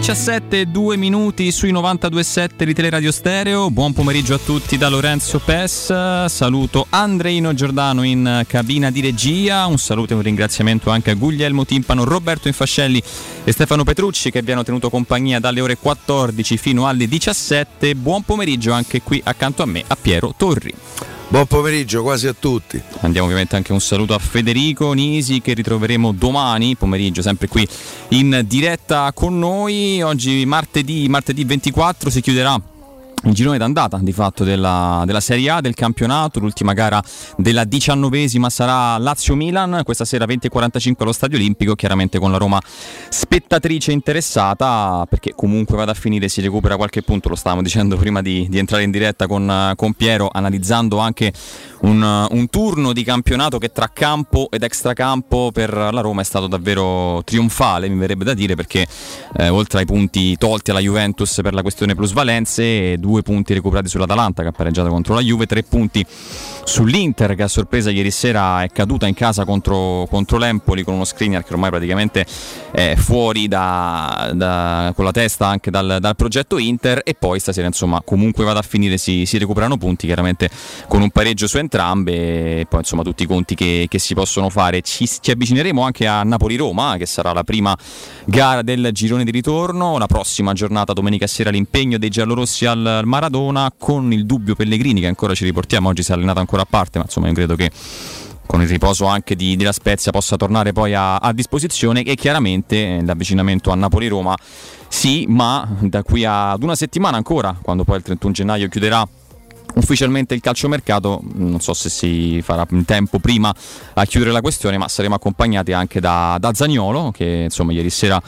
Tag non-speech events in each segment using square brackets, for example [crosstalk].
17 e 2 minuti sui 92.7 di Teleradio Stereo. Buon pomeriggio a tutti da Lorenzo Pes. Saluto Andreino Giordano in cabina di regia. Un saluto e un ringraziamento anche a Guglielmo Timpano, Roberto Infascelli e Stefano Petrucci che vi hanno tenuto compagnia dalle ore 14 fino alle 17. Buon pomeriggio anche qui accanto a me a Piero Torri. Buon pomeriggio quasi a tutti. Mandiamo ovviamente anche un saluto a Federico Nisi che ritroveremo domani pomeriggio, sempre qui in diretta con noi. Oggi martedì, martedì 24 si chiuderà il girone d'andata di fatto della, della Serie A del campionato, l'ultima gara della diciannovesima sarà Lazio-Milan, questa sera 20.45 allo Stadio Olimpico, chiaramente con la Roma spettatrice interessata perché comunque vada a finire si recupera qualche punto, lo stavamo dicendo prima di, di entrare in diretta con, con Piero, analizzando anche un, un turno di campionato che tra campo ed extracampo per la Roma è stato davvero trionfale, mi verrebbe da dire, perché eh, oltre ai punti tolti alla Juventus per la questione plusvalenze, due punti recuperati sull'Atalanta che ha pareggiato contro la Juve, tre punti sull'Inter che a sorpresa ieri sera è caduta in casa contro, contro l'Empoli con uno screener che ormai praticamente è fuori da, da- con la testa anche dal, dal progetto Inter. E poi stasera insomma comunque vada a finire si, si recuperano punti chiaramente con un pareggio su entrambe. E poi insomma tutti i conti che, che si possono fare. Ci, ci avvicineremo anche a Napoli-Roma che sarà la prima gara del girone di ritorno. La prossima giornata domenica sera l'impegno dei giallorossi al Maradona con il dubbio Pellegrini che ancora ci riportiamo. Oggi si è allenato ancora a parte ma insomma io credo che con il riposo anche di, della Spezia possa tornare poi a, a disposizione e chiaramente eh, l'avvicinamento a Napoli-Roma sì, ma da qui ad una settimana ancora, quando poi il 31 gennaio chiuderà ufficialmente il calciomercato, non so se si farà in tempo prima a chiudere la questione, ma saremo accompagnati anche da, da Zagnolo, che insomma ieri sera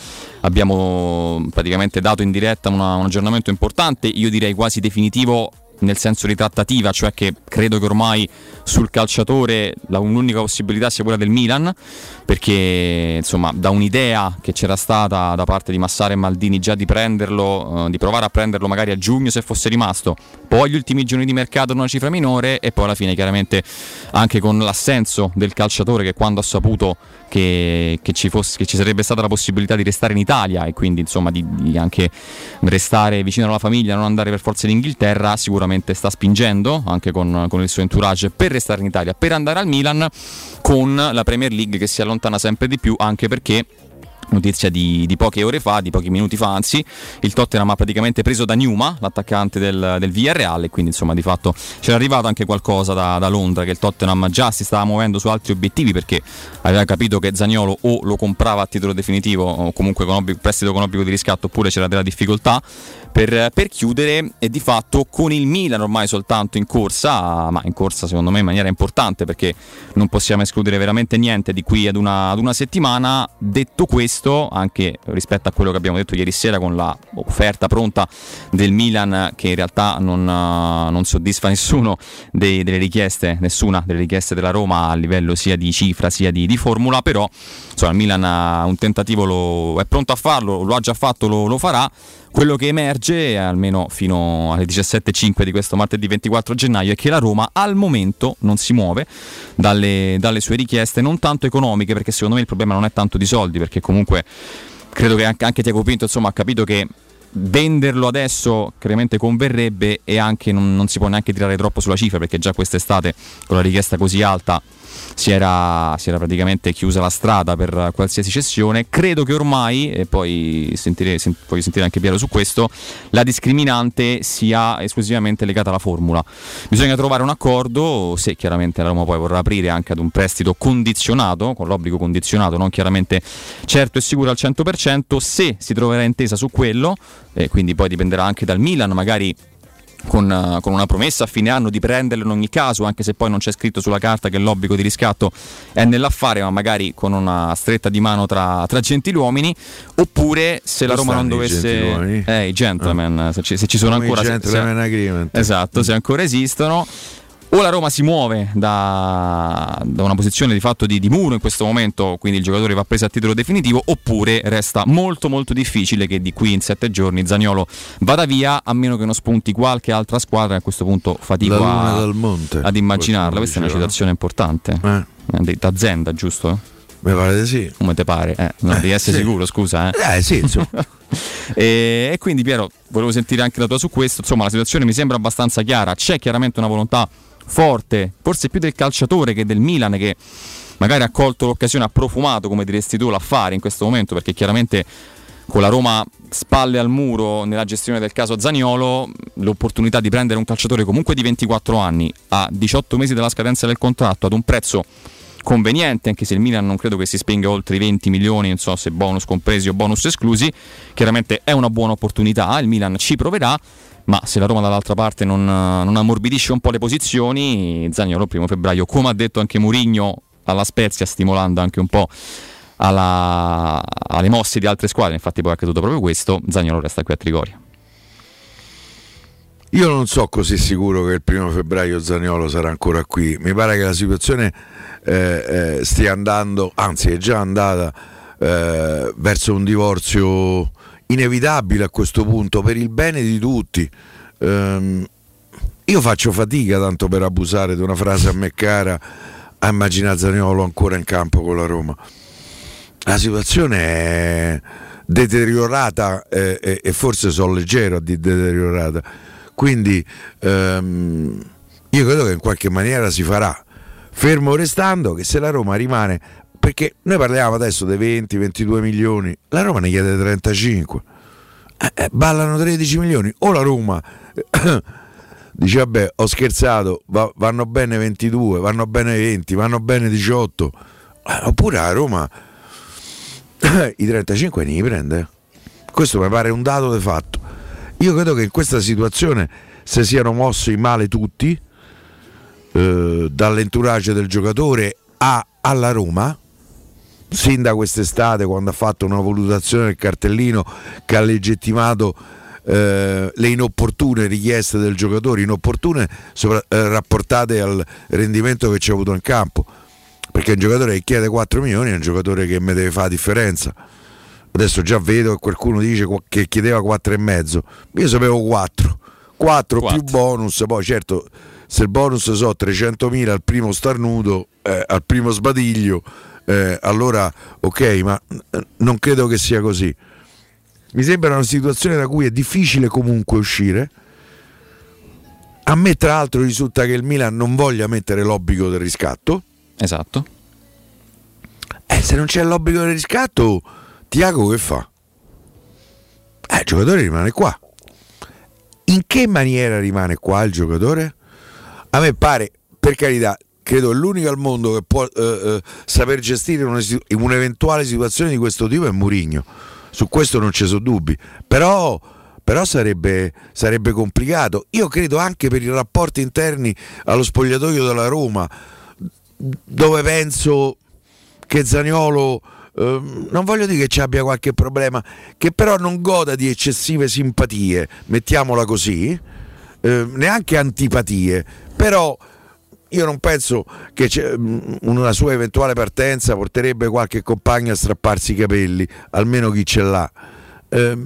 abbiamo praticamente dato in diretta una- un aggiornamento importante, io direi quasi definitivo nel senso di trattativa, cioè che credo che ormai sul calciatore la, un'unica possibilità sia quella del Milan, perché insomma da un'idea che c'era stata da parte di Massara e Maldini già di prenderlo, eh, di provare a prenderlo magari a giugno se fosse rimasto, poi gli ultimi giorni di mercato una cifra minore e poi alla fine chiaramente anche con l'assenso del calciatore che quando ha saputo che, che, ci, fosse, che ci, sarebbe stata la possibilità di restare in Italia e quindi insomma di, di, anche restare vicino alla famiglia, non andare per forza in Inghilterra, sicuramente sta spingendo anche con, con il suo entourage. Per restare in Italia, per andare al Milan con la Premier League che si allontana sempre di più anche perché notizia di, di, poche ore fa, di pochi minuti fa anzi, il Tottenham ha praticamente preso da Numa, l'attaccante del, del Villarreal, e quindi insomma di fatto c'era arrivato anche qualcosa da, da, Londra che il Tottenham già si stava muovendo su altri obiettivi perché aveva capito che Zagnolo o lo comprava a titolo definitivo o comunque con obbligo, prestito con obbligo di riscatto oppure c'era della difficoltà per, per, chiudere e di fatto con il Milan ormai soltanto in corsa, ma in corsa secondo me in maniera importante perché non possiamo escludere veramente niente di qui ad una, ad una settimana. Detto questo, anche rispetto a quello che abbiamo detto ieri sera con l'offerta pronta del Milan che in realtà non, non soddisfa nessuno dei, delle richieste, nessuna delle richieste della Roma a livello sia di cifra sia di, di formula, però insomma, il Milan ha un tentativo, lo, è pronto a farlo, lo ha già fatto, lo, lo farà quello che emerge, almeno fino alle 17.05 di questo martedì 24 gennaio, è che la Roma al momento non si muove dalle, dalle sue richieste, non tanto economiche, perché secondo me il problema non è tanto di soldi, perché comunque credo che anche, anche Tiago Pinto insomma, ha capito che venderlo adesso chiaramente converrebbe e anche non, non, si può neanche tirare troppo sulla cifra perché già quest'estate con la richiesta così alta si era, si era, praticamente chiusa la strada per qualsiasi cessione. Credo che ormai, e poi sentire, sent, voglio sentire anche Piero su questo, la discriminante sia esclusivamente legata alla formula. Bisogna trovare un accordo, se chiaramente la Roma poi vorrà aprire anche ad un prestito condizionato, con l'obbligo condizionato, non chiaramente certo e sicuro al 100%, se si troverà intesa su quello, e quindi poi dipenderà anche dal Milan, magari con, uh, con, una promessa a fine anno di prenderlo in ogni caso, anche se poi non c'è scritto sulla carta che l'obbligo di riscatto è nell'affare, ma magari con una stretta di mano tra, tra gentiluomini, oppure se la Roma non dovesse... Eh, i gentleman, ah. se, ci, se, ci, sono Come ancora... Se, se, esatto, se ancora esistono o la Roma si muove da, da una posizione di fatto di, di, muro in questo momento, quindi il giocatore va preso a titolo definitivo, oppure resta molto molto difficile che di qui in sette giorni Zagnolo vada via, a meno che non spunti qualche altra squadra, a questo punto fatico a, ad immaginarla. Questa è una citazione importante. Eh. eh D'azienda, giusto? Mi pare di sì. Come te pare? Eh, non eh, devi essere sì. sicuro, scusa. Eh, eh sì, insomma. [laughs] e, e, quindi Piero, volevo sentire anche la tua su questo. Insomma, la situazione mi sembra abbastanza chiara. C'è chiaramente una volontà forte, forse più del calciatore che del Milan che magari ha colto l'occasione, ha profumato come diresti tu l'affare in questo momento perché chiaramente con la Roma spalle al muro nella gestione del caso Zaniolo, l'opportunità di prendere un calciatore comunque di 24 anni a 18 mesi dalla scadenza del contratto ad un prezzo conveniente, anche se il Milan non credo che si spinga oltre i 20 milioni, non so se bonus compresi o bonus esclusi, chiaramente è una buona opportunità, il Milan ci proverà ma se la Roma dall'altra parte non, non ammorbidisce un po' le posizioni, Zagnolo il primo febbraio, come ha detto anche Murigno alla Spezia, stimolando anche un po' alla, alle mosse di altre squadre, infatti poi è accaduto proprio questo, Zagnolo resta qui a Trigoria. Io non so così sicuro che il primo febbraio Zagnolo sarà ancora qui, mi pare che la situazione eh, eh, stia andando, anzi è già andata eh, verso un divorzio inevitabile a questo punto per il bene di tutti. Um, io faccio fatica tanto per abusare di una frase a me cara a immaginare Zaniolo ancora in campo con la Roma. La situazione è deteriorata eh, e forse sono leggero a dire deteriorata. Quindi um, io credo che in qualche maniera si farà. Fermo restando che se la Roma rimane perché noi parliamo adesso dei 20-22 milioni, la Roma ne chiede 35. Eh, eh, ballano 13 milioni. O la Roma [coughs] dice vabbè ho scherzato, va, vanno bene 22, vanno bene 20, vanno bene 18. Eh, oppure la Roma [coughs] i 35 ne li prende. Questo mi pare un dato di fatto. Io credo che in questa situazione si siano mossi male tutti, eh, dall'entourage del giocatore a, alla Roma, sin da quest'estate quando ha fatto una valutazione del cartellino che ha legittimato eh, le inopportune richieste del giocatore, inopportune sopra, eh, rapportate al rendimento che ci ha avuto in campo. Perché un giocatore che chiede 4 milioni è un giocatore che mi deve fare la differenza. Adesso già vedo che qualcuno dice che chiedeva 4,5. Io sapevo 4. 4 più bonus, poi certo se il bonus so 300.000 al primo starnuto, eh, al primo sbadiglio, eh, allora ok, ma non credo che sia così. Mi sembra una situazione da cui è difficile comunque uscire. A me tra l'altro risulta che il Milan non voglia mettere l'obbligo del riscatto. Esatto. Eh, se non c'è l'obbligo del riscatto, Tiago che fa? Eh, il giocatore rimane qua. In che maniera rimane qua il giocatore? A me pare, per carità, credo è l'unico al mondo che può eh, eh, saper gestire un'eventuale situazione di questo tipo è Murigno. Su questo non ci sono dubbi. Però, però sarebbe, sarebbe, complicato. Io credo anche per i rapporti interni allo spogliatoio della Roma, dove penso che Zaniolo. Eh, non voglio dire che ci abbia qualche problema, che però non goda di eccessive simpatie, mettiamola così, eh, neanche antipatie, però io non penso che mm, una sua eventuale partenza porterebbe qualche compagno a strapparsi i capelli, almeno chi ce l'ha. Eh,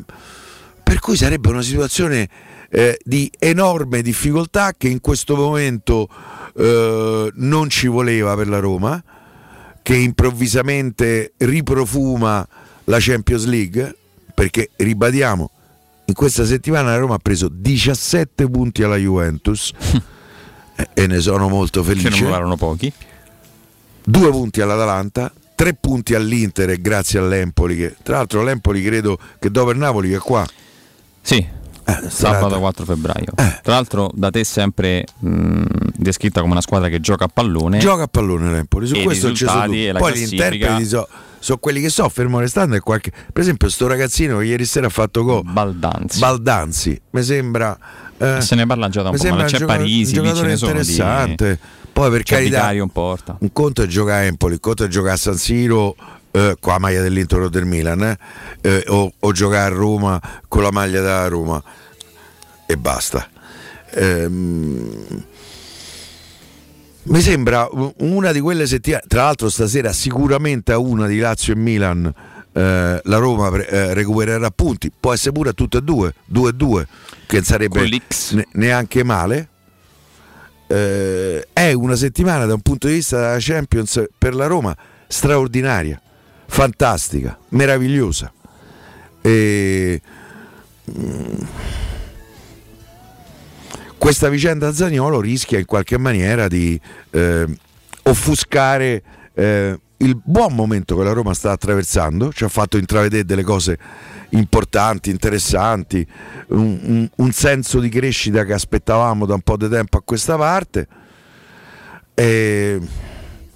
per cui sarebbe una situazione eh, di enorme difficoltà che in questo momento eh, non ci voleva per la Roma, che improvvisamente riprofuma la Champions League, perché ribadiamo, in questa settimana la Roma ha preso 17 punti alla Juventus. [laughs] e ne sono molto felice. Che non erano pochi. Due punti all'Atalanta, tre punti all'Inter e grazie all'Empoli. Che, tra l'altro l'Empoli credo che dopo il Napoli che è qua. Sì, eh, sabato 4 febbraio. Eh. Tra l'altro da te sempre mh, descritta come una squadra che gioca a pallone. Gioca a pallone l'Empoli, su questo c'è stato. Poi gli interpreti so, sono quelli che so, fermo restando. Qualche... Per esempio, sto ragazzino che ieri sera ha fatto gol. Baldanzi. Baldanzi, mi sembra eh, se ne parla già da un po', ma c'è gioca- Parisi, lì ce ne sono interessante. Di... Poi per carità, un, porta. un conto è giocare a Empoli, un conto è giocare a San Siro eh, con la maglia dell'Inter o del Milan eh, eh, o, o, giocare a Roma con la maglia della Roma e basta. Ehm, mi sembra una di quelle settimane, tra l'altro stasera sicuramente a una di Lazio e Milan eh, la Roma eh, recupererà punti, può essere pure a tutte e due, 2-2, che sarebbe ne- neanche male. Eh, è una settimana da un punto di vista della Champions per la Roma straordinaria, fantastica, meravigliosa. E, mm, questa vicenda Zagnolo rischia in qualche maniera di eh, offuscare eh, il buon momento che la Roma sta attraversando, ci ha fatto intravedere delle cose importanti, interessanti, un, un, un, senso di crescita che aspettavamo da un po' di tempo a questa parte. E...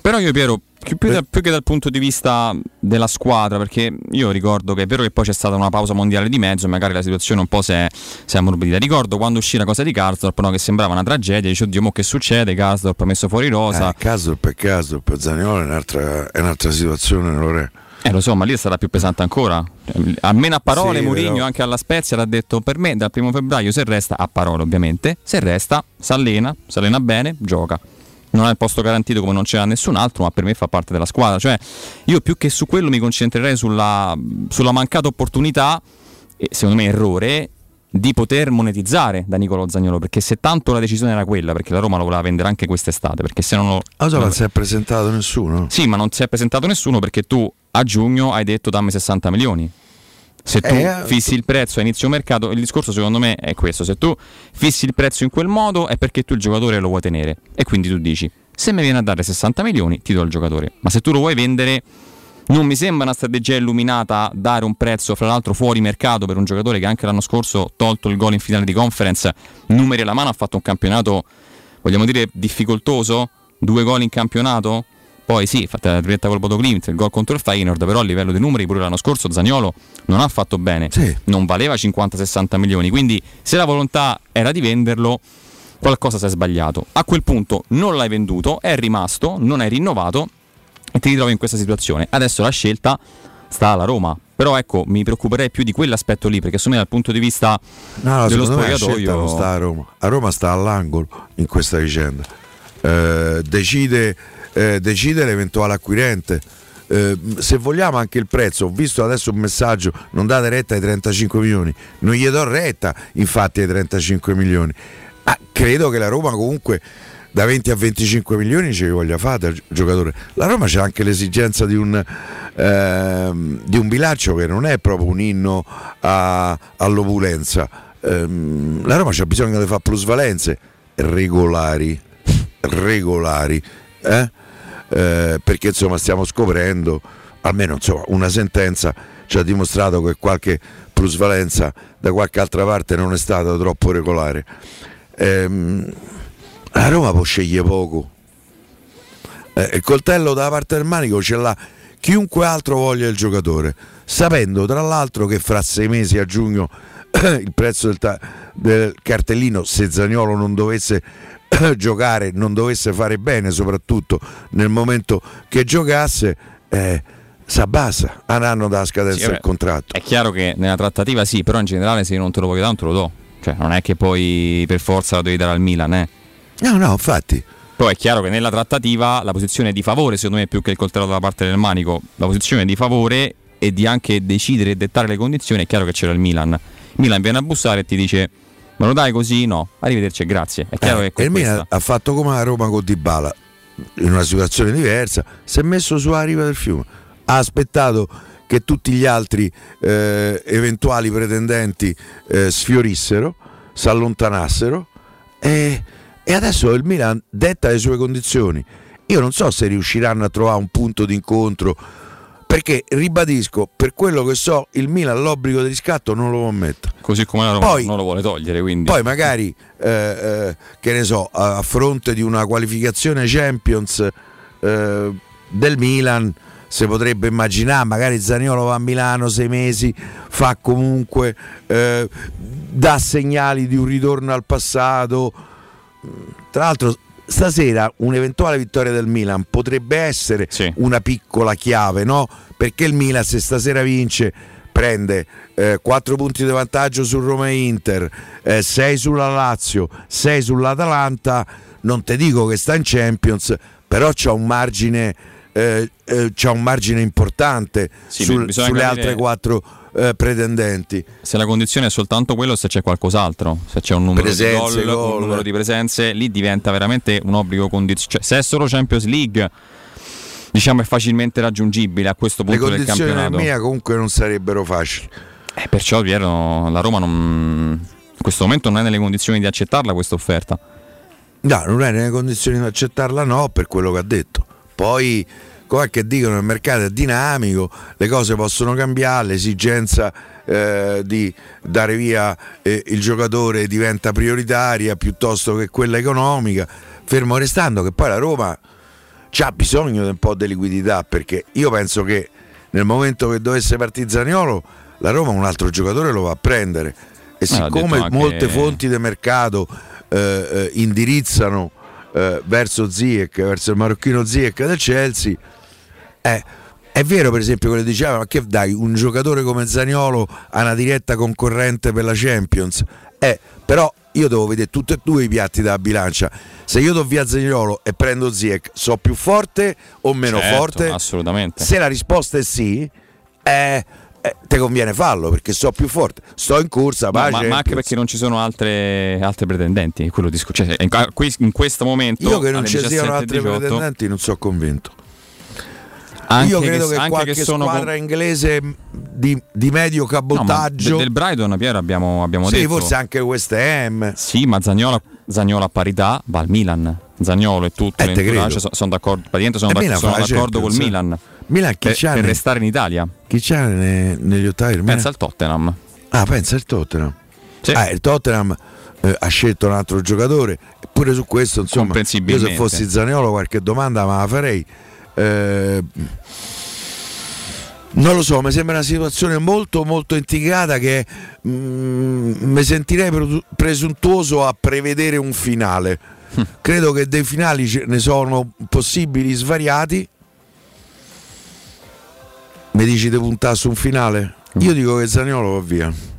Però io Piero, più, più, da, più, che dal punto di vista della squadra, perché io ricordo che è vero che poi c'è stata una pausa mondiale di mezzo, magari la situazione un po' si è, si è ammorbidita. Ricordo quando uscì la cosa di Karsdorp, no, che sembrava una tragedia, dice oddio, mo che succede? Karsdorp ha messo fuori rosa. Eh, Karsdorp è Karsdorp, Zaniolo è un'altra, è un'altra situazione, non è. Eh lo so, ma lì sarà più pesante ancora. Almeno a parole, sì, Mourinho però... anche alla Spezia l'ha detto per me dal primo febbraio se resta, a parole ovviamente, se resta, si allena, si allena bene, gioca non ha il posto garantito come non c'era nessun altro, ma per me fa parte della squadra. Cioè, io più che su quello mi concentrerei sulla, sulla mancata opportunità, e secondo me errore, di poter monetizzare da Nicolo Zagnolo perché se tanto la decisione era quella perché la Roma lo voleva vendere anche quest'estate perché se non lo ah, so, non si è presentato nessuno sì ma non si è presentato nessuno perché tu a giugno hai detto dammi 60 milioni se tu eh, fissi il prezzo a inizio mercato, il discorso secondo me è questo: se tu fissi il prezzo in quel modo è perché tu il giocatore lo vuoi tenere. E quindi tu dici: se mi viene a dare 60 milioni, ti do il giocatore. Ma se tu lo vuoi vendere, non mi sembra una strategia illuminata dare un prezzo, fra l'altro, fuori mercato per un giocatore che anche l'anno scorso, tolto il gol in finale di conference, numeri alla mano, ha fatto un campionato, vogliamo dire, difficoltoso. Due gol in campionato, poi sì, fatta la tripletta col Bodo Klimt, il gol contro il Feyenoord, però a livello di numeri pure l'anno scorso Zagnolo non ha fatto bene, sì. non valeva 50-60 milioni, quindi se la volontà era di venderlo qualcosa si è sbagliato. A quel punto non l'hai venduto, è rimasto, non hai rinnovato e ti ritrovi in questa situazione. Adesso la scelta sta alla Roma. Però ecco, mi preoccuperei più di quell'aspetto lì, perché secondo me dal punto di vista No, no, dello spogliatoio non sta a Roma. A Roma sta all'angolo in questa vicenda. Eh, decide, eh, decide l'eventuale acquirente. Eh, se vogliamo anche il prezzo, ho visto adesso un messaggio, non date retta ai 35 milioni, non gli do retta infatti ai 35 milioni. Ah, credo che la Roma comunque da 20 a 25 milioni ce li voglia fare il giocatore. La Roma c'è anche l'esigenza di un, ehm, di un bilancio che non è proprio un inno a- all'opulenza. Ehm, la Roma c'ha bisogno di fare plusvalenze regolari, regolari, eh? Eh, perché insomma stiamo scoprendo, almeno insomma, una sentenza ci ha dimostrato che qualche plusvalenza da qualche altra parte non è stata troppo regolare. Ehm, la Roma può scegliere poco. Eh, il coltello dalla parte del manico ce l'ha chiunque altro voglia il giocatore, sapendo tra l'altro che fra sei mesi a giugno [coughs] il prezzo del, ta- del cartellino, se Zagnolo non dovesse [coughs] giocare, non dovesse fare bene, soprattutto nel momento che giocasse, eh, si abbassa, andranno dalla scadenza Sì, del contratto. È chiaro che nella trattativa sì, però in generale se io non te lo voglio dare non te lo do. Cioè, non è che poi per forza lo devi dare al Milan, eh. No, no, infatti. Poi è chiaro che nella trattativa la posizione di favore, secondo me, più che il coltello dalla parte del manico, la posizione di favore e di anche decidere e dettare le condizioni, è chiaro che c'era il Milan. Il Milan viene a bussare e ti dice me lo dai così? No, arrivederci grazie. È chiaro Eh, che il Milan ha fatto come la Roma con Dybala in una situazione diversa. Si è messo sulla riva del fiume. Ha aspettato che tutti gli altri eh, eventuali pretendenti eh, sfiorissero si allontanassero e, e adesso il Milan detta le sue condizioni io non so se riusciranno a trovare un punto d'incontro perché ribadisco per quello che so il Milan l'obbligo di riscatto non lo può mettere così come la Roma Poi- non lo vuole togliere, quindi poi magari, eh, eh, che ne so, a, fronte di una qualificazione Champions eh, del Milan, si potrebbe immaginare, magari Zaniolo va a Milano sei mesi, fa comunque, eh, dà segnali di un ritorno al passato. Tra l'altro stasera un'eventuale vittoria del Milan potrebbe essere Sì. una piccola chiave, no? Perché il Milan se stasera vince prende 4 punti di vantaggio su Roma Inter, 6 sulla Lazio, 6 sull'Atalanta, non ti dico che sta in Champions, però c'ha un margine, eh, eh, c'ha un margine importante Sì, sul- sulle capire- altre 4 pretendenti. se la condizione è soltanto quello, se c'è qualcos'altro, se c'è un numero Presenze, di gol, gol. un numero di presenze, lì diventa veramente un obbligo condizionale. Cioè, se è solo Champions League, diciamo è facilmente raggiungibile a questo Le punto del condizioni del campionato. mia comunque non sarebbero facili. Eh, perciò Piero, la Roma non, in questo momento non è nelle condizioni di accettarla questa offerta. No, non è nelle condizioni di accettarla, no, per quello che ha detto. Poi, come che dicono, il mercato è dinamico, le cose possono cambiare, l'esigenza eh, di dare via eh, il giocatore diventa prioritaria piuttosto che quella economica, fermo restando che poi la Roma ha bisogno di un po' di liquidità perché io penso che nel momento che dovesse partire Zaniolo la Roma un altro giocatore lo va a prendere. E l'ha siccome anche- molte fonti di mercato eh, eh, indirizzano eh, verso Ziyech, verso il marocchino Ziyech del Chelsea eh, è vero per esempio quello che diceva ma che dai un giocatore come Zaniolo a una diretta concorrente per la Champions? Eh, però io devo vedere tutti e due i piatti della bilancia. Se io do via Zaniolo e prendo Ziyech so più forte o meno Certo, forte? Assolutamente. se la risposta è sì eh, eh, te conviene farlo perché so più forte. Sto in corsa No, ma, ma anche perché non ci sono altre, altre pretendenti, quello disco- cioè, in, in questo momento io che non ci siano 17:18, altri pretendenti non sono convinto anche io credo che, anche qualche che sono squadra con- inglese di, di medio No, ma cabotaggio de- del Brighton Piero abbiamo, abbiamo sì, detto forse anche West Ham Sì, ma Zagnolo, Zagnolo a parità va al Milan. Zagnolo e tutto Eh, sono, sono d'accordo, praticamente sono, E d'ac- Milan sono d'accordo col eh. Milan Milan chi per, per ne- restare in Italia. chi c'ha ne- negli ottavi Pensa al Tottenham. ah pensa il Tottenham Sì. Ah, il Tottenham eh, ha scelto un altro giocatore eppure su questo insomma io se fossi Zaniolo qualche domanda me la farei Eh, non lo so, mi sembra una situazione molto molto intricata che mm, mi sentirei pre- presuntuoso a prevedere un finale. Credo che dei finali ce ne sono possibili svariati. Mi dici di puntare su un finale? Mm. Io dico che Zaniolo va via.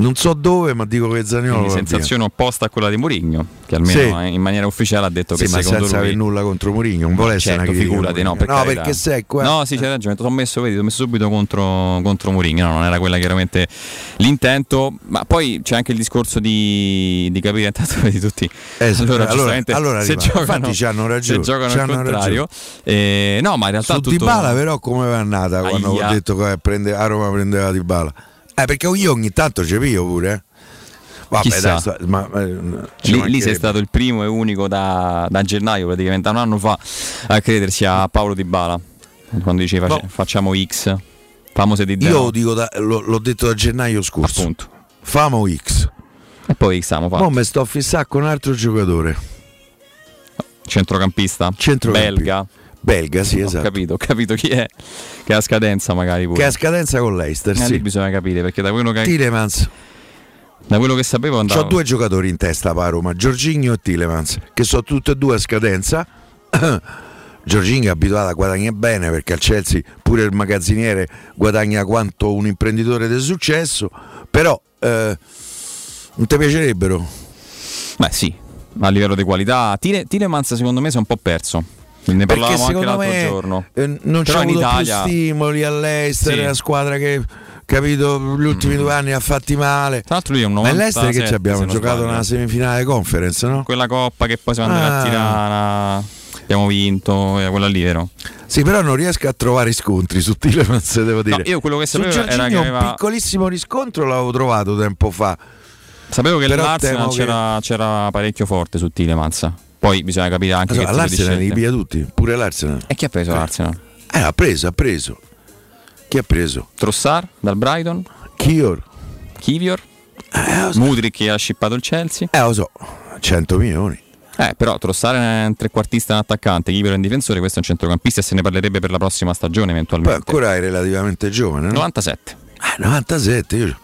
Non so dove, ma dico che Zaniolo Quindi sensazione opposta a quella di Mourinho, che almeno Sì. in maniera ufficiale ha detto via. Sì, che ma secondo senza lui avere nulla contro Mourinho, non vuole essere certo, una critica a figurati, no, per carità. perché sei qua. No, sì, c'hai ragione. Ti ho messo, vedi, ho messo subito contro, contro Mourinho. No, non era quella chiaramente l'intento. Ma poi c'è anche il discorso di, di capire [laughs] intanto vedi tutti. Sì, allora, allora- allora se rimane. giocano, Infatti c'hanno ragione, se giocano al contrario. Eh, no, ma in realtà Su tutto... Dybala però come è andata quando Aia. ho detto che prende, a Roma prendeva Dybala? Eh, perché io ogni tanto ci pio pure, eh. Vabbè, dai, sta- ma, eh, Lì, lì sei stato il primo e unico da, da gennaio, praticamente un anno fa, a credersi a Paolo Di Bala. Quando diceva No. facciamo X, famose di Io zero, lo dico da- lo- l'ho detto da gennaio scorso. appunto. Famo X. E poi X Poi fatto. mi sto a fissare con un altro giocatore. Centrocampista, Centrocampista. belga. Belga, sì, Ho esatto. capito, ho capito chi è. Che ha scadenza magari pure. Che ha scadenza con l'Eister, Eh, sì. bisogna capire perché da quello che, Tilemans. da quello che sapevo andava. Ho due giocatori in testa a Roma, Giorginio e Tilemans, che sono tutti e due a scadenza. [coughs] Giorginio è abituato a guadagnare bene perché al Chelsea pure il magazziniere guadagna quanto un imprenditore del successo, però eh, non ti piacerebbero? Beh, sì, a livello di qualità. Tile, Tilemans secondo me si è un po' perso. Ne Perché parlavamo anche l'altro me giorno. eh, non c'è avuto Italia- più stimoli all'Eister, Sì. una squadra che capito gli ultimi due anni ha fatti male. Tra l'altro lui è un Ma 97, all'Eister che ci abbiamo giocato sbaglio. nella semifinale conference, no? Quella coppa che poi siamo andati Ah. a Tirana. Abbiamo vinto, eh, quella lì, vero? Sì, però non riesco a trovare riscontri su Tilemans, [laughs] devo dire. No, io quello che Su sapevo era che Giorginio un aveva. piccolissimo riscontro l'avevo trovato tempo fa. Sapevo che l'Arsenal che- c'era, c'era parecchio forte su Tilemans. Poi bisogna capire anche che Allora, di L'Arsenal li piglia tutti, pure l'Arsenal. E chi ha preso l'Arsenal? Eh, ha preso, ha preso. Chi ha preso? Trossard dal Brighton, Kior. Kivior, Eh, so. Mudrik che ha shippato il Chelsea. Eh, lo so. 100 milioni. Eh, però Trossard è un trequartista un attaccante, Kivior è un difensore, questo è un centrocampista e se ne parlerebbe per la prossima stagione Poi eventualmente. ancora è relativamente giovane, no? 97. Ah, 97, io,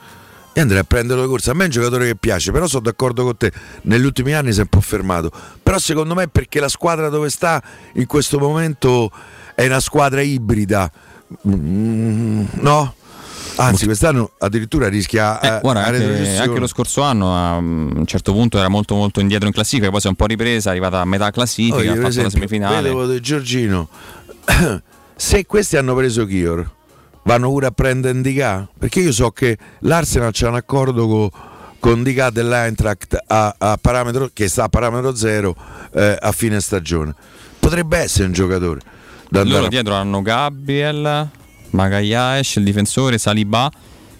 io andrei a prenderlo di corsa. A me è un giocatore che piace, però sono d'accordo con te. Negli ultimi anni si è un po' fermato. Però secondo me è perché la squadra dove sta in questo momento è una squadra ibrida. Mm, no? Anzi, quest'anno addirittura rischia Eh, eh, guarda, la anche, anche lo scorso anno a un certo punto era molto molto indietro in classifica, poi si è un po' ripresa, è arrivata a metà classifica, Oh, ha fatto esempio, la semifinale. Vedevo del Giorgino. [clears throat] Se questi hanno preso Kior, vanno pure a prendere Indica? Perché io so che l'Arsenal c'ha un accordo co- con Indica dell'Eintracht a, a parametro, che sta a parametro zero eh, a fine stagione. Potrebbe essere un giocatore. Loro a- dietro hanno Gabriel, Magayash, il difensore Saliba,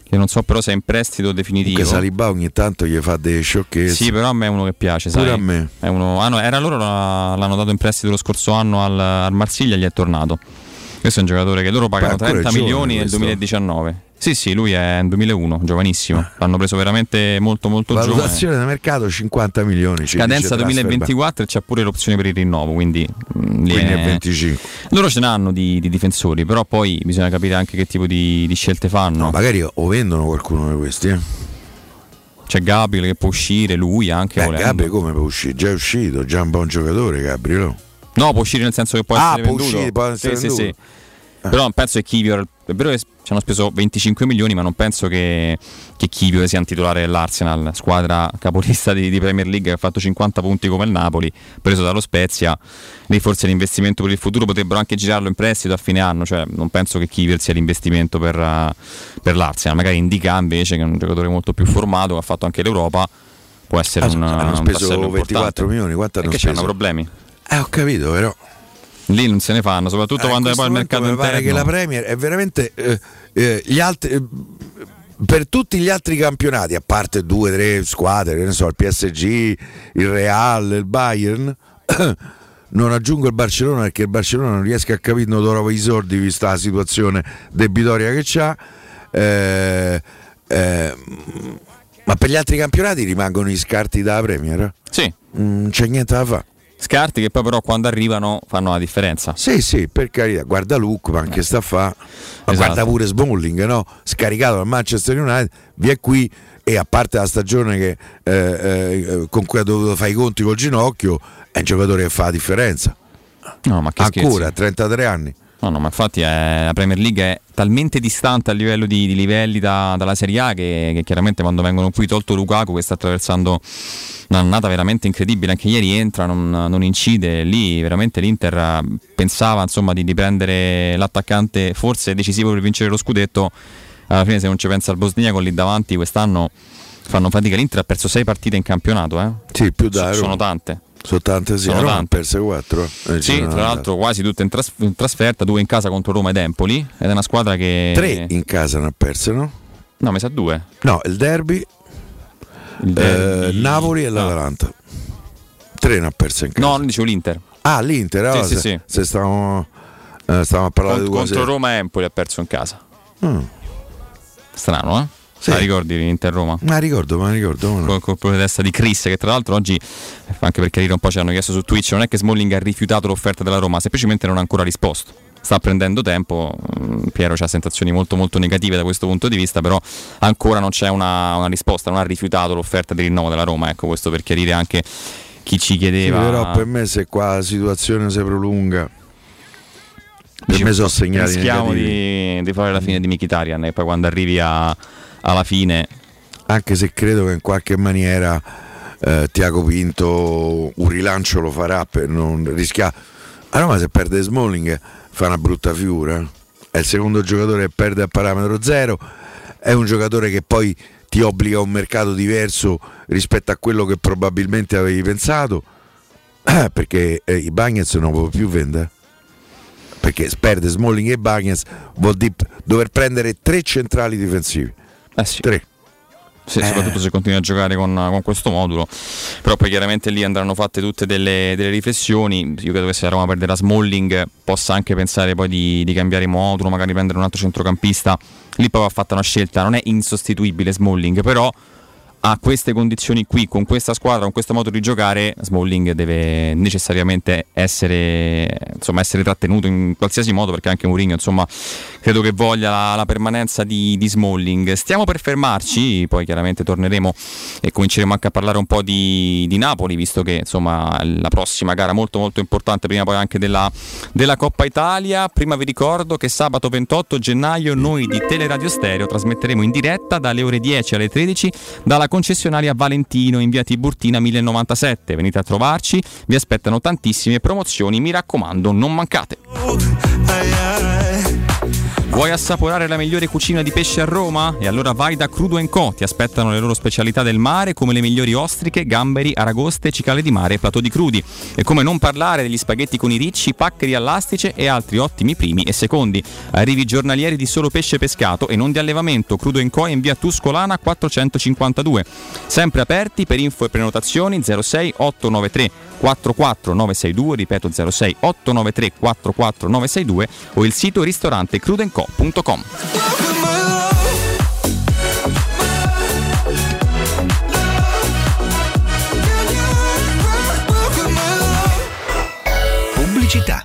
che non so però se è in prestito definitivo. Comunque Saliba ogni tanto gli fa delle sciocchezze. Sì, però a me è uno che piace, Pure sai. a me. È uno- ah, no, era loro, l'hanno dato in prestito lo scorso anno al, al Marsiglia gli è tornato. Questo è un giocatore che loro pagano ancora è 30 giovane milioni nel questo. 2019. Sì, sì, lui è in 2001, giovanissimo. Ah. L'hanno preso veramente molto molto giovane. Valutazione da mercato 50 milioni. Transfermarkt. 2024 e c'è pure l'opzione per il rinnovo, quindi, mm, Quindi è- è 25. loro ce n'hanno di, di difensori, però poi bisogna capire anche che tipo di, di scelte fanno. No, magari o vendono qualcuno di questi. Eh. C'è Gabriel che può uscire, lui anche Eh, volendo. Gabri come può uscire? Già è uscito, già un buon giocatore Gabriel. No, può uscire nel senso che può Ah, essere può venduto. uscire, può essere sì, sì, venduto. sì. Però non penso che Kivior. È vero che ci hanno speso 25 milioni, ma non penso che, che Kivior sia un titolare dell'Arsenal, squadra capolista di, di Premier League che ha fatto 50 punti come il Napoli, preso dallo Spezia. Lì forse l'investimento per il futuro potrebbero anche girarlo in prestito a fine anno. Cioè, non penso che Kivior sia l'investimento per, eh, per l'Arsenal. Magari Indica invece, che è un giocatore molto più formato, che ha fatto anche l'Europa. Può essere Ah, un, hanno un speso tassello 24 importante. milioni, quanto hanno Perché speso? c'hanno problemi. Eh, ho capito, però. Lì non se ne fanno, soprattutto Eh, quando poi il mercato momento mi interno. pare che la Premier è veramente eh, eh, gli altri eh, per tutti gli altri campionati, a parte due o tre squadre, che ne so, il PSG, il Real, il Bayern, [coughs] non aggiungo il Barcellona perché il Barcellona non riesco a capire dove trova i soldi vista la situazione debitoria che c'ha. Eh, eh, ma per gli altri campionati rimangono gli scarti dalla Premier? Sì, Non c'è niente da fare. Scarti che poi però quando arrivano fanno la differenza. Sì, sì, per carità, guarda Luke, ma anche sta a fa. Ma Esatto. guarda pure Smalling, no? Scaricato dal Manchester United, via qui e a parte la stagione che, eh, eh, con cui ha dovuto fare i conti col ginocchio, è un giocatore che fa la differenza. No, ma che Ancora, a scherzi. 33 anni. No, no, ma infatti è, la Premier League è talmente distante a livello di, di livelli da, dalla Serie A che, che, chiaramente quando vengono qui tolto Lukaku che sta attraversando un'annata veramente incredibile, anche ieri entra, non, non incide, lì veramente l'Inter pensava insomma, di, di prendere l'attaccante forse decisivo per vincere lo scudetto, alla fine se non ci pensa il Bosniaco lì davanti quest'anno fanno fatica, l'Inter ha perso sei partite in campionato, eh? Sì, più da sono tante. Sono tante, sì. Sono Roma tante. perse 4. Sì, tra l'altro quasi tutte in, tras- in, trasferta, due in casa contro Roma ed Empoli. Ed è una squadra che. Tre in casa ne ha perse, no? No, mi sa due. No, il derby, Il derby- eh, Napoli e no. l'Atalanta. Tre ne ha perse in casa. No, non dicevo l'Inter. Ah, l'Inter, allora, sì, se, sì. se stavamo, eh, stavamo a parlare Cont- di contro cose. Roma e Empoli ha perso in casa. Mm. Strano, eh? Sì. La ricordi l'Inter-Roma? Ma ricordo, ma ricordo. ma no. Col colpo di testa di Chris, che tra l'altro oggi, anche per chiarire un po', ci hanno chiesto su Twitch, non è che Smalling ha rifiutato l'offerta della Roma, semplicemente non ha ancora risposto. Sta prendendo tempo, mm, Piero ha sensazioni molto molto negative da questo punto di vista, però ancora non c'è una, una risposta, non ha rifiutato l'offerta di rinnovo della Roma, ecco questo per chiarire anche chi ci Sì, chiedeva. però per me se qua la situazione si prolunga, per me sono segnali rischiamo negativi. di, di fare la fine di Mkhitaryan e poi quando arrivi a- alla fine Anche se credo che in qualche maniera eh, Tiago Pinto un rilancio lo farà per non rischiare. A Roma se perde Smalling fa una brutta figura. È il secondo giocatore che perde a parametro zero. È un giocatore che poi ti obbliga a un mercato diverso rispetto a quello che probabilmente avevi pensato. [clears throat] Perché eh, i Bagnets non può più vendere. Perché perde Smalling e Bagnets vuol dire dover prendere tre centrali difensivi. Eh sì, Tre. Sì, Eh. soprattutto se continui a giocare con, con questo modulo. Però poi chiaramente lì andranno fatte tutte delle, delle riflessioni. Io credo che se la Roma perderà Smalling possa anche pensare poi di, di cambiare modulo, magari prendere un altro centrocampista. Lì poi va fatta una scelta, non è insostituibile Smalling, però a queste condizioni qui, con questa squadra, con questo modo di giocare, Smalling deve necessariamente essere, insomma, essere trattenuto in qualsiasi modo, perché anche Mourinho insomma, credo che voglia la, la permanenza di, di Smalling. Stiamo per fermarci, poi chiaramente torneremo e cominceremo anche a parlare un po' di, di Napoli, visto che insomma la prossima gara molto molto importante, prima poi anche della, della Coppa Italia. Prima vi ricordo che sabato 28 gennaio noi di Teleradio Stereo trasmetteremo in diretta dalle ore 10 alle 13 dalla concessionaria Valentino in via Tiburtina 1097. Venite a trovarci, vi aspettano tantissime promozioni, mi raccomando, non mancate. Vuoi assaporare la migliore cucina di pesce a Roma? E allora vai da Crudo Co. Ti aspettano le loro specialità del mare come le migliori ostriche, gamberi, aragoste, cicale di mare e platò di crudi. E come non parlare degli spaghetti con i ricci, paccheri all'astice e altri ottimi primi e secondi. Arrivi giornalieri di solo pesce pescato e non di allevamento. Crudo Co. in via Tuscolana 452. Sempre aperti per info e prenotazioni 06 893 44962, ripeto 06 893 44962 o il sito ristorante crudenco.com. Pubblicità.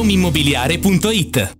romimmobiliare.it.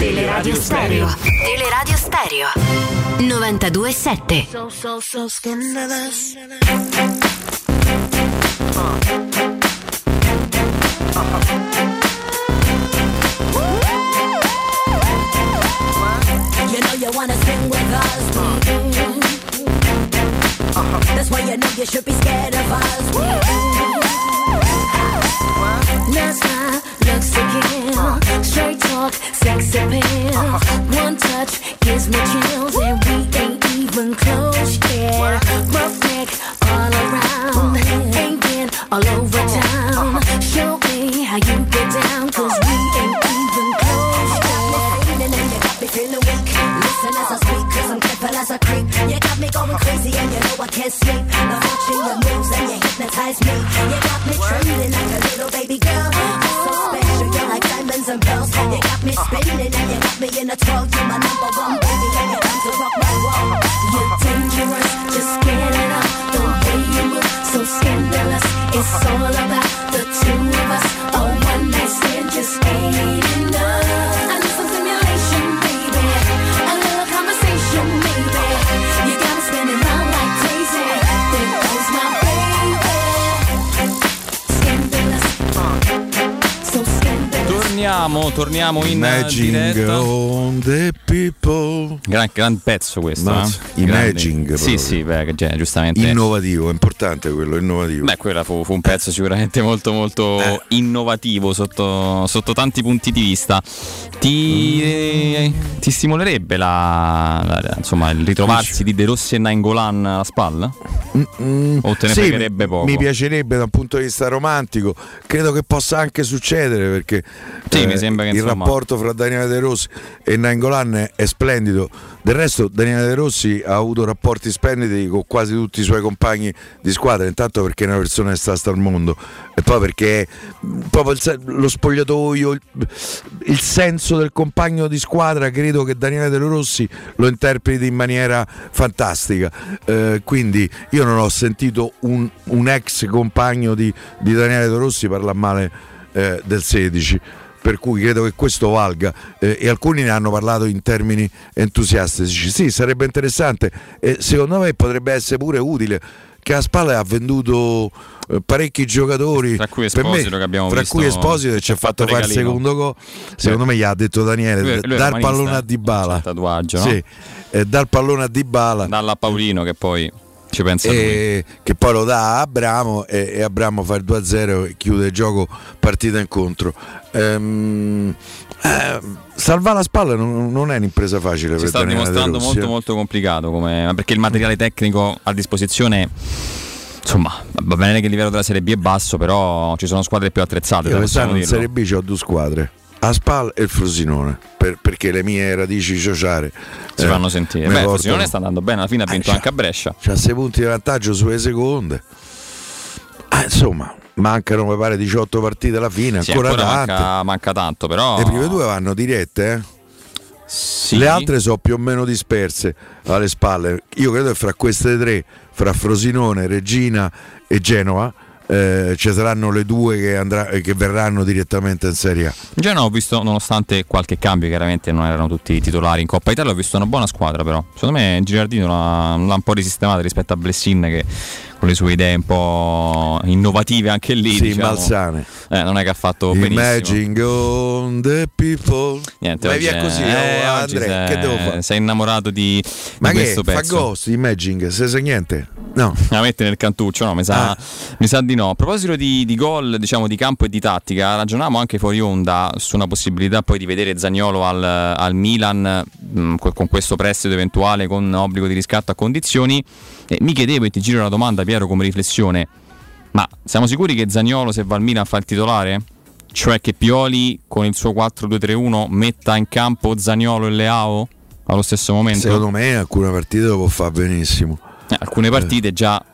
Teleradio Stereo. Teleradio Stereo. 92.7. So, so, so scandalous. You know you wanna sing with us. That's why you know you should be scared of us. Let's not looks kill. Straight talk, sex appeal. Uh-huh. One touch gives me chills, and we ain't even close yet. Rough neck all around, ain't been all over town. Uh-huh. Show me how you get down, cause we ain't even close yet. And you got me feeling weak. Listen as I speak, cause I'm careful as I creep. You got me going crazy, and you know I can't sleep. Torniamo, torniamo in Imaging diretta. on the people. Gran, gran pezzo questo, No, eh? Imaging. Sì, sì, beh, giustamente. Innovativo, è importante quello, innovativo. Beh, quello fu, fu un pezzo sicuramente molto molto Eh. innovativo sotto, sotto tanti punti di vista. Ti, eh, ti stimolerebbe la, la- insomma, il ritrovarsi di De Rossi e Nainggolan alla spalla? o te ne Sì, fregherebbe poco? Mi piacerebbe da un punto di vista romantico, credo che possa anche succedere perché Sì, eh, mi sembra che, il insomma- rapporto fra Daniele De Rossi e Nainggolan è, è splendido. Del resto Daniele De Rossi ha avuto rapporti splendidi con quasi tutti i suoi compagni di squadra, intanto perché è una persona che sta al mondo e poi perché mh, proprio il lo spogliatoio, il, il senso del compagno di squadra, credo che Daniele De Rossi lo interpreti in maniera fantastica. Eh, quindi io non ho sentito un, un ex compagno di, di Daniele De Rossi parlare male eh, del 16 per cui credo che questo valga eh, e alcuni ne hanno parlato in termini entusiastici. Sì, sarebbe interessante e secondo me potrebbe essere pure utile che a spalle ha venduto eh, parecchi giocatori Tra cui per me, Esposito che abbiamo tra visto- cui Esposito che ci ha fatto fare il secondo gol secondo me gli ha detto Daniele Lui è- lui romanista, pallone a eh? Dybala tatuaggio, no? sì, eh, dar pallone a Dybala Dalla Paolino che poi ci pensa lui. e che poi lo dà a Abramo e, e Abramo fa il 2-0 e chiude il gioco partita incontro Ehm, eh, salvare la spalla non, non è un'impresa facile si per sta dimostrando molto eh. molto complicato come- perché il materiale tecnico a disposizione insomma va bene che il livello della Serie B è basso però ci sono squadre più attrezzate io quest'anno in. Serie B ho due squadre Aspal e il Frosinone per- perché le mie radici sociali si eh, fanno sentire beh il Frosinone sta andando bene alla fine ha vinto c'ha- anche a Brescia c'ha 6 punti di vantaggio sulle seconde Ah, insomma mancano mi pare 18 partite alla fine Sì, ancora, ancora tante manca, manca tanto però le prime due vanno dirette eh? Sì. Le altre sono più o meno disperse alle spalle. Io credo che fra queste tre, fra Frosinone, Regina e Genova, eh, ci saranno le due che, andrà- che verranno direttamente in Serie A. in genere ho visto nonostante qualche cambio chiaramente non erano tutti titolari in Coppa Italia ho visto una buona squadra però secondo me Girardino l'ha, l'ha un po' risistemata rispetto a Blessin che con le sue idee un po' innovative anche lì Sì, diciamo, malsane. eh, non è che ha fatto benissimo Imagine on the people. Niente, Vai via così, eh, oh, Andrea, sei, che devo fare? sei innamorato di, Ma di che questo fa pezzo. ghost, Imaging, se sai niente? No. La mette nel cantuccio, no? Mi sa, Ah. mi sa di no. A proposito di, di gol, diciamo di campo e di tattica, ragionavamo anche fuori onda su una possibilità poi di vedere Zagnolo al, al Milan mh, co- con questo prestito eventuale con obbligo di riscatto a condizioni. E mi chiedevo e ti giro la domanda, Piero, come riflessione. Ma siamo sicuri che Zagnolo se va al Milan fa il titolare? Cioè che Pioli con il suo 4-2-3-1 metta in campo Zagnolo e Leao allo stesso momento? Secondo me alcune partite lo può fare benissimo. Eh, alcune partite già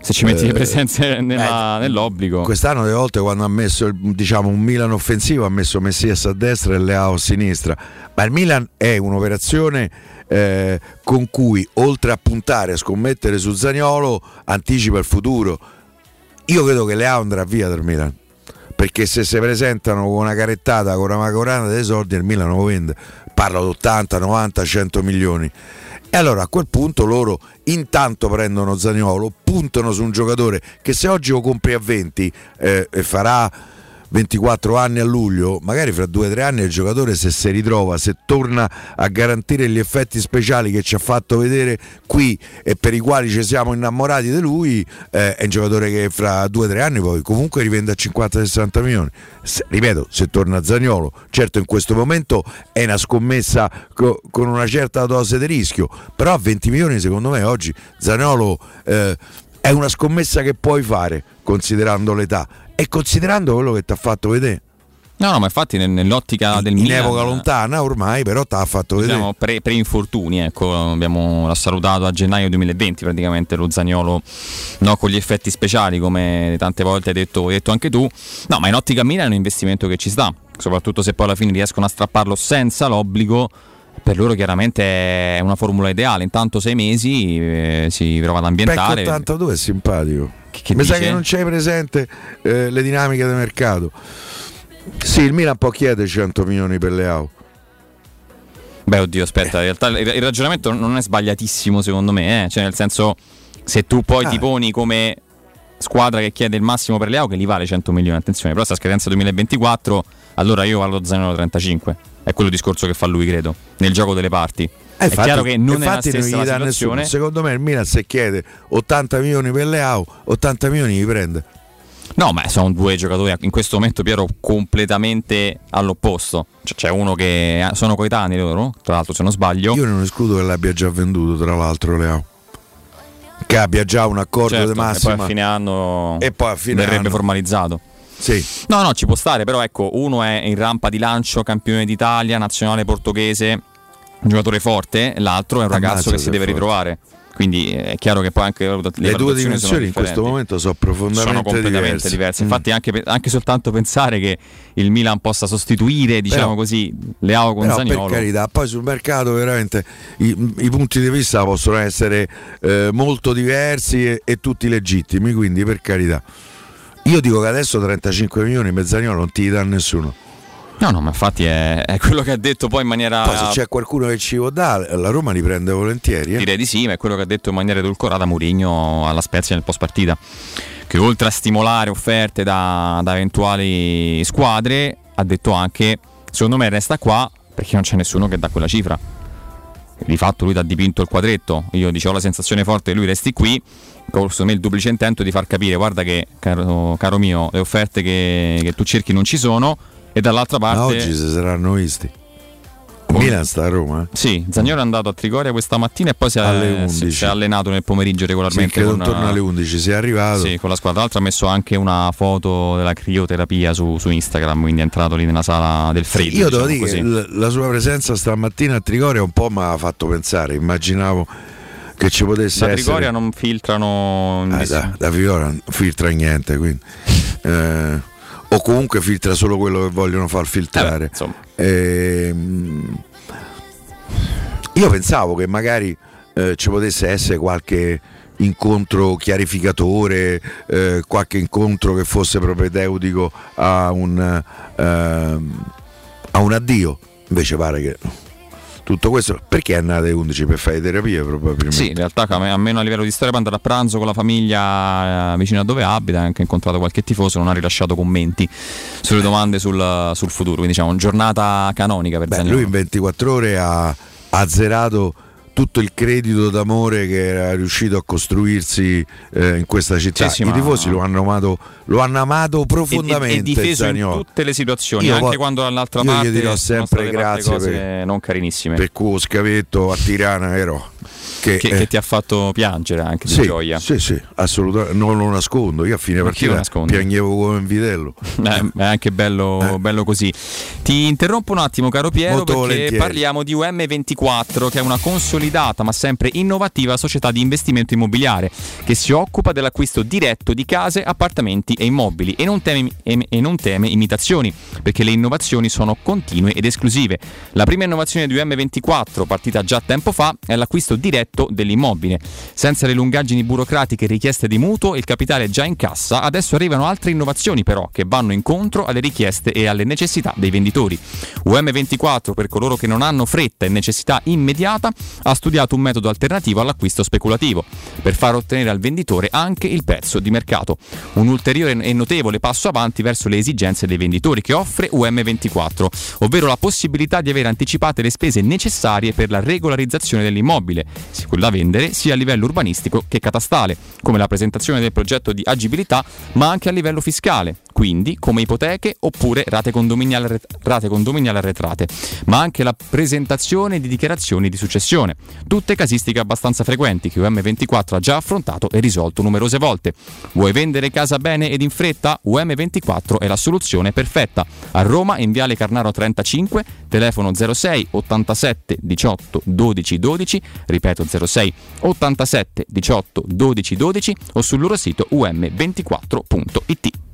se ci metti Eh, le presenze nella- nell'obbligo. Quest'anno delle volte quando ha messo diciamo, un Milan offensivo ha messo Messias a destra e Leao a sinistra, ma il Milan è un'operazione eh, con cui oltre a puntare a scommettere su Zagnolo anticipa il futuro. Io credo che Leao andrà via dal Milan. Perché se si presentano con una carettata, con una macorana dei soldi, il Milan lo vende. Parlo di 80, 90, 100 milioni. E allora a quel punto loro intanto prendono Zagnolo, puntano su un giocatore che se oggi lo compri a 20 eh, e farà 24 anni a luglio, magari fra 2-3 anni il giocatore se si ritrova, se torna a garantire gli effetti speciali che ci ha fatto vedere qui e per i quali ci siamo innamorati di lui, eh, è un giocatore che fra 2-3 anni poi comunque rivende a 50-60 milioni. Se- ripeto, se torna Zagnolo, certo in questo momento è una scommessa co- con una certa dose di rischio, però a 20 milioni secondo me oggi Zagnolo eh, è una scommessa che puoi fare considerando l'età e considerando quello che ti ha fatto vedere. No, no, ma infatti nel- nell'ottica del In Milan epoca lontana ormai, però ti ha fatto vedere. diciamo pre, pre-infortuni, ecco, abbiamo l'ha salutato a gennaio 2020 praticamente lo Zagnolo no, con gli effetti speciali come tante volte hai detto, hai detto anche tu. No, ma in ottica Milan è un investimento che ci sta, soprattutto se poi alla fine riescono a strapparlo senza l'obbligo. Per loro chiaramente è una formula ideale, intanto sei mesi eh, si prova ad ambientare. Becco 82 è simpatico. Che Mi sa dice? che non c'hai presente eh, le dinamiche del mercato. Sì, il Milan può chiedere 100 milioni per Leao. Beh, oddio, aspetta, in realtà il ragionamento non è sbagliatissimo secondo me, eh. cioè nel senso se tu poi Ah. ti poni come squadra che chiede il massimo per Leao che gli vale 100 milioni, attenzione, però sta scadenza 2024 allora io valuto Zaniolo 35. È quello discorso che fa lui, credo, nel gioco delle parti. Eh, è infatti- chiaro che non è la infatti non stessa gli dà nessuno. Secondo me il Milan se chiede 80 milioni per Leao, 80 milioni li prende. No, ma sono due giocatori in questo momento, Piero, completamente all'opposto. Cioè, c'è uno che sono coetanei loro, tra l'altro, se non sbaglio. Io non escludo che l'abbia già venduto, tra l'altro, Leao. Che abbia già un accordo Certo, di e poi massima. a fine anno E poi a fine verrebbe anno. formalizzato. Sì. No, no, ci può stare, però ecco, uno è in rampa di lancio, campione d'Italia, nazionale portoghese, un giocatore forte, l'altro è un ragazzo che si deve forte. ritrovare. Quindi è chiaro che poi anche le, Le due dimensioni in questo momento sono profondamente sono completamente diverse. diverse. Mm. Infatti, anche, pe- anche soltanto pensare che il Milan possa sostituire, diciamo Però- così, Leao con Zaniolo. per carità, poi sul mercato veramente i, i punti di vista possono essere eh, molto diversi e, e tutti legittimi, quindi per carità. Io dico che adesso 35 milioni Mezzaniolo non ti dà nessuno. No, no, ma infatti è, è quello che ha detto poi in maniera. Poi se c'è qualcuno che ci può dare, la Roma li prende volentieri. eh. Direi di sì, ma è quello che ha detto in maniera edulcorata Mourinho alla Spezia nel post partita. Che oltre a stimolare offerte da, da eventuali squadre, ha detto anche: secondo me resta qua perché non c'è nessuno che dà quella cifra. Di fatto lui ti ha dipinto il quadretto. Io dicevo la sensazione forte che lui resti qui. Secondo me il duplice intento di far capire: guarda che, caro, caro mio, le offerte che, che tu cerchi non ci sono. E dall'altra parte. Ma oggi si saranno visti. Milan sta a Roma. eh. Sì, Zagnolo è andato a Trigoria questa mattina e poi si è, Alle si- 11. si è allenato nel pomeriggio Sì, regolarmente. con, intorno alle 11 sia arrivato. Sì, con la squadra. Tra l'altro ha messo anche una foto della crioterapia su, su Instagram, quindi è entrato lì nella sala del freddo. Io devo diciamo dire che così. l- la sua presenza stamattina a Trigoria un po' mi ha fatto pensare. Immaginavo che ci potesse Da essere. Trigoria non filtrano. Ah, da, da Trigoria non filtra niente, quindi. Eh, o comunque filtra solo quello che vogliono far filtrare. Ehm, io pensavo che magari eh, ci potesse essere qualche incontro chiarificatore, eh, qualche incontro che fosse propedeutico a un, ehm, a un addio. Invece pare che tutto questo perché è nata alle 11 per fare terapie probabilmente. Sì, in realtà almeno a livello di storia per andare a pranzo con la famiglia eh, vicino a dove abita, anche incontrato qualche tifoso, non ha rilasciato commenti sulle domande sul, sul futuro, quindi diciamo giornata canonica per Beh, lui in 24 ore ha azzerato tutto il credito d'amore che era riuscito a costruirsi eh, in questa città. Sì, sì, I tifosi lo hanno amato, lo hanno amato E- e- profondamente. e difeso in Zaniolo. tutte le situazioni, Io anche quando dall'altra io gli parte dirò sempre grazie cose per- non carinissime. Per quello scavetto a Tirana ero. Che, che, eh, che ti ha fatto piangere anche di sì, gioia. Sì, sì, assolutamente. Non lo nascondo. Io a fine partita piangevo come un vitello. [laughs] Eh, è anche bello, bello così. Ti interrompo un attimo, caro Piero, Molto perché volentieri. parliamo di UM24, che è una consolidata ma sempre innovativa società di investimento immobiliare che si occupa dell'acquisto diretto di case, appartamenti e immobili e non teme, e- non teme imitazioni, perché le innovazioni sono continue ed esclusive. La prima innovazione di UM24, partita già tempo fa, è l'acquisto diretto dell'immobile. Senza le lungaggini burocratiche richieste di mutuo il capitale già in cassa, adesso arrivano altre innovazioni però che vanno incontro alle richieste e alle necessità dei venditori. UM24 per coloro che non hanno fretta e necessità immediata ha studiato un metodo alternativo all'acquisto speculativo per far ottenere al venditore anche il prezzo di mercato. Un ulteriore e notevole passo avanti verso le esigenze dei venditori che offre UM24, ovvero la possibilità di avere anticipate le spese necessarie per la regolarizzazione dell'immobile, sia quello da vendere sia a livello urbanistico che catastale, come la presentazione del progetto di agibilità, ma anche a livello fiscale, quindi come ipoteche oppure rate condominiali, arret- rate condominiali arretrate, ma anche la presentazione di dichiarazioni di successione. Tutte casistiche abbastanza frequenti che UM24 ha già affrontato e risolto numerose volte. Vuoi vendere casa bene ed in fretta? UM24 è la soluzione perfetta. A Roma in Viale Carnaro 35, telefono 06 87 18 12 12, ripeto 06 87 18 12 12 o sul loro sito um24.it.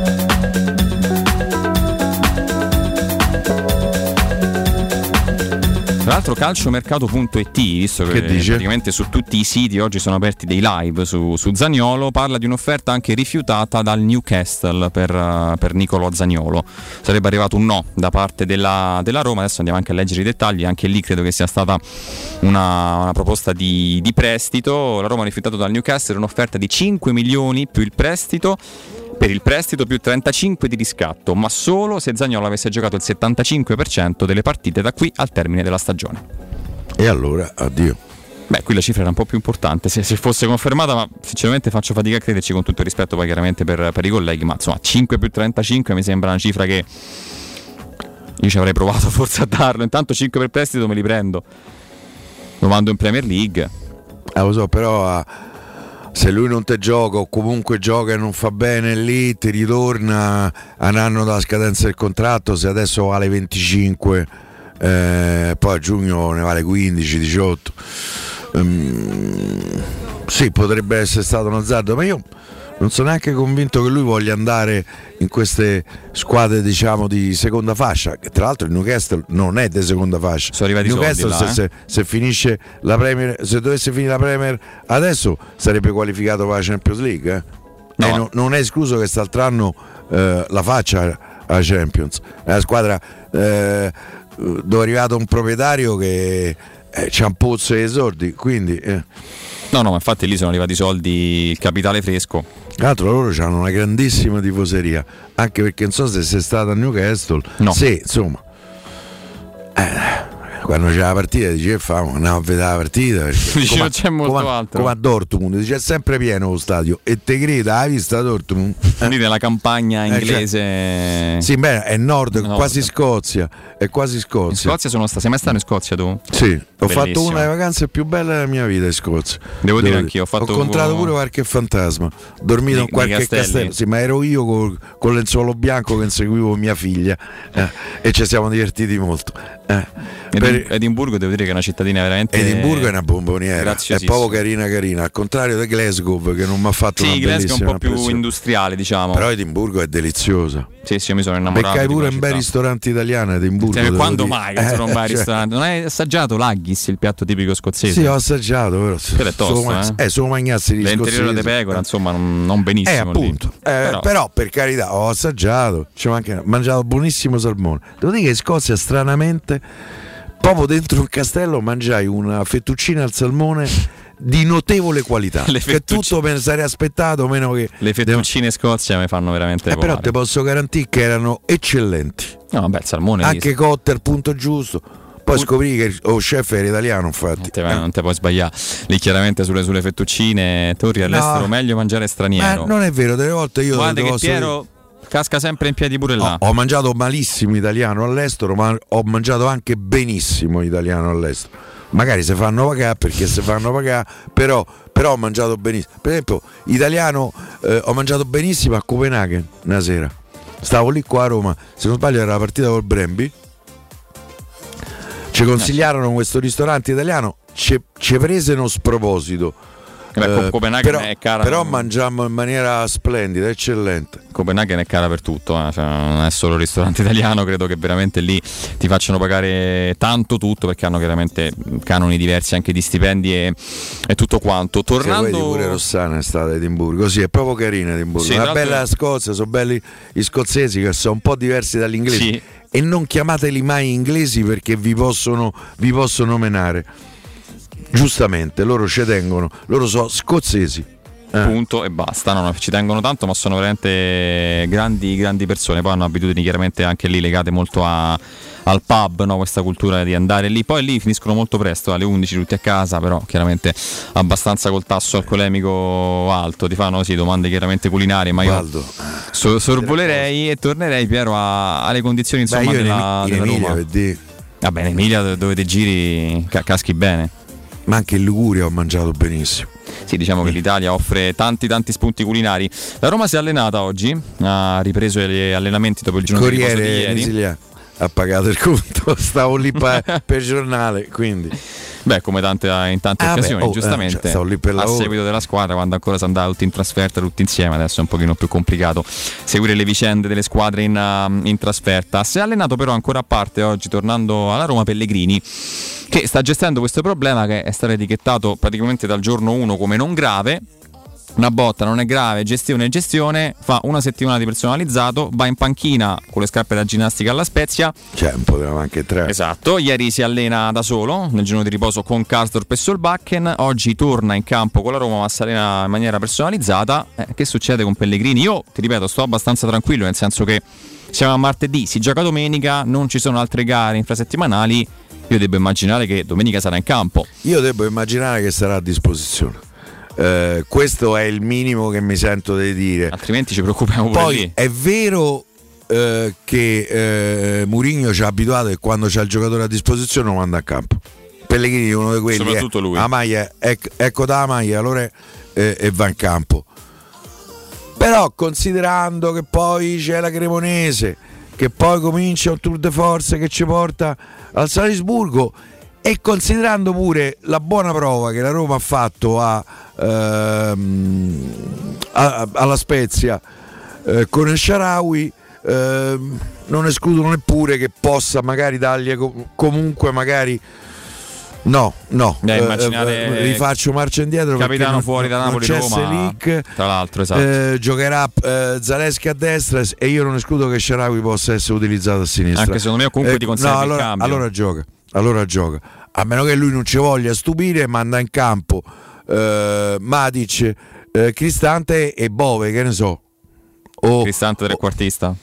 Tra l'altro calciomercato.it, visto che, Che dice? praticamente su tutti i siti oggi sono aperti dei live su, su Zaniolo, parla di un'offerta anche rifiutata dal Newcastle per, eh, per Nicolo Zaniolo. Sarebbe arrivato un no da parte della, della Roma, adesso andiamo anche a leggere i dettagli, anche lì credo che sia stata una, una proposta di, di prestito, la Roma ha rifiutato dal Newcastle un'offerta di 5 milioni più il prestito per il prestito più 35 di riscatto, ma solo se Zagnolo avesse giocato il 75% delle partite da qui al termine della stagione. E allora, addio. Beh, qui la cifra era un po' più importante se, se fosse confermata, ma sinceramente faccio fatica a crederci con tutto il rispetto poi chiaramente per, per i colleghi, ma insomma 5 più 35 mi sembra una cifra che io ci avrei provato [laughs] forse a darlo, intanto 5 per prestito me li prendo, lo mando in Premier League. Eh, lo so, però ah, se lui non te gioca o comunque gioca e non fa bene lì, ti ritorna a un anno dalla scadenza del contratto, se adesso vale 25, eh, poi a giugno ne vale 15, 18. Ehm, sì, potrebbe essere stato un azzardo, ma io non sono neanche convinto che lui voglia andare in queste squadre diciamo di seconda fascia che tra l'altro il Newcastle non è di seconda fascia Sono arrivati Newcastle soldi là, se, eh. se- finisce la Premier se dovesse finire la Premier adesso sarebbe qualificato per la Champions League eh? No. E no- non è escluso che quest'altro anno eh, la faccia la Champions è una squadra eh, dove è arrivato un proprietario che eh, c'ha un pozzo di esordi quindi eh. No, no, ma infatti lì sono arrivati i soldi, il capitale fresco. Tra l'altro loro hanno una grandissima tifoseria, anche perché non so se sei stato a Newcastle. No. Sì, insomma. Eh, quando c'è la partita dici che famo? Andiamo a vedere la partita. [laughs] Dici, come- non c'è molto come, altro. Come a Dortmund, dice è sempre pieno lo stadio. E te creda, hai visto a Dortmund? [laughs] Lì nella campagna Eh, cioè- inglese. Sì, beh, è nord, Nord. quasi Scozia. È quasi In Scozia. Scozia sono stato. Sei mai stato in Scozia tu? Sì, ho fatto Bellissimo. una delle vacanze più belle della mia vita in Scozia. Devo dire anch'io, ho fatto- incontrato pure qualche fantasma, ho dormito Nei- in qualche castelli? castello, sì, ma ero io col, col lenzuolo bianco che inseguivo mia figlia eh, e ci siamo divertiti molto. eh. Edin- Per- Edimburgo devo dire che è una cittadina veramente. Edimburgo è una bomboniera, è proprio carina carina, al contrario di Glasgow che non mi ha fatto una Sì, Glasgow è un po' più impressione. industriale, diciamo. Però Edimburgo è deliziosa. Sì, sì, mi sono innamorato. Beccai pure un bel ristorante italiano Edimburgo. Devo quando dire. mai che sono un Eh, cioè, ristorante? Non hai assaggiato l'Aggis, il piatto tipico scozzese? Sì, ho assaggiato, però. Quello è tosto, Solo ma- eh. solo magnazzi di L'interiore di pecora, insomma, non, non benissimo. Eh, appunto. Eh, Però- però. per carità, ho assaggiato, manca- ho mangiato buonissimo salmone. Devo dire che in Scozia, stranamente, proprio dentro un castello mangiai una fettuccina al salmone di notevole qualità. [laughs] Le che tutto me ne sarei aspettato, meno che. Le fettuccine in Scozia mi fanno veramente Eh, però ti posso garantire che erano eccellenti. No, vabbè, il salmone lì Anche cotte al punto giusto. Poi scoprì che lo chef era italiano, infatti. non te, non te puoi sbagliare. Lì chiaramente sulle, sulle fettuccine, torri all'estero, No. meglio mangiare Ma straniero. non è vero, delle volte io Guarda che Piero casca sempre in piedi pure là. Ho, ho mangiato malissimo italiano all'estero, ma ho mangiato anche benissimo italiano all'estero. Magari se fanno pagare perché se fanno pagare, però, però ho mangiato benissimo. Per esempio, italiano eh, ho mangiato benissimo a Copenaghen una sera. Stavo lì qua a Roma, se non sbaglio era la partita col Bremby. Ci consigliarono questo ristorante italiano, ci, ci presero sproposito. Beh, Co- Eh, Copenaghen però, è cara. però mangiammo in maniera splendida, eccellente. Copenaghen è cara per tutto, eh, cioè, non è solo il ristorante [laughs] italiano, credo che veramente lì ti facciano pagare tanto tutto perché hanno chiaramente canoni diversi anche di stipendi e, e tutto quanto. Che vedi Tornando pure Rossana è stata a Edimburgo, sì, è proprio carina Edimburgo. Sì, Una bella Scozia, sono belli gli scozzesi che sono un po' diversi dagli inglesi. Sì. E non chiamateli mai inglesi perché vi possono, vi possono menare. Giustamente, loro ci tengono, loro sono scozzesi. Eh. punto e basta. No, no, ci tengono tanto, ma sono veramente grandi, grandi persone. Poi hanno abitudini chiaramente anche lì legate molto a- al pub, no? questa cultura di andare lì. Poi lì finiscono molto presto, alle 11 tutti a casa, però chiaramente abbastanza col tasso alcolemico alto. Ti fanno sì, domande chiaramente culinarie, ma io Guardo. so- sorvolerei e tornerei Piero a- alle condizioni Beh, insomma in, della, in della Emilia, Roma. Vabbè, in Emilia dove ti giri ca- caschi bene. Ma anche in Liguria ho mangiato benissimo. Sì, diciamo che l'Italia offre tanti tanti spunti culinari. La Roma si è allenata oggi, ha ripreso gli allenamenti dopo il giorno di riposo di Corriere ieri. Sicilia ha pagato il conto, [laughs] stavo lì [laughs] per giornale, quindi Beh, come tante, in tante Ah, beh, occasioni, oh, eh, giustamente. cioè, lì per a seguito della squadra, quando ancora si andava tutti in trasferta, tutti insieme, adesso è un pochino più complicato seguire le vicende delle squadre in, uh, in trasferta. Si è allenato però ancora a parte oggi, tornando alla Roma, Pellegrini, che sta gestendo questo problema che è stato etichettato praticamente dal giorno 1 come non grave. Una botta non è grave, gestione è gestione, fa una settimana di personalizzato, va in panchina con le scarpe da ginnastica alla Spezia, Cioè, un potevamo anche tre. Esatto, ieri si allena da solo nel giorno di riposo con Karsdorp e Solbakken, oggi torna in campo con la Roma ma si allena in maniera personalizzata. Eh, che succede con Pellegrini? Io ti ripeto, sto abbastanza tranquillo nel senso che siamo a martedì, si gioca domenica, non ci sono altre gare infrasettimanali, io devo immaginare che domenica sarà in campo. Io devo immaginare che sarà a disposizione. Eh, questo è il minimo che mi sento di dire. Altrimenti ci preoccupiamo pure Poi lì. è vero eh, che eh, Murigno ci ha abituato che quando c'è il giocatore a disposizione lo manda a campo. Pellegrini è uno di quelli. Soprattutto eh, lui. La maglia, ecco, ecco da maglia, allora eh, e va in campo. Però considerando che poi c'è la Cremonese, che poi comincia un tour de force che ci porta al Salisburgo e considerando pure la buona prova che la Roma ha fatto a, ehm, a- alla Spezia eh, con il Sharawi ehm, non escludono neppure che possa magari dargli co- comunque magari no no Eh, eh, eh, rifaccio marcia indietro Capitano non- fuori da Napoli c'è Roma. Selic Tra l'altro, esatto. eh, giocherà eh, Zaleschi a destra e io non escludo che Sharawi possa essere utilizzato a sinistra. Anche secondo me comunque ti conservi no, il allora, cambio. allora gioca, allora gioca. A meno che lui non ci voglia stupire, manda in campo eh, Matic, eh, Cristante e Bove, che ne so. O Cristante trequartista.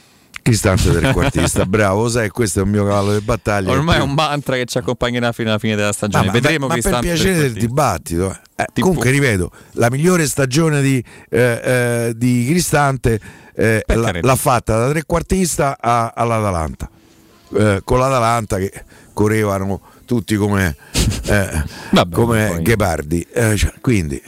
Cristante trequartista, [laughs] bravo, sai, questo è un mio cavallo di battaglia. Ormai è Il un mantra che ci accompagnerà fino alla fine della stagione. ma, Vedremo ma, ma per piacere del dibattito. eh. Eh, comunque, ripeto, la migliore stagione di, eh, eh, di Cristante eh, l'ha, carità. l'ha fatta da trequartista a- all'Atalanta. Con l'Atalanta che correvano tutti come, eh, come poi- Ghepardi. Eh, cioè, quindi,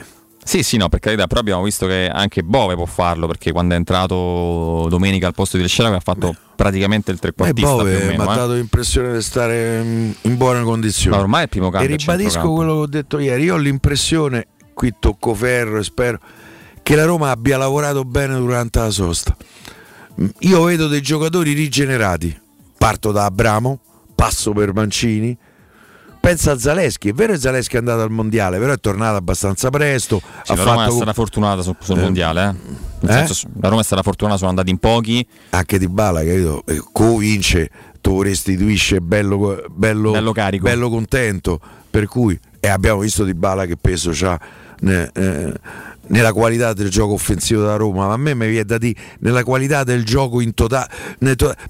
Sì, sì, no, per carità, però abbiamo visto che anche Bove può farlo perché quando è entrato domenica al posto di Lescera ha fatto praticamente il eh, trequartista o Bove mi ha eh. dato l'impressione di stare in buone condizioni. Ma ormai è il primo E cambio a ribadisco centrocampo. quello che ho detto ieri. Io ho l'impressione, qui tocco ferro e spero, che la Roma abbia lavorato bene durante la sosta. Io vedo dei giocatori rigenerati. Parto da Abramo, passo per Mancini. Pensa a Zaleschi, è vero che Zaleschi è andato al mondiale, però è tornato abbastanza presto. Sì, ha la Roma è fatto stata fortunata sul, sul Eh, mondiale. Eh. Eh? senso, la Roma è stata fortunata, sono andati in pochi. anche Di Bala, capito? Eh, Convince, tu restituisce bello, bello, Bello carico. bello contento. Per cui, e abbiamo visto Di Bala che peso eh, nella qualità del gioco offensivo della Roma, ma a me mi viene da dire nella qualità del gioco in totale.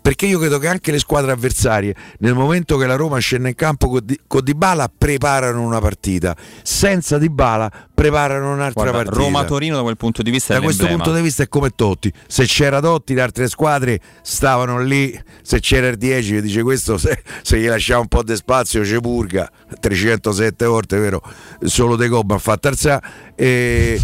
perché io credo che anche le squadre avversarie, nel momento che la Roma scende in campo con Di, con Di Bala, preparano una partita. Senza Di Bala preparano un'altra Guarda, partita. Roma-Torino da quel punto di vista Da è questo l'emblema. punto di vista è come Totti. Se c'era Totti, le altre squadre stavano lì. Se c'era il 10, che dice questo, se, se gli lasciava un po' di spazio, ci purga 307 volte, vero? Solo De Gobba ha fatto alzare. E,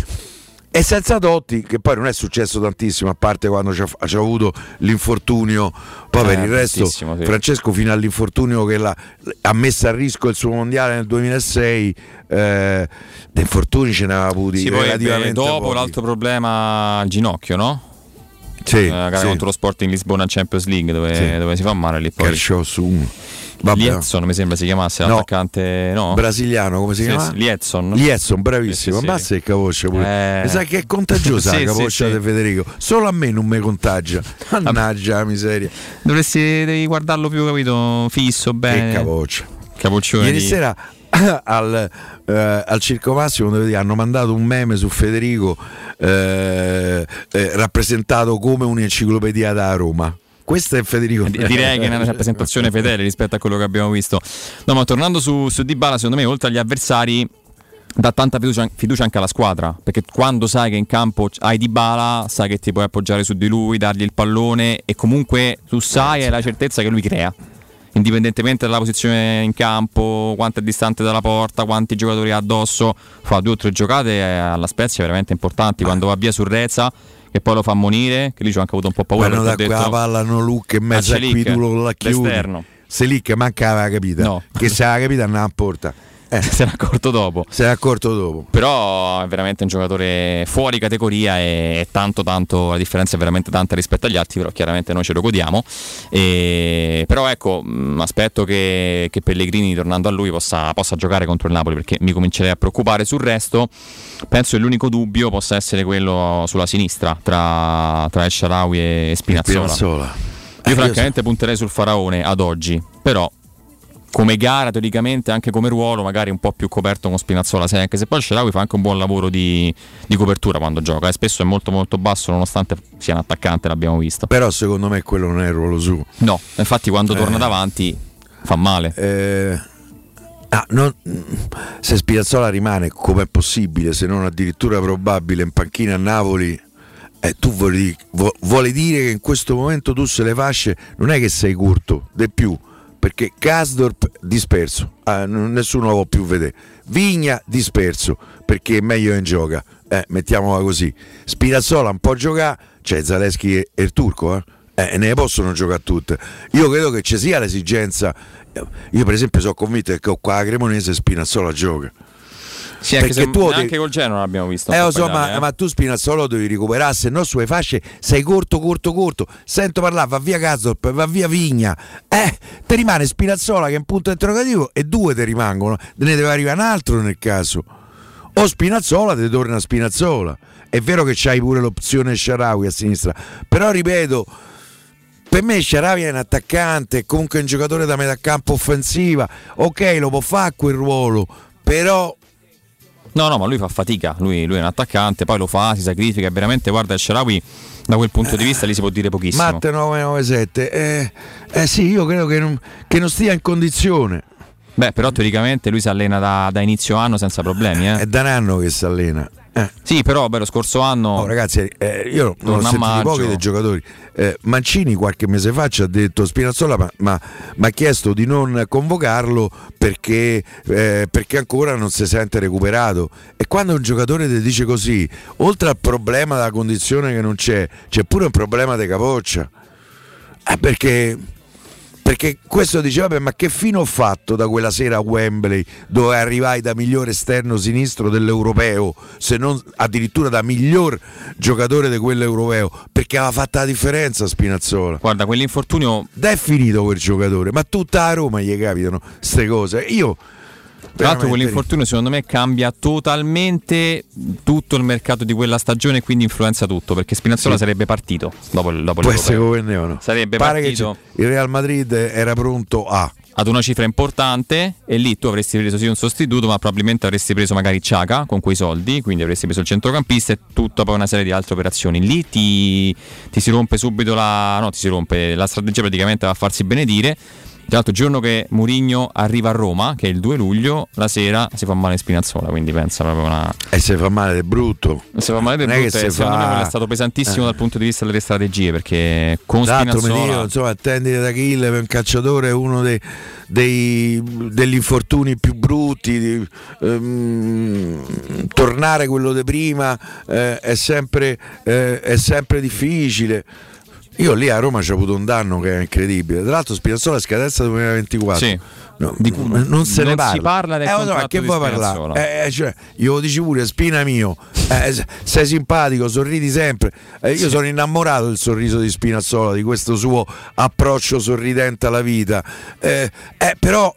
e senza Totti, che poi non è successo tantissimo, a parte quando c'ha, c'ha avuto l'infortunio, poi per Eh, il resto, tantissimo, sì. Francesco fino all'infortunio che l'ha, ha messo a rischio il suo mondiale nel 2006, eh, di infortuni ce ne aveva avuti Sì, poi relativamente dopo pochi. l'altro problema al ginocchio, no? Sì, Eh, la gara sì. contro lo Sport in Lisbona Champions League dove, Sì. dove si fa male lì poi. Calcio su uno. Vabbè. Lietson mi sembra si chiamasse No. l'attaccante no? Brasiliano, come si Sì, chiama? sì, Lietson. Lietson, bravissimo. Sì, sì. Ammazza il capoccia pure. Eh. Mi sa che è contagiosa [laughs] Sì, la capoccia di Federico. Solo a me non mi contagia. [laughs] Mannaggia la miseria. Dovresti devi guardarlo più capito fisso bene. Che capoccia. Capoccione Ieri di- sera [coughs] al, eh, al Circo Massimo hanno mandato un meme su Federico eh, eh, rappresentato come un'enciclopedia da Roma. Questo è Federico. Di- Direi che è una rappresentazione fedele rispetto a quello che abbiamo visto. No, ma tornando su, su Dybala, secondo me, oltre agli avversari, dà tanta fiducia, fiducia anche alla squadra. Perché quando sai che in campo hai Dybala, sai che ti puoi appoggiare su di lui, dargli il pallone e comunque tu sai hai la certezza che lui crea. Indipendentemente dalla posizione in campo, quanto è distante dalla porta, quanti giocatori ha addosso, fa due o tre giocate eh, alla Spezia veramente importanti. Quando va via su Rezza, che poi lo fa ammonire, che lì ci ho anche avuto un po' paura. Vanno da qua la detto- palla non look e mezzo a qui tu lo la chiudi. l'esterno. Se lì che manca aveva capita. No. Che se aveva capita andava a porta. Se n'è accorto dopo. Se n'è accorto dopo. Però è veramente un giocatore fuori categoria e è tanto tanto, la differenza è veramente tanta rispetto agli altri, però chiaramente noi ce lo godiamo. E, però ecco, mh, aspetto che, che Pellegrini, tornando a lui, possa, possa giocare contro il Napoli perché mi comincerei a preoccupare sul resto. Penso che l'unico dubbio possa essere quello sulla sinistra tra, tra El Sharawi e Spinazzola. Spinazzola. Io francamente punterei sul Faraone ad oggi, però come gara teoricamente anche come ruolo magari un po' più coperto con Spinazzola se- anche se poi Sharawi fa anche un buon lavoro di, di copertura quando gioca e spesso è molto molto basso nonostante sia un attaccante l'abbiamo visto. Però secondo me quello non è il ruolo suo. no infatti quando torna Eh. davanti fa male. Eh, ah, non- se Spinazzola rimane come è possibile, se non addirittura probabile, in panchina a Napoli, eh, tu vuoi, vo- vuole dire che in questo momento tu se le fasce non è che sei curto, di più, perché Kasdorp disperso, ah, nessuno lo può più vedere. Vigna disperso, perché è meglio in gioca, eh, mettiamola così. Spinazzola un po' giocare, c'è Zaleschi e, e il turco, eh? Eh, ne possono giocare tutte. Io credo che ci sia l'esigenza. Io, per esempio, sono convinto che qua a Cremonese Spinazzola gioca. Sì, anche se tu anche devi- col Genoa l'abbiamo visto Eh, so, ma, eh. ma tu Spinazzola lo devi recuperare, se no sulle fasce sei corto, corto, corto. Sento parlare, va via Gazzop, va via Vigna. Eh, ti rimane Spinazzola che è un punto interrogativo e due ti rimangono. Ne deve arrivare un altro nel caso. O Spinazzola ti torna Spinazzola. È vero che c'hai pure l'opzione Sharawi a sinistra, però ripeto, per me Sharawi è un attaccante, è comunque un giocatore da metà campo offensiva. Ok, lo può fare quel ruolo, però No, no, ma lui fa fatica, lui, lui è un attaccante, poi lo fa, si sacrifica, veramente guarda il Sharawi da quel punto di vista lì si può dire pochissimo. Matte 997. Eh, eh sì, io credo che non, che non stia in condizione. Beh, però teoricamente lui si allena da, da inizio anno senza problemi, eh. È da un anno che si allena. Eh. Sì, però beh, lo scorso anno Oh, ragazzi, eh, io non ho sentito pochi dei giocatori. Eh, Mancini qualche mese fa ci ha detto Spinazzola, ma, ma, ma ha chiesto di non convocarlo perché, eh, perché ancora non si sente recuperato. E quando un giocatore ti dice così, oltre al problema della condizione che non c'è, c'è pure un problema di capoccia. Eh, perché, perché questo dice, vabbè, ma che fine ho fatto da quella sera a Wembley dove arrivai da miglior esterno sinistro dell'europeo, se non addirittura da miglior giocatore di quello europeo, perché aveva fatto la differenza Spinazzola. Guarda, quell'infortunio Ed è finito quel giocatore, ma tutta a Roma gli capitano queste cose. Io Tra l'altro quell'infortunio secondo me cambia totalmente tutto il mercato di quella stagione e quindi influenza tutto perché Spinazzola Sì. sarebbe partito dopo, dopo può essere. Sarebbe Pare partito il Real Madrid era pronto a ad una cifra importante e lì tu avresti preso sì un sostituto ma probabilmente avresti preso magari Ciaca con quei soldi quindi avresti preso il centrocampista e tutta poi una serie di altre operazioni lì ti, ti si rompe subito la no ti si rompe la strategia praticamente va a farsi benedire tra l'altro il giorno che Murigno arriva a Roma che è il 2 luglio la sera si fa male Spinazzola quindi pensa proprio una e se fa male del brutto. si fa male è brutto e se secondo fa- è stato pesantissimo Eh. dal punto di vista delle strategie perché con l'altro mi Spinazzola dicono, insomma, attendere da Kill per un calciatore è uno dei, dei- degli infortuni più brutti. di- ehm, tornare quello di prima eh, è, sempre, eh, è sempre difficile. Io lì a Roma c'ho avuto un danno che è incredibile. Tra l'altro Spinazzola è scadenza 2024. Sì. No, Di non se ne non parla. si parla del eh, contratto che vuoi parlare? Eh, cioè, io lo dici pure, Spina mio, eh, s- sei simpatico, sorridi sempre. Eh, io sono innamorato del sorriso di Spinazzola, di questo suo approccio sorridente alla vita. Eh, eh, però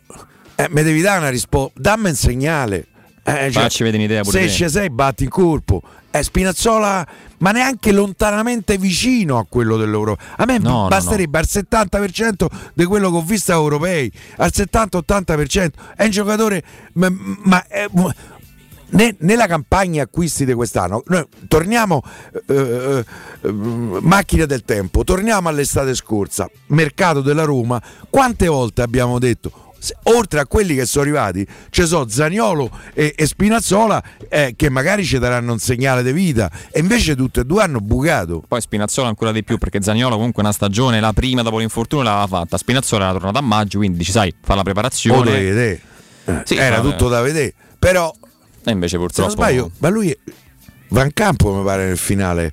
eh, mi devi dare una risposta, dammi un segnale. Eh, Facci vedere un'idea pure se ci sei, batti il colpo. Eh, Spinazzola, ma neanche lontanamente vicino a quello dell'Europa. A me No, no, basterebbe al 70% di quello che ho visto europei, al 70-80%. È un giocatore, ma, ma è- ne- nella campagna acquisti di quest'anno, noi torniamo, eh, eh, eh, macchina del tempo, torniamo all'estate scorsa, mercato della Roma, quante volte abbiamo detto, oltre a quelli che sono arrivati, ci sono Zaniolo e, e Spinazzola eh, che magari ci daranno un segnale di vita e invece tutti e due hanno bucato. Poi Spinazzola ancora di più perché Zagnolo comunque una stagione, la prima dopo l'infortunio l'aveva fatta. Spinazzola era tornato a maggio, quindi dici sai, fa la preparazione. Eh, Sì, Era vabbè. tutto da vedere, però E invece se non purtroppo sbaglio, ma lui va in campo mi pare nel finale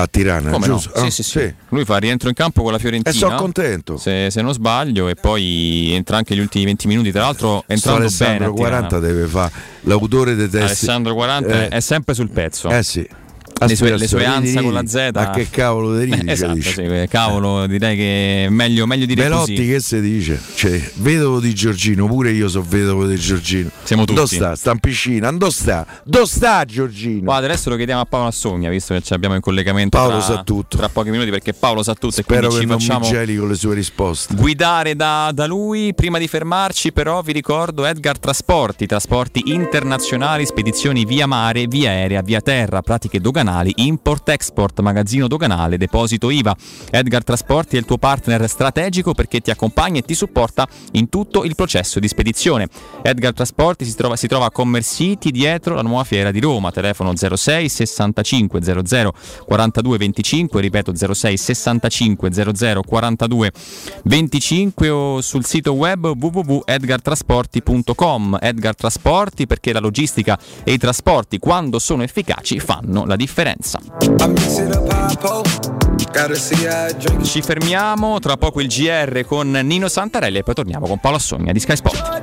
a Tirana, Come no? giusto? Sì, Ah, sì, sì. Lui fa rientro in campo con la Fiorentina. E sono contento. Se, se non sbaglio, e poi entra anche gli ultimi 20 minuti. Tra l'altro, Sto entrando bene. Alessandro a Tirana. 40 deve fare l'autore dei testi. Alessandro 40 Eh, è sempre sul pezzo. Eh sì. Le sue, le sue ansia con la Z. Ma che cavolo di ridi, [laughs] esatto, dice. sì, eh, cavolo, direi che è meglio, meglio dire Belotti così. che si dice? Cioè, vedovo di Giorgino, pure io sono vedovo di Giorgino. Siamo tutti. Dove sta? Sta in piscina, dove sta? Dove sta Giorgino? Guarda, adesso lo chiediamo a Paolo Assogna, visto che ci abbiamo in collegamento Paolo tra, sa tutto. tra pochi minuti, perché Paolo sa tutto Spero e che quindi non ci mi facciamo con le sue risposte. guidare da, da lui. Prima di fermarci, però, vi ricordo Edgar Trasporti, trasporti internazionali, spedizioni via mare, via aerea, via terra, pratiche doganali, import-export, magazzino doganale, deposito IVA. Edgar Trasporti è il tuo partner strategico perché ti accompagna e ti supporta in tutto il processo di spedizione. Edgar Trasporti si trova, si trova a Commersiti dietro la nuova fiera di Roma, telefono 06 65 00 42 25, ripeto 06 65 00 42 25 o sul sito web www.edgartrasporti.com. Edgar Trasporti perché la logistica e i trasporti quando sono efficaci fanno la differenza. Ci fermiamo, tra poco il GR con Nino Santarelli e poi torniamo con Paolo Assogna di Sky Sport.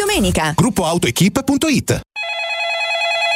domenica. Gruppo AutoEquip.it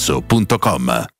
showroomdelmaterasso.com.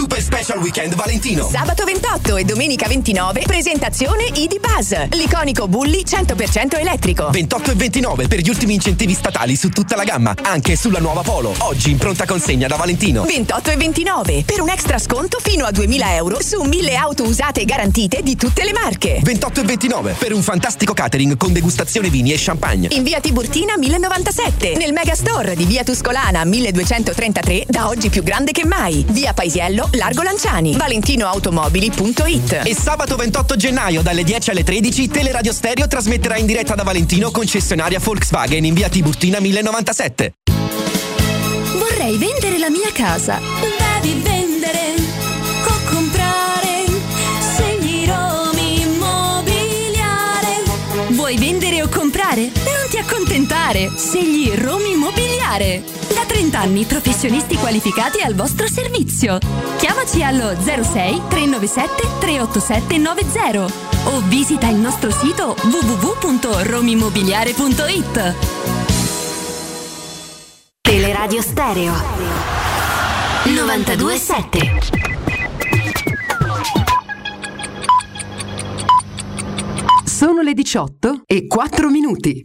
Super Special Weekend Valentino. Sabato 28 e domenica 29 presentazione ID Buzz, l'iconico Bulli 100% elettrico. 28 e 29 per gli ultimi incentivi statali su tutta la gamma, anche sulla nuova Polo. Oggi in pronta consegna da Valentino. 28 e 29 per un extra sconto fino a 2000 euro su 1000 auto usate e garantite di tutte le marche. 28 e 29 per un fantastico catering con degustazione vini e champagne. In via Tiburtina 1097, nel Megastore di via Tuscolana 1233, da oggi più grande che mai. Via Paisiello, Largo Lanciani. ValentinoAutomobili.it. E sabato 28 gennaio dalle 10 alle 13 Teleradio Stereo trasmetterà in diretta da Valentino concessionaria Volkswagen in via Tiburtina 1097. Vorrei vendere la mia casa. Devi vendere o comprare. Scegli Romi Immobiliare. Vuoi vendere o comprare? Non ti accontentare! Scegli Romi Immobiliare! Da 30 anni professionisti qualificati al vostro servizio. Chiamaci allo 06 397 387 90 o visita il nostro sito www.romimmobiliare.it. Teleradio Stereo 927 Sono le 18 e 4 minuti.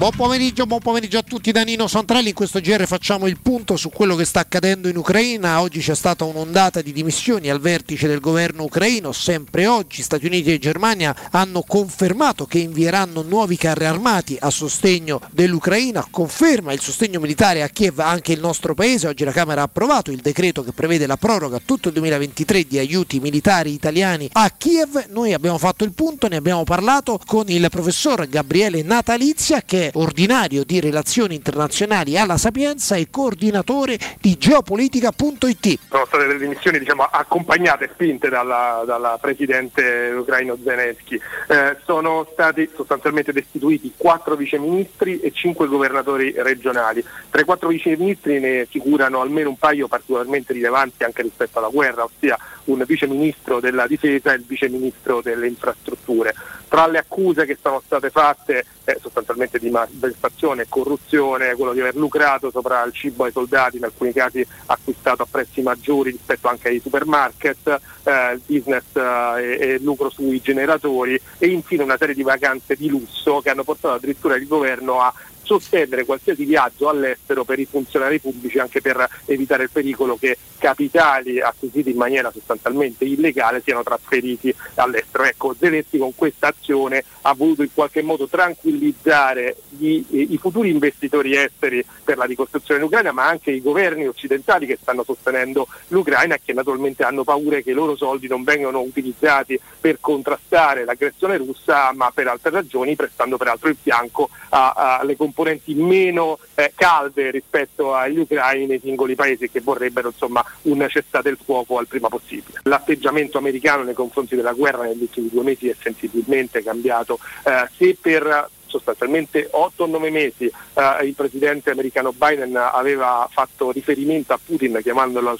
Buon pomeriggio, buon pomeriggio a tutti da Nino Santrelli. In questo GR facciamo il punto su quello che sta accadendo in Ucraina. Oggi c'è stata un'ondata di dimissioni al vertice del governo ucraino. Sempre oggi Stati Uniti e Germania hanno confermato che invieranno nuovi carri armati a sostegno dell'Ucraina. Conferma il sostegno militare a Kiev anche il nostro paese. Oggi la Camera ha approvato il decreto che prevede la proroga tutto il 2023 di aiuti militari italiani a Kiev. Noi abbiamo fatto il punto, ne abbiamo parlato con il professor Gabriele Natalizia che è ordinario di relazioni internazionali alla Sapienza e coordinatore di geopolitica.it. Sono state delle dimissioni diciamo, accompagnate e spinte dalla, dalla presidente ucraino Zelensky. Eh, sono stati sostanzialmente destituiti quattro viceministri e cinque governatori regionali. Tra i quattro viceministri ne figurano almeno un paio particolarmente rilevanti anche rispetto alla guerra, ossia un viceministro della difesa e il viceministro delle infrastrutture. Tra le accuse che sono state fatte eh, sostanzialmente di malversazione e corruzione, quello di aver lucrato sopra il cibo ai soldati, in alcuni casi acquistato a prezzi maggiori rispetto anche ai supermarket, eh, business eh, e lucro sui generatori e infine una serie di vacanze di lusso che hanno portato addirittura il governo a sospendere qualsiasi viaggio all'estero per i funzionari pubblici anche per evitare il pericolo che capitali acquisiti in maniera sostanzialmente illegale siano trasferiti all'estero. Ecco, Zelensky con questa azione ha voluto in qualche modo tranquillizzare gli, i futuri investitori esteri per la ricostruzione in Ucraina, ma anche i governi occidentali che stanno sostenendo l'Ucraina e che naturalmente hanno paura che i loro soldi non vengano utilizzati per contrastare l'aggressione russa, ma per altre ragioni, prestando peraltro il fianco alle componenti meno eh, calde rispetto agli ucraini nei singoli paesi che vorrebbero insomma un cessate il fuoco al prima possibile. L'atteggiamento americano nei confronti della guerra negli ultimi due mesi è sensibilmente cambiato. Eh, se per sostanzialmente 8 o 9 mesi eh, il presidente americano Biden aveva fatto riferimento a Putin chiamandolo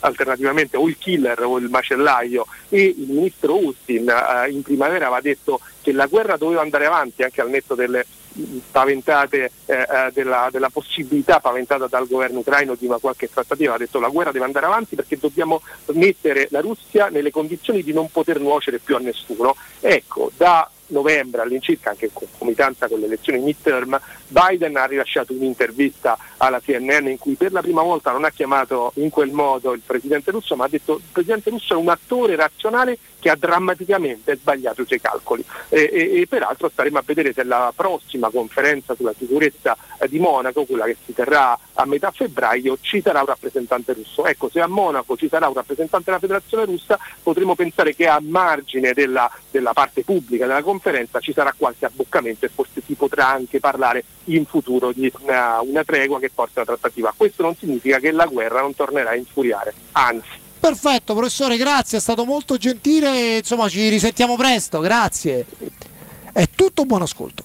alternativamente o il killer o il macellaio e il ministro Austin eh, in primavera aveva detto che la guerra doveva andare avanti anche al netto delle paventate eh, eh, della, della, possibilità paventata dal governo ucraino di una qualche trattativa, ha detto la guerra deve andare avanti perché dobbiamo mettere la Russia nelle condizioni di non poter nuocere più a nessuno. Ecco, da novembre all'incirca, anche in concomitanza con le elezioni midterm, Biden ha rilasciato un'intervista alla CNN in cui per la prima volta non ha chiamato in quel modo il presidente russo, ma ha detto il presidente russo è un attore razionale che ha drammaticamente sbagliato i suoi calcoli. E, e, e peraltro staremo a vedere se la prossima conferenza sulla sicurezza di Monaco, quella che si terrà a metà febbraio, ci sarà un rappresentante russo. Ecco, se a Monaco ci sarà un rappresentante della federazione russa, potremo pensare che a margine della, della parte pubblica della conferenza ci sarà qualche abboccamento e forse si potrà anche parlare in futuro di una, una tregua che porta alla trattativa. Questo non significa che la guerra non tornerà a infuriare, anzi. Perfetto, professore, grazie, è stato molto gentile. Insomma, ci risentiamo presto, grazie. È tutto, buon ascolto.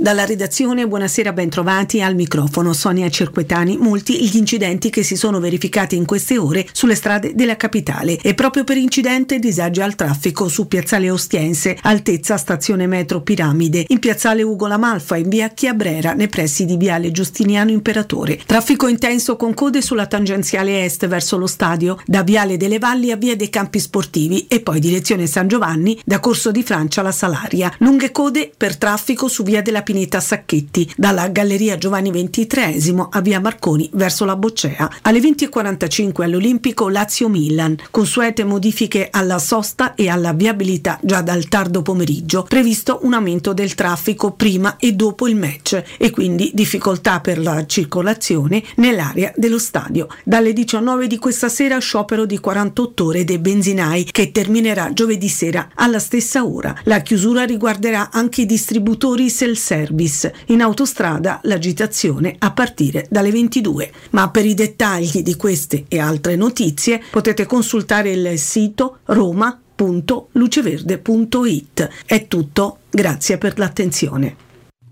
Dalla redazione, buonasera, bentrovati al microfono Sonia Cerquetani. Molti gli incidenti che si sono verificati in queste ore sulle strade della capitale e proprio per incidente disagio al traffico su Piazzale Ostiense, altezza stazione metro Piramide, in Piazzale Ugo Lamalfa, in via Chiabrera, nei pressi di Viale Giustiniano Imperatore. Traffico intenso con code sulla tangenziale est verso lo stadio, da Viale delle Valli a Via dei Campi Sportivi e poi direzione San Giovanni, da Corso di Francia alla Salaria. Lunghe code per traffico su Via della Pineta Sacchetti, dalla Galleria Giovanni XXIII a Via Marconi verso la Boccea. Alle 20.45 all'Olimpico Lazio-Milan, consuete modifiche alla sosta e alla viabilità già dal tardo pomeriggio, previsto un aumento del traffico prima e dopo il match e quindi difficoltà per la circolazione nell'area dello stadio. Dalle 19 di questa sera sciopero di 48 ore dei benzinai che terminerà giovedì sera alla stessa ora. La chiusura riguarderà anche i distributori self-service. In autostrada l'agitazione a partire dalle 22. Ma per i dettagli di queste e altre notizie potete consultare il sito roma.luceverde.it. È tutto, grazie per l'attenzione.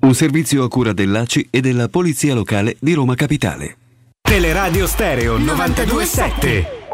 Un servizio a cura dell'ACI e della Polizia Locale di Roma Capitale. Teleradio Stereo 927.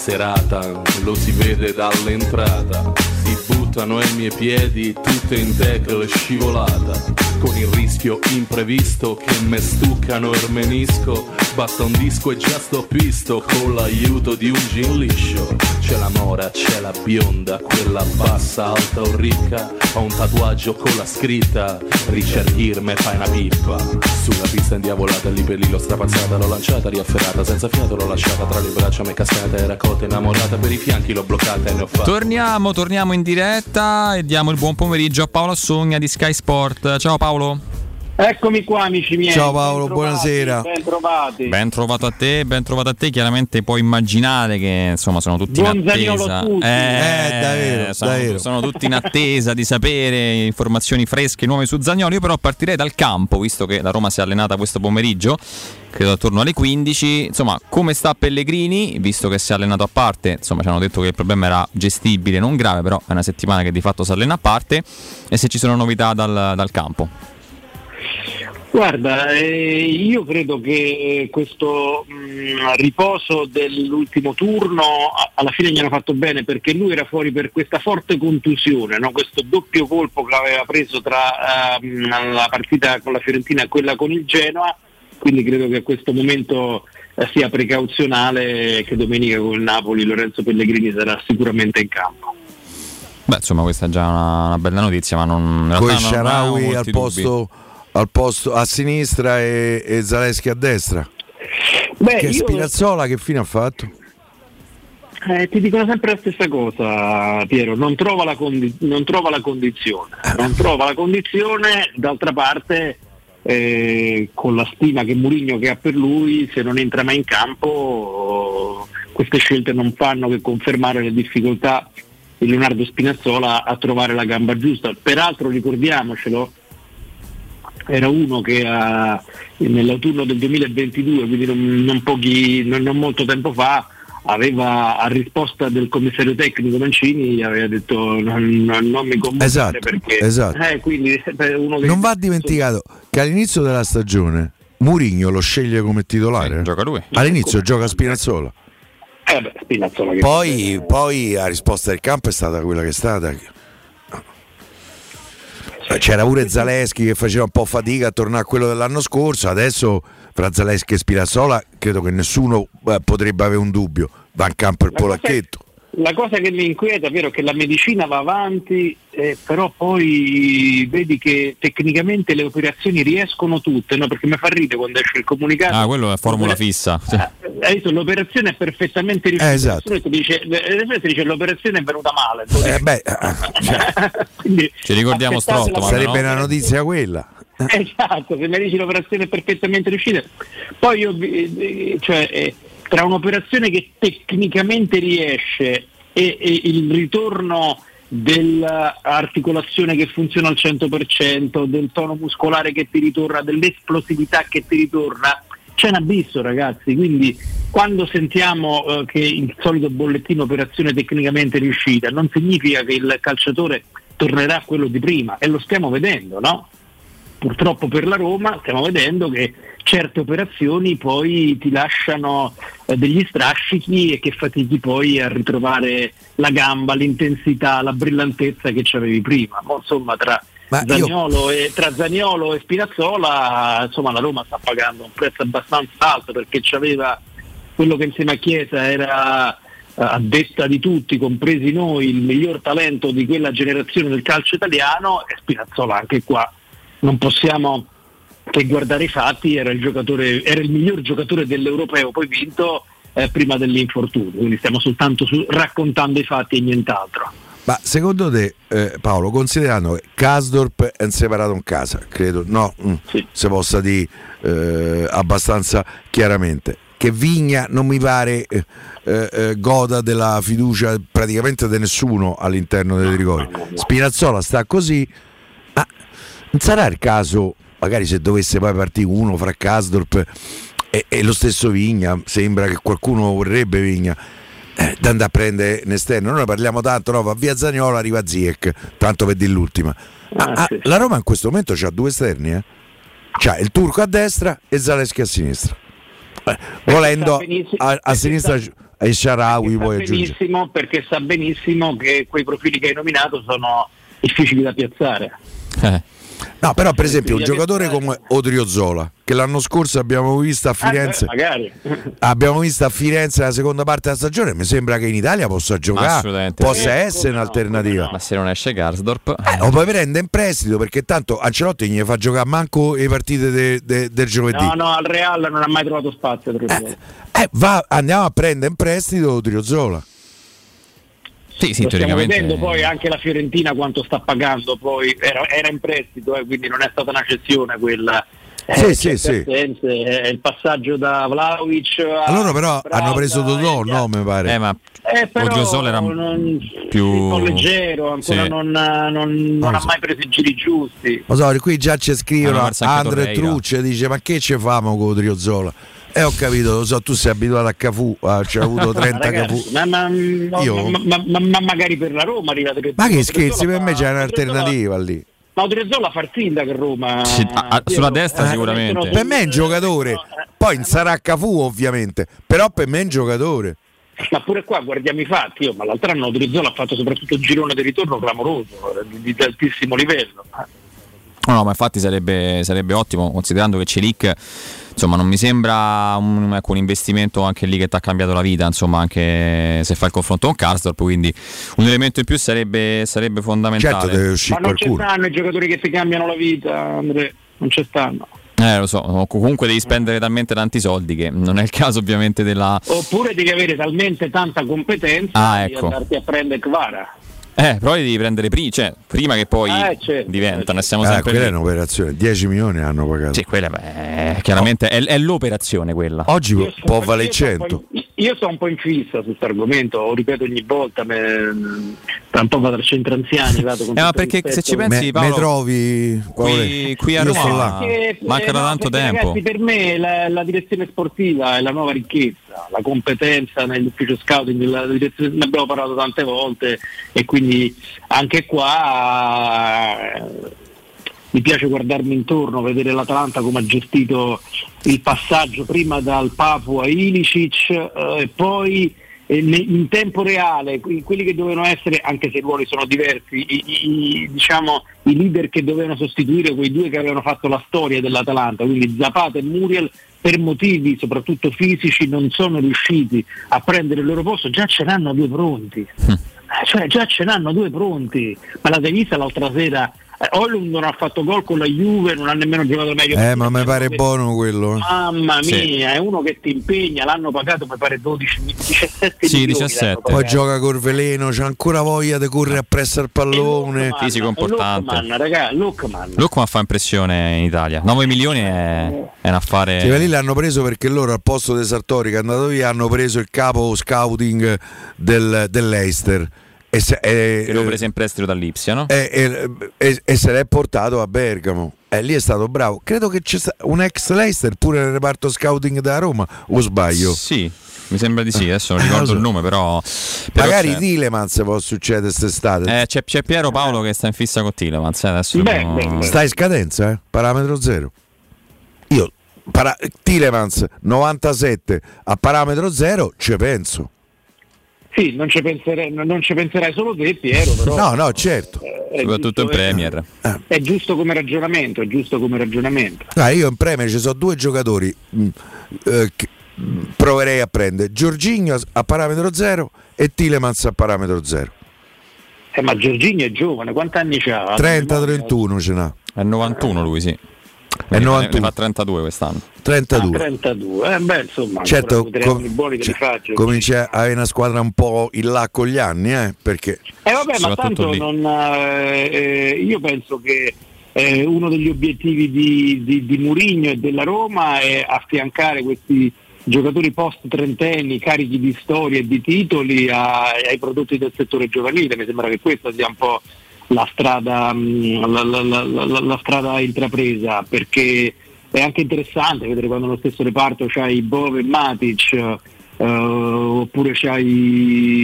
Serata, lo si vede dall'entrata. Si buttano ai miei piedi tutte in tackle scivolata. Con il rischio imprevisto che me stuccano il menisco. Basta un disco e già sto pisto con l'aiuto di un gin liscio. C'è la mora, c'è la bionda, quella bassa, alta o ricca. Ho un tatuaggio con la scritta Richard Gere me fai una pippa Sulla pista indiavolata lì per lì l'ho strapazzata L'ho lanciata, riafferrata, senza fiato l'ho lasciata Tra le braccia mi è cascata, era cotta innamorata Per i fianchi l'ho bloccata e ne ho fatto Torniamo, torniamo in diretta e diamo il buon pomeriggio a Paolo Sogna di Sky Sport. Ciao Paolo. 到喽 Eccomi qua amici miei. Ciao Paolo, ben trovati, buonasera. Ben trovati. Ben trovato a te, ben trovato a te. Chiaramente puoi immaginare che insomma sono tutti Buon in attesa. tutti. Eh, davvero, sono, davvero. sono tutti in attesa di sapere informazioni fresche, nuove su Zagnolo. Io però partirei dal campo, visto che la Roma si è allenata questo pomeriggio, credo attorno alle 15. Insomma, come sta Pellegrini, visto che si è allenato a parte? Insomma, ci hanno detto che il problema era gestibile, non grave, però è una settimana che di fatto si allena a parte. E se ci sono novità dal, dal campo. Guarda, eh, io credo che questo mh, riposo dell'ultimo turno a- alla fine gli hanno fatto bene perché lui era fuori per questa forte contusione, no? questo doppio colpo che aveva preso tra ehm, la partita con la Fiorentina e quella con il Genoa, quindi credo che a questo momento eh, sia precauzionale che domenica con il Napoli Lorenzo Pellegrini sarà sicuramente in campo. Beh, insomma, questa è già una, una bella notizia, ma non. Con Sharawi al dubbi. posto, al posto a sinistra e, e Zaleschi a destra. Beh, che io- Spinazzola che fine ha fatto? Eh, ti dicono sempre la stessa cosa, Piero, non trova la, condi- non trova la condizione, non trova la condizione, d'altra parte eh, con la stima che Mourinho che ha per lui, se non entra mai in campo, queste scelte non fanno che confermare le difficoltà di Leonardo Spinazzola a trovare la gamba giusta. Peraltro ricordiamocelo, era uno che ha- nell'autunno del 2022, quindi non, non pochi- non- non molto tempo fa, aveva a risposta del commissario tecnico Mancini aveva detto non, non- non mi convocare Esatto, perché esatto. Eh, quindi, che- Non va dimenticato che all'inizio della stagione Murigno lo sceglie come titolare. gioca lui. All'inizio gioca Spinazzola. Eh beh, Spinazzola che- Poi, poi la risposta del campo è stata quella che è stata. Eh, C'era pure Zaleschi che faceva un po' fatica a tornare a quello dell'anno scorso. Adesso fra Zaleschi e Spinazzola credo che nessuno eh, potrebbe avere un dubbio. Va in campo il Ma polacchetto. La cosa che mi inquieta è vero che la medicina va avanti, eh, però poi vedi che tecnicamente le operazioni riescono tutte, no? perché mi fa ridere quando esce il comunicato. Ah, quello è formula fissa. Sì. Eh, Hai visto, l'operazione è perfettamente riuscita. Eh, esatto. Ti dice, eh, ti dice l'operazione è venuta male. Eh, beh, [laughs] eh, Quindi, Ci ricordiamo Strotto, la- sarebbe una notizia quella. [laughs] Esatto, se mi dici l'operazione è perfettamente riuscita. Poi io, vi- cioè, eh, tra un'operazione che tecnicamente riesce e, e il ritorno dell'articolazione che funziona al 100%, del tono muscolare che ti ritorna, dell'esplosività che ti ritorna, c'è un abisso ragazzi, quindi quando sentiamo eh, che il solito bollettino operazione tecnicamente riuscita non significa che il calciatore tornerà a quello di prima e lo stiamo vedendo, no? Purtroppo per la Roma stiamo vedendo che certe operazioni poi ti lasciano eh, degli strascichi e che fatichi poi a ritrovare la gamba, l'intensità, la brillantezza che avevi prima. Ma, insomma, tra Ma io- Zaniolo, e, tra Zaniolo e Spinazzola, insomma, la Roma sta pagando un prezzo abbastanza alto perché c'aveva quello che insieme a Chiesa era eh, a detta di tutti, compresi noi, il miglior talento di quella generazione del calcio italiano e Spinazzola anche qua non possiamo che guardare i fatti, era il, giocatore, era il miglior giocatore dell'europeo poi vinto eh, prima dell'infortunio, quindi stiamo soltanto su- raccontando i fatti e nient'altro. Ma secondo te, eh, Paolo, considerando che Kasdorp è separato in casa, credo, no, mm, se possa dire eh, abbastanza chiaramente, che Vigna non mi pare eh, eh, eh, goda della fiducia praticamente di nessuno all'interno dei rigori. Spinazzola sta così, ma non sarà il caso, magari se dovesse poi partire uno fra Kasdorp e, e lo stesso Vigna, sembra che qualcuno vorrebbe Vigna eh, da andare a prendere in esterno. Noi ne parliamo tanto, no? va via Zagnolo, arriva Ziek, tanto per dire l'ultima. Ma, ah, La Roma in questo momento ha due esterni, eh? C'ha il turco a destra e Zaleschi a sinistra. Eh, volendo a, a sinistra e Sharawi sa puoi aggiungere. benissimo perché sa benissimo che quei profili che hai nominato sono difficili da piazzare. No, però per esempio un giocatore come Odriozola, che l'anno scorso abbiamo visto a Firenze, Eh, magari. abbiamo visto a Firenze la seconda parte della stagione, mi sembra che in Italia possa giocare, possa Sì. essere un'alternativa. Ma se non esce Garsdorp, Eh, o poi prende in prestito perché tanto Ancelotti gli fa giocare manco le partite de- de- del giovedì. No, no, al Real non ha mai trovato spazio. per Eh, va- andiamo a prendere in prestito Odriozola. Sì, sì, Lo stiamo teoricamente. vedendo poi anche la Fiorentina quanto sta pagando, poi era, era in prestito, eh, quindi non è stata una cessione quella. Sì, sì, certe sì. assenze, eh, il passaggio da Vlaovic a Allora però hanno preso Dodò, no, mi pare. Eh, ma eh, però era non, più un po' leggero, ancora Sì. non, non- non Non ha so. mai preso i giri giusti. Lo so, qui già ci scrivono Andre. Trucce dice ma che ci famo con Odriozola? E ho capito, lo so, tu sei abituato a Cafu, ah, c'è avuto [laughs] 30 Cafu. Ragazzi, ma, ma- ma- ma- ma- ma magari per la Roma arrivate Ma che scherzi, per me c'è un'alternativa lì. Ma Odriozola fa il sindaco a Roma. Sì, a- sulla destra Eh, sicuramente. Per me è un giocatore, poi non sarà Cafu ovviamente, però per me è un giocatore. Ma pure qua guardiamo i fatti, io, ma l'altro anno Odriozola ha fatto soprattutto un girone di ritorno clamoroso, eh, di, di altissimo livello. No, no, ma infatti sarebbe, sarebbe ottimo, considerando che Celic insomma non mi sembra un, ecco, un investimento anche lì che ti ha cambiato la vita, insomma, anche se fa il confronto con Karsdorp, quindi un elemento in più sarebbe, sarebbe fondamentale. Certo, deve uscire Ma non ci stanno i giocatori che ti cambiano la vita, Andre, non ci stanno. Eh, lo so, o comunque devi spendere talmente tanti soldi che non è il caso ovviamente della... Oppure devi avere talmente tanta competenza Ah, di ecco. andarti a prendere Kvara. Eh, però li devi prendere pri- cioè, prima che poi Eh, certo, diventano, siamo Ah, sempre quella lì. è un'operazione, 10 milioni hanno pagato. Sì, quella beh, chiaramente è, è l'operazione quella. Oggi Io può valere io sono un 100. po' in- Io sono un po' in fissa su questo argomento, lo ripeto ogni volta, me, tra un po' vado al centro anziani, vado con Eh, ma perché rispetto. se ci pensi, Me, Paolo, me trovi qui, qui a Roma là. Perché, manca da no, tanto tempo. Ragazzi, per me la, la direzione sportiva è la nuova ricchezza, la competenza nell'ufficio scouting, ne abbiamo parlato tante volte e quindi anche qua eh, mi piace guardarmi intorno, vedere l'Atalanta come ha gestito il passaggio prima dal Papu a Ilicic eh, e poi in tempo reale que- quelli che dovevano essere, anche se i ruoli sono diversi, i, i- diciamo, i leader che dovevano sostituire quei due che avevano fatto la storia dell'Atalanta, quindi Zapata e Muriel, per motivi soprattutto fisici non sono riusciti a prendere il loro posto, già ce n'hanno due pronti. Eh, Cioè già ce n'hanno due pronti, ma l'avete vista l'altra sera? Eh, Ollum non ha fatto gol con la Juve, non ha nemmeno giocato meglio. Eh, ma mi pare buono quello. eh. Mamma mia, Sì. è uno che ti impegna, l'hanno pagato mi pare 12, 17 Sì, milioni. 17. l'hanno Poi gioca col veleno, c'ha ancora voglia di correre appresso al pallone. Fisico importante. Lookman, raga, Lookman. Lookman fa impressione in Italia. 9 milioni è, è un affare. Sì, lì l'hanno preso perché loro al posto di Sartori che è andato via hanno preso il capo scouting del, dell'Eister e se, e- Che lo prese in prestito dall'Ipsia, no? e- e- e- e se l'è portato a Bergamo. E lì è stato bravo. Credo che c'è un ex Leicester pure nel reparto scouting da Roma, o sbaglio? Sì, mi sembra di sì, adesso non ricordo Eh, il nome, però. però Magari c'è, Tilemans può succedere quest'estate. eh, c'è, c'è Piero Paolo che sta in fissa con Tilemans. eh, adesso Beh, beh, beh. Sta in scadenza, eh? parametro zero. Io, para- Tilemans 97 a parametro zero, ci penso. Sì, non ci, penserai, non ci penserai solo te, Piero, però. No, no, certo. è Soprattutto in giusto- Premier. È giusto come ragionamento, è giusto come ragionamento. Ah, io in Premier ci sono due giocatori mh, eh, che mh, proverei a prendere. Giorginio a parametro zero e Tilemans a parametro zero. Eh, ma Giorgini è giovane, quanti anni ha? 30-31 ce n'ha. È 91 lui, sì. È Ne- 91. Ne fa 32 quest'anno. 32. 32, eh, beh, insomma, Certo, com- te cioè, faccio. comincia a avere una squadra un po' in là con gli anni, eh, perché Eh vabbè, ma tanto non, eh, eh, io penso che eh, uno degli obiettivi di, di, di Murigno e della Roma è affiancare questi giocatori post trentenni carichi di storia e di titoli a- ai prodotti del settore giovanile. Mi sembra che questa sia un po' la strada, mh, la, la- la- strada intrapresa perché è anche interessante vedere quando nello stesso reparto c'hai Bove e Matic eh, oppure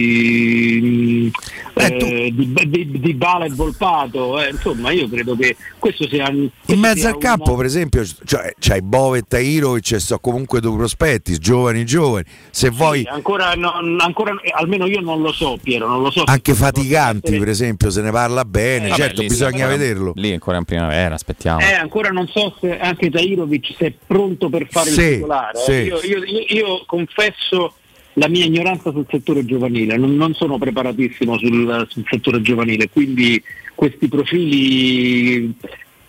c'hai eh, di, di, di Bala e Volpato eh, insomma io credo che questo sia In questo mezzo sia al campo, una- per esempio, cioè, c'hai Bove e Tairovic e so comunque due prospetti, giovani, giovani. Se vuoi, Sì, ancora, non- ancora eh, almeno io non lo so Piero non lo so anche faticanti, per esempio, se ne parla bene, Eh, certo, Vabbè, lì bisogna ancora- vederlo. Lì ancora in primavera, aspettiamo. Eh, ancora non so se anche Tairovic se è pronto per fare Sì, il titolare. eh. sì. Io, io- io- io confesso la mia ignoranza sul settore giovanile, non, non sono preparatissimo sul, sul settore giovanile, quindi questi profili,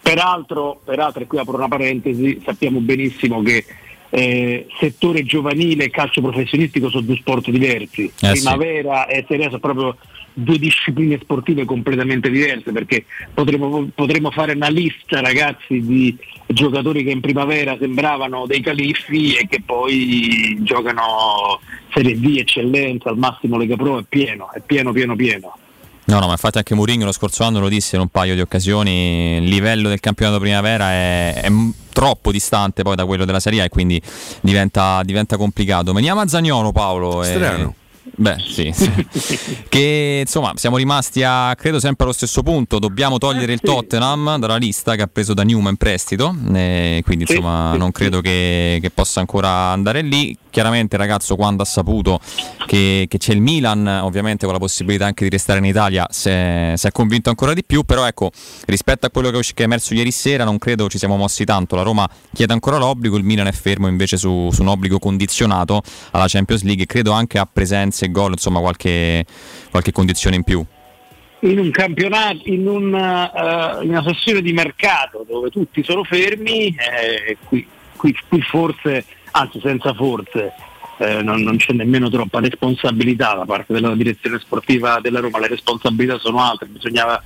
peraltro, peraltro, e qui apro una parentesi, sappiamo benissimo che eh, settore giovanile e calcio professionistico sono due sport diversi. Eh, sì. Primavera e Serie sono proprio due discipline sportive completamente diverse perché potremmo, potremmo fare una lista ragazzi di giocatori che in primavera sembravano dei califfi e che poi giocano Serie D, eccellenza, al massimo Lega Pro, è pieno, è pieno, pieno, pieno. No, no, ma infatti anche Mourinho lo scorso anno lo disse in un paio di occasioni, il livello del campionato primavera è, è troppo distante poi da quello della Serie A e quindi diventa, diventa complicato. Veniamo a Zagnolo Paolo. e- Strano. Beh, sì. [laughs] che insomma siamo rimasti a credo sempre allo stesso punto. Dobbiamo togliere il Tottenham dalla lista che ha preso da Newman in prestito. e quindi insomma non credo che, che possa ancora andare lì. Chiaramente il ragazzo quando ha saputo che, che c'è il Milan, ovviamente con la possibilità anche di restare in Italia, si è, si è convinto ancora di più. Però ecco, rispetto a quello che è emerso ieri sera, non credo ci siamo mossi tanto. La Roma chiede ancora l'obbligo, il Milan è fermo invece su, su un obbligo condizionato alla Champions League. Credo anche a presenze e gol, insomma, qualche, qualche condizione in più. in un campionato, in, un, eh, in una sessione di mercato dove tutti sono fermi, eh, qui, qui- qui forse, anzi senza forse, eh, non, non c'è nemmeno troppa responsabilità da parte della direzione sportiva della Roma, le responsabilità sono altre, bisognava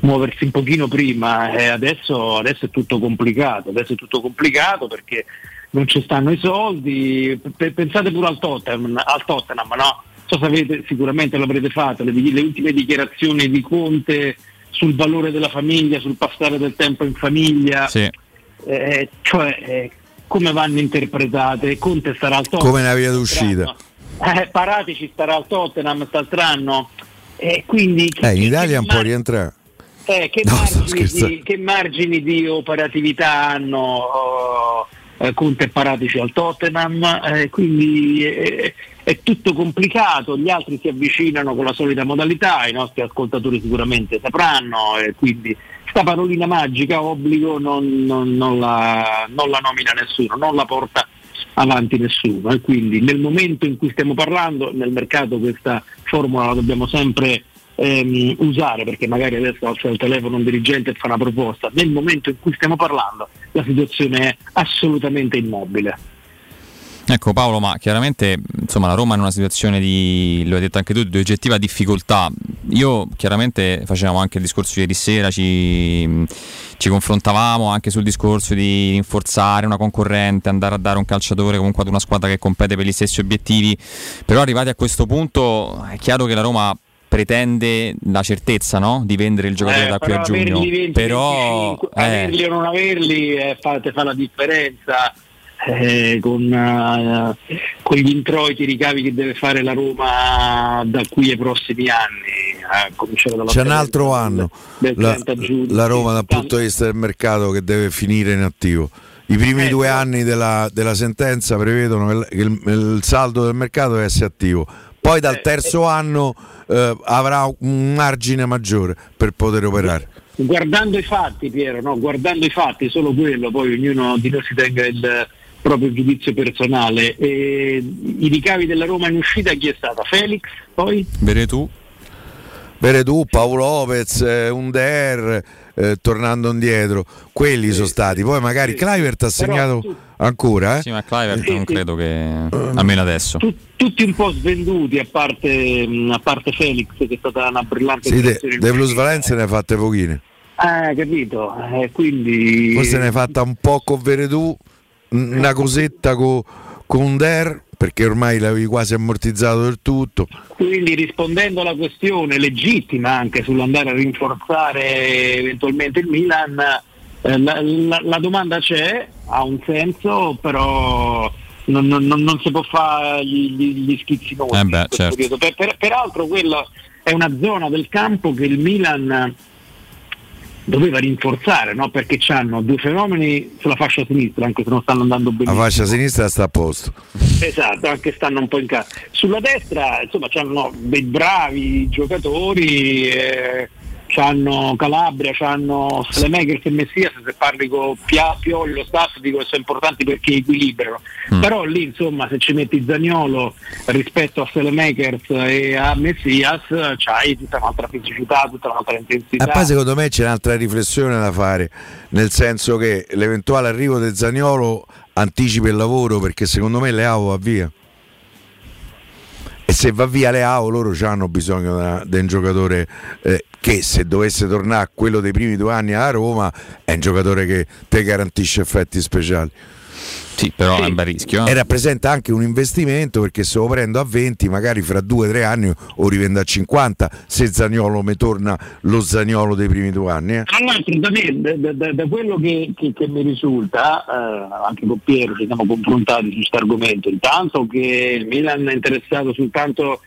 muoversi un pochino prima e adesso, adesso è tutto complicato, adesso è tutto complicato perché non ci stanno i soldi, P- pensate pure al Tottenham, al Tottenham no? So se avete, sicuramente l'avrete fatto, le, le ultime dichiarazioni di Conte sul valore della famiglia, sul passare del tempo in famiglia, Sì. eh, cioè eh, come vanno interpretate, Conte starà al Tottenham. Come una via d'uscita. Eh, Paratici starà al Tottenham quest'altro anno. Eh, quindi Eh, in Italia può mar- rientrare. eh, che, No, margini di, che margini di operatività hanno oh, eh, Conte e Paratici al Tottenham, eh, quindi è, è tutto complicato, gli altri si avvicinano con la solita modalità, i nostri ascoltatori sicuramente sapranno, e quindi sta parolina magica obbligo non, non- non la, non la nomina nessuno, non la porta avanti nessuno e quindi nel momento in cui stiamo parlando nel mercato questa formula la dobbiamo sempre ehm, usare perché magari adesso alza il telefono un dirigente e fa una proposta. Nel momento in cui stiamo parlando la situazione è assolutamente immobile Ecco Paolo, ma chiaramente insomma, la Roma è in una situazione di, lo hai detto anche tu, di oggettiva difficoltà. Io chiaramente facevamo anche il discorso ieri sera, ci, ci confrontavamo anche sul discorso di rinforzare una concorrente, andare a dare un calciatore comunque ad una squadra che compete per gli stessi obiettivi, però arrivati a questo punto è chiaro che la Roma pretende la certezza no? di vendere il giocatore Eh, da qui a però giugno. averli 20, però 25, eh, averli o non averli eh, fa, te fa la differenza eh, con, eh, con gli introiti, i ricavi che deve fare la Roma da qui ai prossimi anni, a cominciare dalla C'è un altro del- anno del la, 30 giugno. la Roma dal punto di vista del mercato che deve finire in attivo. I primi Eh, due anni della, della sentenza prevedono che il, che il- il saldo del mercato deve essere attivo. Poi Eh, dal terzo anno eh, avrà un margine maggiore per poter operare. Guardando i fatti, Piero, no? guardando i fatti, solo quello, poi ognuno di noi si tenga il proprio giudizio personale. E I ricavi della Roma in uscita chi è stata? Felix, poi? Veretù. Veretù, Paolo Lopez, eh, Under, eh, tornando indietro, quelli sono stati. Poi magari Clivert ha segnato ancora. Eh? Sì, ma Clivert non credo che almeno adesso. tutti un po' svenduti a parte, a parte Felix che è stata una brillante Sì, de, de Plus. Valenza ne ha fatte pochine. Eh, capito, Eh, quindi Forse ne è fatta un po' con Veretù, n- una cosetta con, con Under, perché ormai l'avevi quasi ammortizzato del tutto. Quindi rispondendo alla questione legittima anche sull'andare a rinforzare eventualmente il Milan, eh, la, la- la domanda c'è, ha un senso, però non, non- non- si può fare gli, gli, gli schizzinosi. Eh beh, certo. Per- per- peraltro quella è una zona del campo che il Milan doveva rinforzare, no? perché hanno due fenomeni sulla fascia sinistra, anche se non stanno andando La benissimo. fascia sinistra sta a posto. Esatto, anche stanno un po' in casa. Sulla destra, insomma, hanno dei bravi giocatori, eh, c'hanno Calabria, c'hanno Selemakers e Messias, se parli con Pia, Pioli, lo staff, dico che sono importanti perché equilibrano. Però lì, insomma, se ci metti Zagnolo rispetto a Selemakers e a Messias, c'hai tutta un'altra fisicità, tutta un'altra intensità. E poi secondo me c'è un'altra riflessione da fare, nel senso che l'eventuale arrivo del Zagnolo anticipa il lavoro perché secondo me Leao va via. E se va via Leao loro hanno bisogno di un giocatore eh, che se dovesse tornare a quello dei primi due anni a Roma è un giocatore che te garantisce effetti speciali. Sì, però è un bel rischio. eh. E rappresenta anche un investimento perché se lo prendo a 20 magari fra 2-3 anni o rivendo a 50 se Zagnolo mi torna lo Zagnolo dei primi due anni. eh. Tra l'altro da me, da, da- da quello che, che- che mi risulta, eh, anche con Piero ci siamo confrontati su questo argomento, intanto che il Milan è interessato soltanto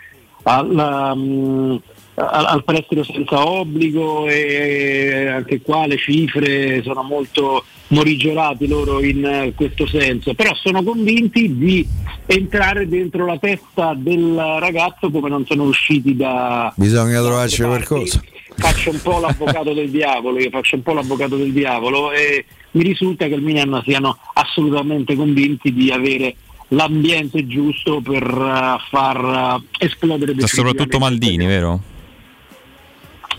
al, um, al- al prestito senza obbligo e anche qua le cifre sono molto morigerati loro in eh, questo senso, però sono convinti di entrare dentro la testa del ragazzo come non sono usciti da, Bisogna trovarci qualcosa. faccio un po' l'avvocato del diavolo, io faccio un po' l'avvocato del diavolo e mi risulta che il Milan siano assolutamente convinti di avere l'ambiente giusto per eh, far eh, esplodere soprattutto Maldini, vero?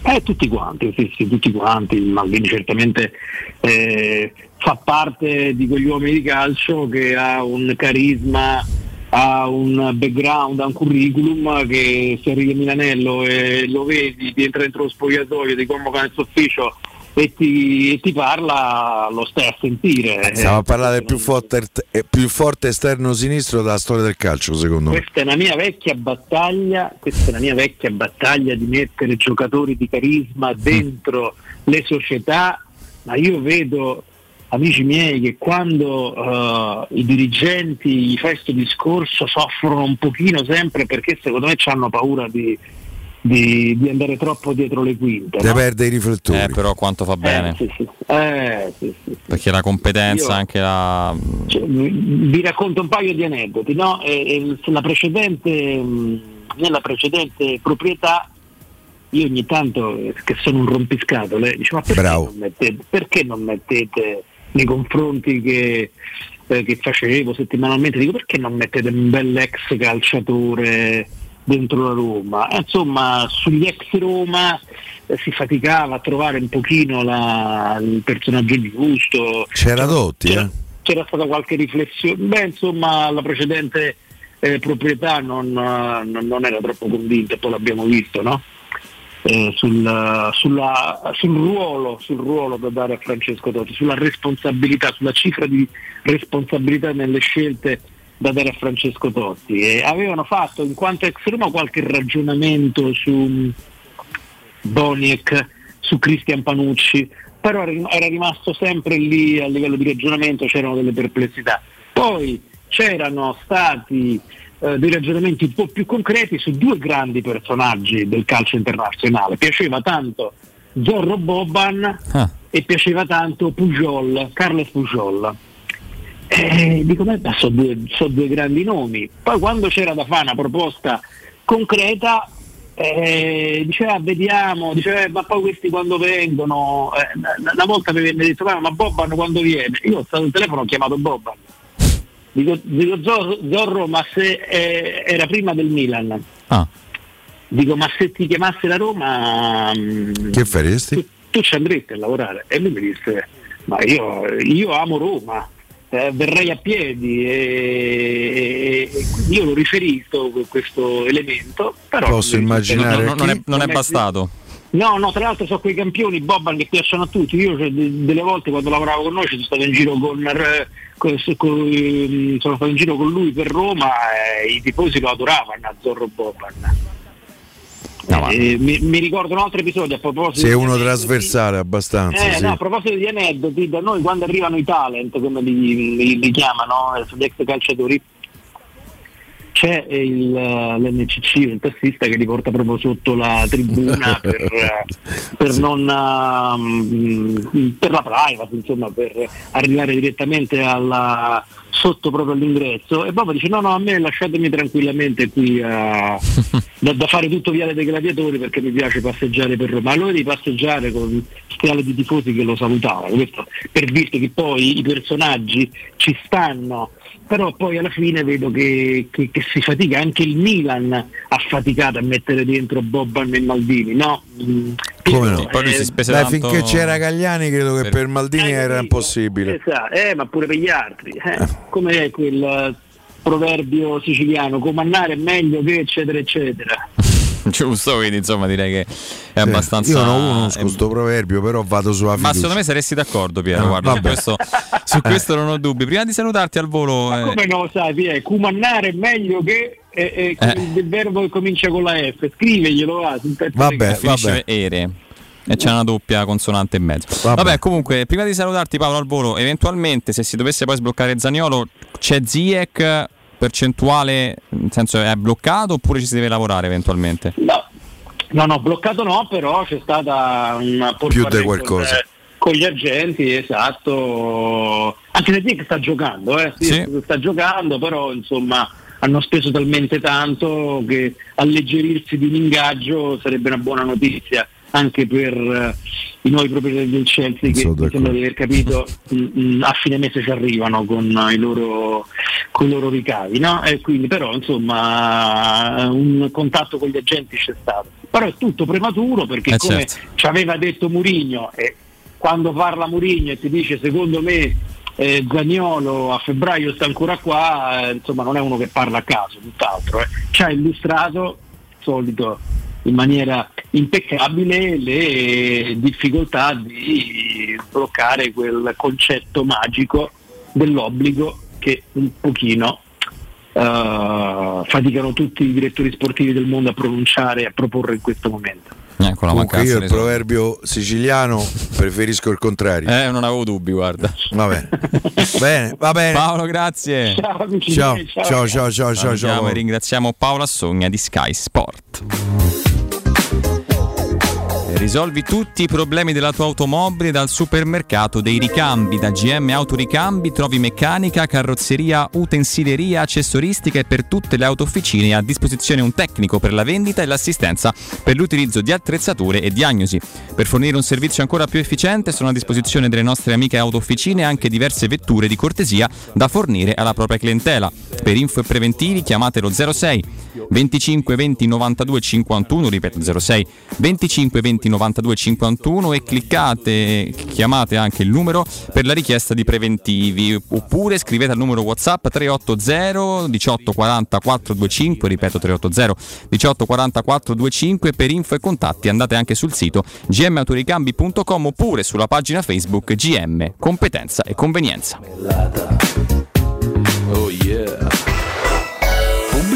Eh, tutti quanti, sì, sì, tutti quanti. Maldini certamente eh, fa parte di quegli uomini di calcio che ha un carisma, ha un background, ha un curriculum che se arrivi a Milanello e lo vedi, ti entra dentro lo spogliatoio, ti convoca nel suo ufficio e ti, e ti parla, lo stai a sentire. Stiamo a parlare del più forte, eh, più forte esterno sinistro della storia del calcio, secondo me. Questa è una mia vecchia battaglia, questa è una mia vecchia battaglia di mettere giocatori di carisma dentro le società, ma io vedo amici miei che quando eh, i dirigenti gli fai questo discorso soffrono un pochino sempre perché secondo me hanno paura di, di, di andare troppo dietro le quinte. Te no? perde i riflettori. Eh, però quanto fa bene. Eh, sì, sì. Eh, sì, sì. Perché la competenza, Io- anche la. Cioè, vi vi racconto un paio di aneddoti. No? E- e precedente, mh, nella precedente proprietà, io ogni tanto, che sono un rompiscatole, dicevo, ma perché non, mettete, perché non mettete nei confronti che, eh, che facevo settimanalmente, dico perché non mettete un bell'ex calciatore dentro la Roma? Eh, insomma, sugli ex Roma eh, si faticava a trovare un pochino la- il personaggio giusto. C'era Dotti, c'era, eh? c'era stata qualche riflessione. Beh, insomma, la precedente eh, proprietà non, non- non era troppo convinta, poi l'abbiamo visto, no? Eh, sul, sulla- sul ruolo, sul ruolo da dare a Francesco Totti, sulla responsabilità, sulla cifra di responsabilità nelle scelte da dare a Francesco Totti. E avevano fatto in quanto ex Roma qualche ragionamento su Boniek, su Cristian Panucci, però era rim- era rimasto sempre lì a livello di ragionamento, c'erano delle perplessità. Poi c'erano stati eh, dei ragionamenti un po' più concreti su due grandi personaggi del calcio internazionale. Piaceva tanto Zorro Boban Ah. e piaceva tanto Pujol, Carles Pujol. Eh, dico, beh, sono due, so due grandi nomi. Poi quando c'era da fare una proposta concreta, eh, diceva vediamo, diceva "Eh, ma poi questi quando vengono, Eh, una- volta mi venne detto "Ma- Boban quando viene? Io ho stato al telefono ho chiamato Boban. Dico, dico, Zorro, Zorro, ma se eh, era prima del Milan, Ah. dico ma se ti chiamasse la Roma mm, Che faresti? tu, tu ci andresti a lavorare e lui mi disse ma io, io amo Roma eh, verrei a piedi e, e quindi io lo riferisco con questo elemento però Posso immaginare Non, non è, non è bastato. No, no, tra l'altro sono quei campioni Boban che piacciono a tutti. Io cioè, de- delle volte quando lavoravo con noi ci sono stato in giro con, eh, con- con- sono stato in giro con lui per Roma e i tifosi lo adoravano a Zorro Boban. Eh, mi, mi ricordo un altro episodio a proposito Sei uno trasversale abbastanza, Eh, sì. no, a proposito di aneddoti, da noi quando arrivano i talent, come li, li- li chiamano, eh, gli ex calciatori, c'è il, eh, l'NCC, un tassista che li porta proprio sotto la tribuna [laughs] per, eh, per non ehm, per la privacy, insomma, per arrivare direttamente alla, sotto proprio all'ingresso. E Boba dice no no a me lasciatemi tranquillamente qui a, [laughs] da, da fare tutto Viale dei Gladiatori perché mi piace passeggiare per Roma. Allora devi passeggiare con stiale di tifosi che lo salutavano, questo per dirti che poi i personaggi ci stanno, però poi alla fine vedo che, che- che si fatica, anche il Milan ha faticato a mettere dentro Boban e Maldini, no? Mm, Come no? Poi lui si spese Beh, tanto- finché c'era Gagliani credo che per Maldini era impossibile. Esatto, eh, ma pure per gli altri. Eh. Come è quel eh, proverbio siciliano, comandare è meglio che eccetera eccetera. [laughs] [laughs] Giusto, quindi insomma direi che è abbastanza. Io non conosco questo proverbio, però vado sulla Ma fiducia. secondo me saresti d'accordo, Piero. Ah, guarda, su vabbè. questo, su questo non ho dubbi. Prima di salutarti al volo, eh, Come no, sai, Pie, cumannare è meglio che eh, eh, il, il verbo che comincia con la F, scriveglielo va, Vabbè, finisce ere. E c'è una doppia consonante in mezzo. Vabbè. comunque, prima di salutarti, Paolo al volo, eventualmente, se si dovesse poi sbloccare Zaniolo, c'è Ziek percentuale, nel senso è bloccato oppure ci si deve lavorare eventualmente? No, no, no, bloccato no, però c'è stata una Più di qualcosa. Con, eh, con gli agenti, esatto. Anche se Dick sta giocando, eh, sì, Sì. sta giocando, però insomma hanno speso talmente tanto che alleggerirsi di un ingaggio sarebbe una buona notizia anche per eh, i nuovi proprietari del Chelsea che mi sembra di aver capito mm, mm, a fine mese ci arrivano con i loro, con i loro ricavi no? e quindi però insomma un contatto con gli agenti c'è stato però è tutto prematuro perché Eh, come certo. ci aveva detto Murigno e quando parla Murigno e ti dice secondo me eh, Zagnolo a febbraio sta ancora qua, eh, insomma non è uno che parla a caso, tutt'altro. Eh. Ci ha illustrato, solito in maniera impeccabile, le difficoltà di bloccare quel concetto magico dell'obbligo che un pochino eh, faticano tutti i direttori sportivi del mondo a pronunciare e a proporre in questo momento. Ecco la Comunque mancanza io il proverbio siciliano preferisco il contrario. Eh, non avevo dubbi, guarda. Va bene. bene, va bene. Paolo, grazie. Ciao, amici Ciao, ciao, ciao, ciao, ciao, Salutiamo ciao. e ringraziamo Paolo Assogna di Sky Sport. Risolvi tutti i problemi della tua automobile dal supermercato dei ricambi. Da GM Autoricambi trovi meccanica, carrozzeria, utensileria, accessoristica e per tutte le autofficine a disposizione un tecnico per la vendita e l'assistenza per l'utilizzo di attrezzature e diagnosi. Per fornire un servizio ancora più efficiente sono a disposizione delle nostre amiche autofficine anche diverse vetture di cortesia da fornire alla propria clientela. Per info e preventivi chiamatelo 06 25 20 92 51, ripeto 06 25 20 92 51 e cliccate, chiamate anche il numero per la richiesta di preventivi oppure scrivete al numero WhatsApp 380 18 40 425, ripeto 380 18 40 425 per info e contatti andate anche sul sito gmautoricambi.com oppure sulla pagina Facebook GM Competenza e Convenienza. Oh yeah.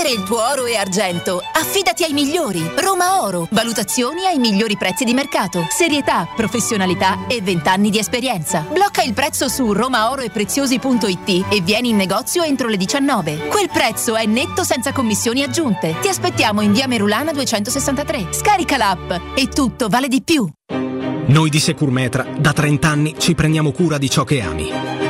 vendere il tuo oro e argento, affidati ai migliori. Roma Oro. Valutazioni ai migliori prezzi di mercato. Serietà, professionalità e 20 anni di esperienza. Blocca il prezzo su romaoroepreziosi.it e vieni in negozio entro le 19. Quel prezzo è netto senza commissioni aggiunte. Ti aspettiamo in via Merulana 263. Scarica l'app e tutto vale di più. Noi di Securmetra da 30 anni ci prendiamo cura di ciò che ami.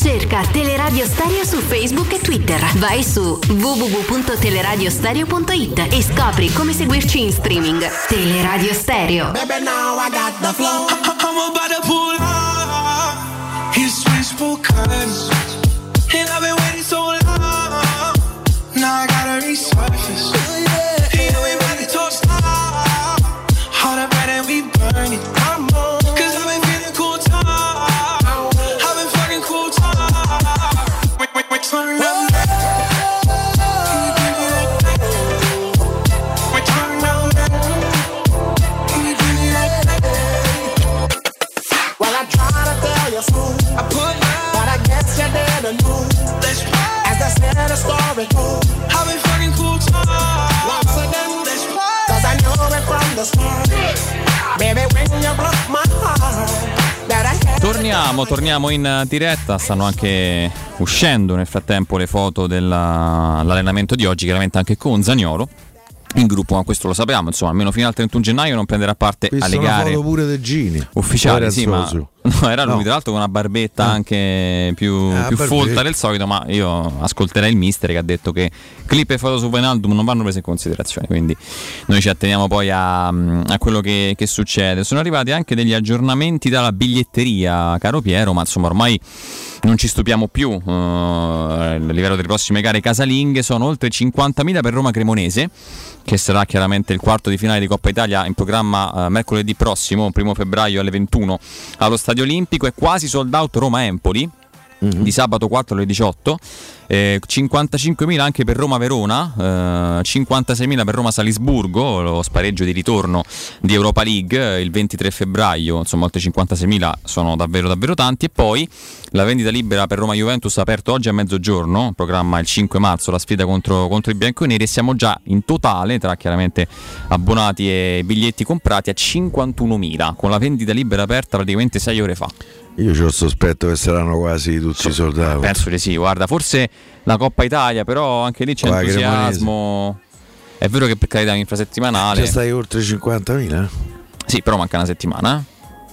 Cerca Teleradio Stereo su Facebook e Twitter. Vai su www.teleradiostereo.it e scopri come seguirci in streaming. Teleradio Stereo. Baby, now I got the flow. [laughs] I'm about to pull Baby, when to give me a day While I try to tell you broke my heart, that I had Torniamo, torniamo in diretta, stanno anche uscendo nel frattempo le foto dell'allenamento di oggi, chiaramente anche con Zagnolo. In gruppo, ma questo lo sappiamo, insomma, almeno fino al 31 gennaio non prenderà parte Visto alle gare pure De Gini. ufficiali, Era sì, ma. No, era lui No. tra l'altro con una barbetta Ah. anche più, Ah, più folta del solito, ma io ascolterei il mister che ha detto che clip e foto su Wijnaldum non vanno prese in considerazione, quindi noi ci atteniamo poi a, a quello che, che succede. Sono arrivati anche degli aggiornamenti dalla biglietteria, caro Piero, ma insomma ormai non ci stupiamo più. eh, a livello delle prossime gare casalinghe sono oltre 50.000 per Roma Cremonese, che sarà chiaramente il quarto di finale di Coppa Italia in programma eh, mercoledì prossimo, primo febbraio alle 21 allo Stadio Olimpico. È quasi sold out Roma-Empoli. Di sabato 4 alle 18, eh, 55.000 anche per Roma-Verona, eh, 56.000 per Roma-Salisburgo, lo spareggio di ritorno di Europa League eh, il 23 febbraio, insomma oltre 56.000 sono davvero davvero tanti. E poi la vendita libera per Roma-Juventus aperto oggi a mezzogiorno, programma il 5 marzo la sfida contro, contro i bianconeri e siamo già in totale tra chiaramente abbonati e biglietti comprati a 51.000 con la vendita libera aperta praticamente 6 ore fa. Io ho il sospetto che saranno quasi tutti i soldati. Penso di sì, guarda, forse la Coppa Italia, però anche lì c'è Qua, entusiasmo. È vero che per carità è infrasettimanale. Già stai oltre 50.000? Sì, però manca una settimana.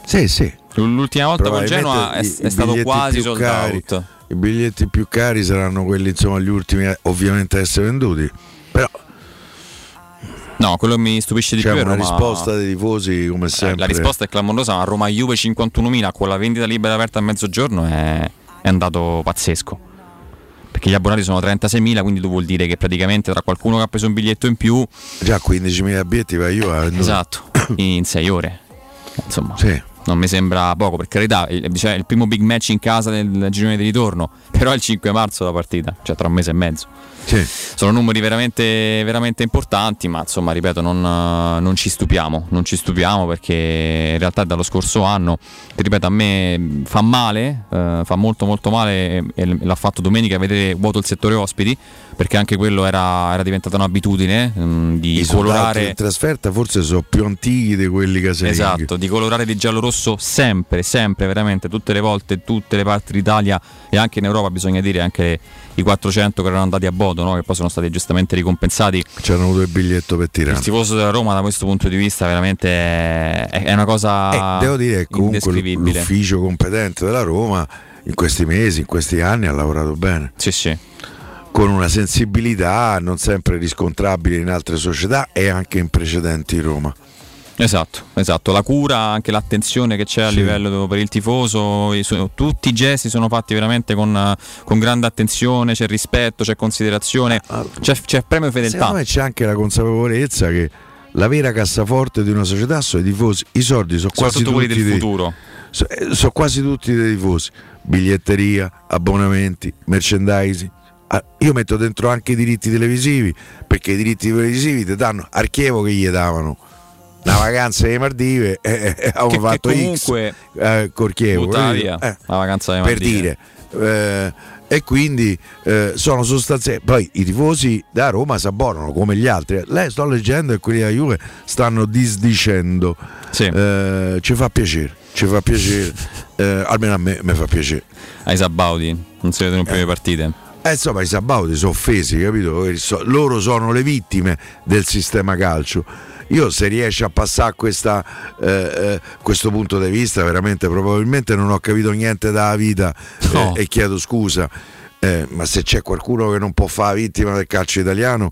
Sì, sì. L'ultima volta con Genoa è, è stato quasi sold cari- out. I biglietti più cari saranno quelli, insomma, gli ultimi ovviamente a essere venduti. Però No, quello che mi stupisce di c'è più è una Roma- risposta dei tifosi come Eh, sempre. La risposta è clamorosa, ma Roma Juve 51.000 con la vendita libera aperta a mezzogiorno è, è andato pazzesco. Perché gli abbonati sono 36.000, quindi tu vuol dire che praticamente tra qualcuno che ha preso un biglietto in più, Già 15.000 biglietti va io a venduto. esatto, [coughs] in 6 ore. Insomma, Sì. Non mi sembra poco, per carità, il, cioè, il primo big match in casa del girone di ritorno, [laughs] però è il 5 marzo la partita, cioè tra un mese e mezzo. Sì. Sono numeri veramente, veramente importanti, ma insomma, ripeto, non, non ci stupiamo, non ci stupiamo perché in realtà dallo scorso anno, ti ripeto, a me fa male, eh, fa molto molto male e, e l'ha fatto domenica vedere vuoto il settore ospiti, perché anche quello era, era diventata un'abitudine mm, di I colorare... in trasferta forse sono più antichi di quelli casalinghi. Esatto, di colorare di giallo-rosso sempre, sempre, veramente, tutte le volte, tutte le parti d'Italia e anche in Europa bisogna dire anche i 400 che erano andati a Bodo, no? che poi sono stati giustamente ricompensati. C'erano avuto il biglietto per tirare. Il tifoso della Roma da questo punto di vista veramente è, è una cosa Eh, devo dire che comunque l'ufficio competente della Roma in questi mesi, in questi anni ha lavorato bene. Sì, sì. Con una sensibilità non sempre riscontrabile in altre società e anche in precedenti Roma. Esatto, esatto, la cura, anche l'attenzione che c'è a Sì. livello per il tifoso, tutti i gesti sono fatti veramente con, con grande attenzione, c'è rispetto, c'è considerazione, c'è, c'è premio fedeltà. Secondo me c'è anche la consapevolezza che la vera cassaforte di una società sono i tifosi, i soldi sono quasi Soprattutto quelli tutti del dei- futuro. eh, sono quasi tutti dei tifosi, biglietteria, abbonamenti, merchandising. Ah, Io metto dentro anche i diritti televisivi perché i diritti televisivi ti danno archievo che gli davano. Una vacanza alle Maldive e eh, eh, avevamo Che- che fatto comunque X eh, col Chievo, buttava capito? via Eh, la vacanza alle per Maldive. dire eh, e quindi eh, sono sostanziali poi i tifosi da Roma si abbonano come gli altri. Lei sto leggendo e quelli della Juve stanno disdicendo. Eh, ci fa piacere ci fa piacere. [laughs] Eh, almeno a me mi fa piacere. Ai Sabaudi, non si vedono più le partite. Eh, insomma i Sabaudi sono offesi capito? Loro sono le vittime del sistema calcio. Io se riesce a passare a questa, eh, eh, questo punto di vista veramente probabilmente non ho capito niente dalla vita eh, No. e chiedo scusa. Eh, ma se c'è qualcuno che non può fare vittima del calcio italiano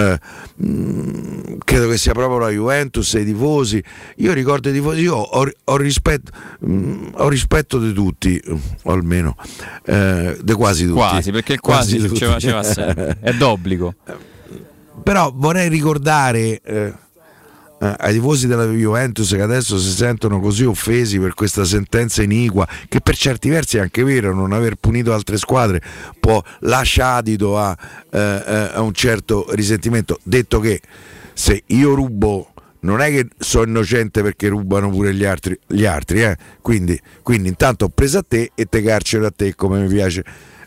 eh, mm, credo che sia proprio la Juventus e i tifosi io ricordo i tifosi io ho, ho rispetto mm, ho rispetto di tutti o almeno eh, di quasi tutti Quasi, perché il quasi, tutti. ci va, sempre. È d'obbligo. però vorrei ricordare eh, eh, ai tifosi della Juventus che adesso si sentono così offesi per questa sentenza iniqua, che per certi versi è anche vero, non aver punito altre squadre può lasciare adito a, eh, eh, a un certo risentimento. Detto che se io rubo non è che sono innocente perché rubano pure gli altri, gli altri eh? quindi, quindi intanto ho preso a te e te carcero a te come mi piace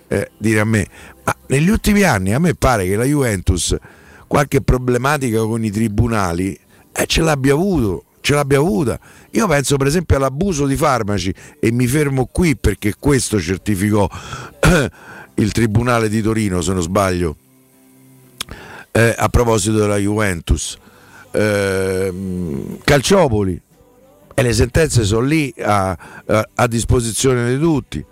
eh, dire a me. Ma negli ultimi anni a me pare che la Juventus qualche problematica con i tribunali eh, ce l'abbia avuto, ce l'abbia avuta. Io penso per esempio all'abuso di farmaci e mi fermo qui perché questo certificò [coughs] il Tribunale di Torino, se non sbaglio, eh, a proposito della Juventus. Ehm, Calciopoli e le sentenze sono lì a, a- a disposizione di tutti.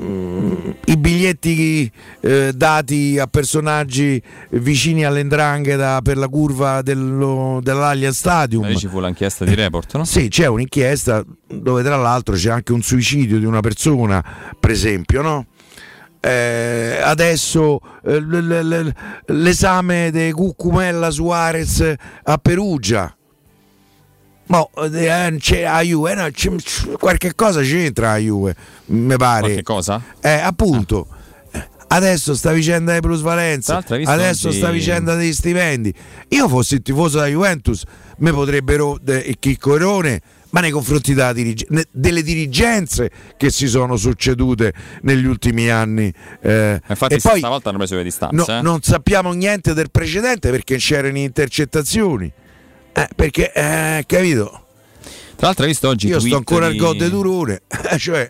I biglietti eh, dati a personaggi vicini all'endrangheta per la curva dello, dell'Allianz Stadium. Lì ci fu l'inchiesta di report, no? Sì, c'è un'inchiesta dove tra l'altro c'è anche un suicidio di una persona, per esempio, no? Eh, adesso eh, l- l- l- l'esame di Cucumella Suarez a Perugia. Mo, eh, c'è la Juve, no, qualche cosa c'entra la Juve, mi pare. Qualche cosa? Eh, appunto. Adesso sta vicenda hai visto adesso oggi- sta vicenda degli stipendi. Io fossi il tifoso della Juventus, mi potrebbero il chiccorone, ma nei confronti dirige- delle dirigenze che si sono succedute negli ultimi anni. eh, Infatti e poi stavolta hanno preso le distanze. no- eh. non sappiamo niente del precedente perché c'erano intercettazioni. Eh, perché, eh, capito? Tra l'altro hai visto oggi Io sto ancora al di- gol di Turone, [laughs] cioè,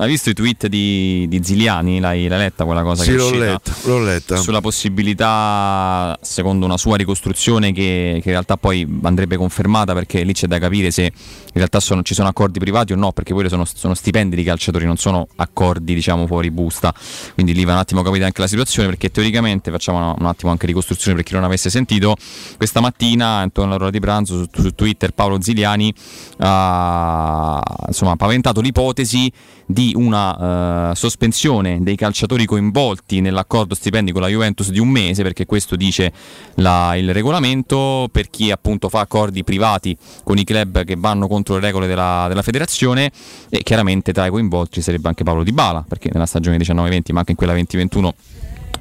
Hai visto i tweet di, di Ziliani? L'hai, l'hai letta quella cosa sì, che è uscita? letta, l'ho letta. Sulla possibilità, secondo una sua ricostruzione, che, che in realtà poi andrebbe confermata perché lì c'è da capire se in realtà sono- ci sono accordi privati o no, perché quelli sono, sono stipendi di calciatori, non sono accordi diciamo fuori busta. Quindi lì va un attimo a capire anche la situazione perché teoricamente facciamo una- un attimo anche ricostruzione per chi non avesse sentito. Questa mattina, intorno all'ora di pranzo, su, su Twitter Paolo Ziliani ha insomma, paventato l'ipotesi di una eh, sospensione dei calciatori coinvolti nell'accordo stipendi con la Juventus di un mese, perché questo dice la- il regolamento, per chi appunto fa accordi privati con i club che vanno contro le regole della, della federazione e chiaramente tra i coinvolti sarebbe anche Paolo Di Bala, perché nella stagione 19-20 ma anche in quella 20-21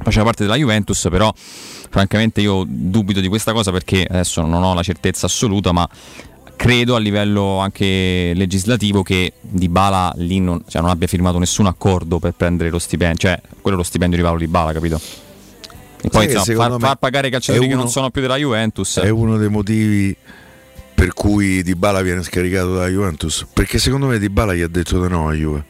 faceva parte della Juventus, però francamente io dubito di questa cosa perché adesso non ho la certezza assoluta, ma credo a livello anche legislativo che Di Bala lì non, cioè, non abbia firmato nessun accordo per prendere lo stipendio, cioè quello è lo stipendio di Paolo Di Bala, capito? E poi insomma, far, far pagare i calciatori è che non uno- sono più della Juventus È uno dei motivi per cui Dybala viene scaricato dalla Juventus. Perché secondo me Dybala gli ha detto di no a Juve.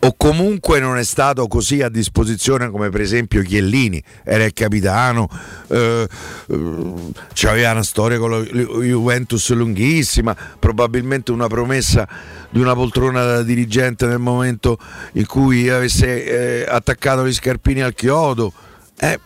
O comunque non è stato così a disposizione come per esempio Chiellini, era il capitano, eh, eh, c'aveva una storia con la Ju- Juventus lunghissima, probabilmente una promessa di una poltrona da dirigente nel momento in cui avesse eh, attaccato gli scarpini al chiodo. Eh,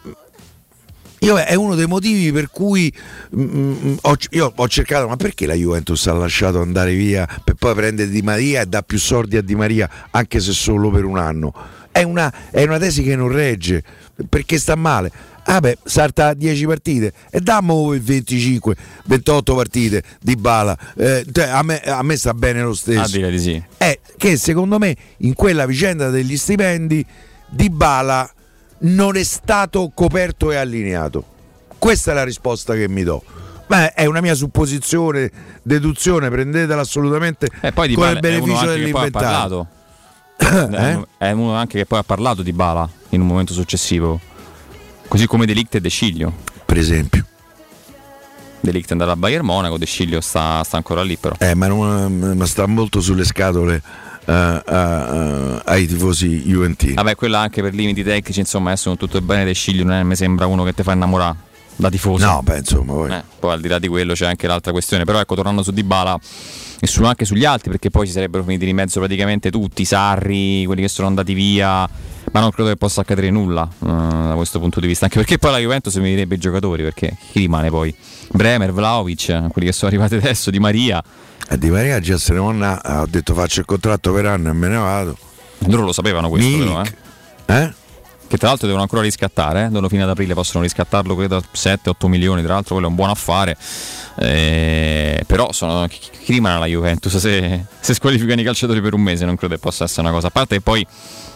Io è uno dei motivi per cui mm, mm, ho, io ho cercato, ma perché la Juventus ha lasciato andare via per poi prendere Di Maria e dà più soldi a Di Maria anche se solo per un anno? È una, è una tesi che non regge, perché sta male. Ah beh, salta 10 partite e dammo il 25, 28 partite di bala. Eh, cioè, a, me, a, me, sta bene lo stesso. A dire di sì. È che secondo me in quella vicenda degli stipendi di bala non è stato coperto e allineato. Questa è la risposta che mi do. Ma è una mia supposizione, deduzione, prendetela assolutamente e poi con il beneficio dell'inventario. [coughs] eh? È uno anche che poi ha parlato di Bala in un momento successivo, così come Delict e De Sciglio. Per esempio. Delict è andato a Bayern Monaco, De Sciglio sta, sta ancora lì però. Eh, ma, non, ma sta molto sulle scatole uh, uh, ai tifosi juventini. Vabbè, quella anche per limiti tecnici, insomma, adesso con tutto il bene De Sciglio non è, mi sembra uno che ti fa innamorare da tifoso. No, beh, insomma, poi. Eh, poi al di là di quello c'è anche l'altra questione, però ecco, tornando su Dybala e su, anche sugli altri, perché poi si sarebbero finiti in mezzo praticamente tutti, Sarri, quelli che sono andati via, ma non credo che possa accadere nulla uh, da questo punto di vista, anche perché poi la Juventus mi direbbe i giocatori, perché chi rimane poi? Bremer, Vlaovic, quelli che sono arrivati adesso, Di Maria. Eh, di Maria già se ne ha detto faccio il contratto per anno e me ne vado. Loro lo sapevano questo Milik. però, eh? Eh? Che tra l'altro devono ancora riscattare, eh? devono fino ad aprile possono riscattarlo credo a 7-8 milioni, tra l'altro quello è un buon affare, eh, però sono, chi, chi rimane alla Juventus se, se squalificano i calciatori per un mese non credo che possa essere una cosa, a parte che poi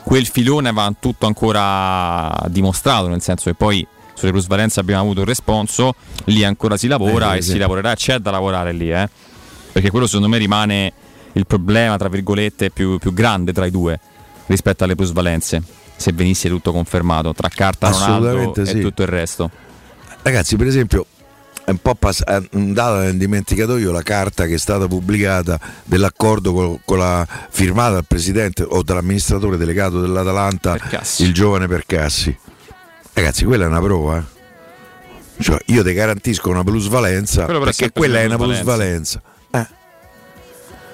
quel filone va tutto ancora dimostrato, nel senso che poi sulle plusvalenze abbiamo avuto il responso, lì ancora si lavora Eh, e sì. si lavorerà, c'è da lavorare lì, eh? perché quello secondo me rimane il problema, tra virgolette, più, più grande tra i due rispetto alle plusvalenze, se venisse tutto confermato, tra carta Ronaldo Assolutamente e sì. tutto il resto. Ragazzi, per esempio, è un po' pass- andata nel dimenticatoio la carta che è stata pubblicata dell'accordo col- con la firmata dal presidente o dall'amministratore delegato dell'Atalanta, il giovane Percassi. Ragazzi, quella è una prova. eh. Cioè, io ti garantisco una plusvalenza perché quella è una plusvalenza. plusvalenza.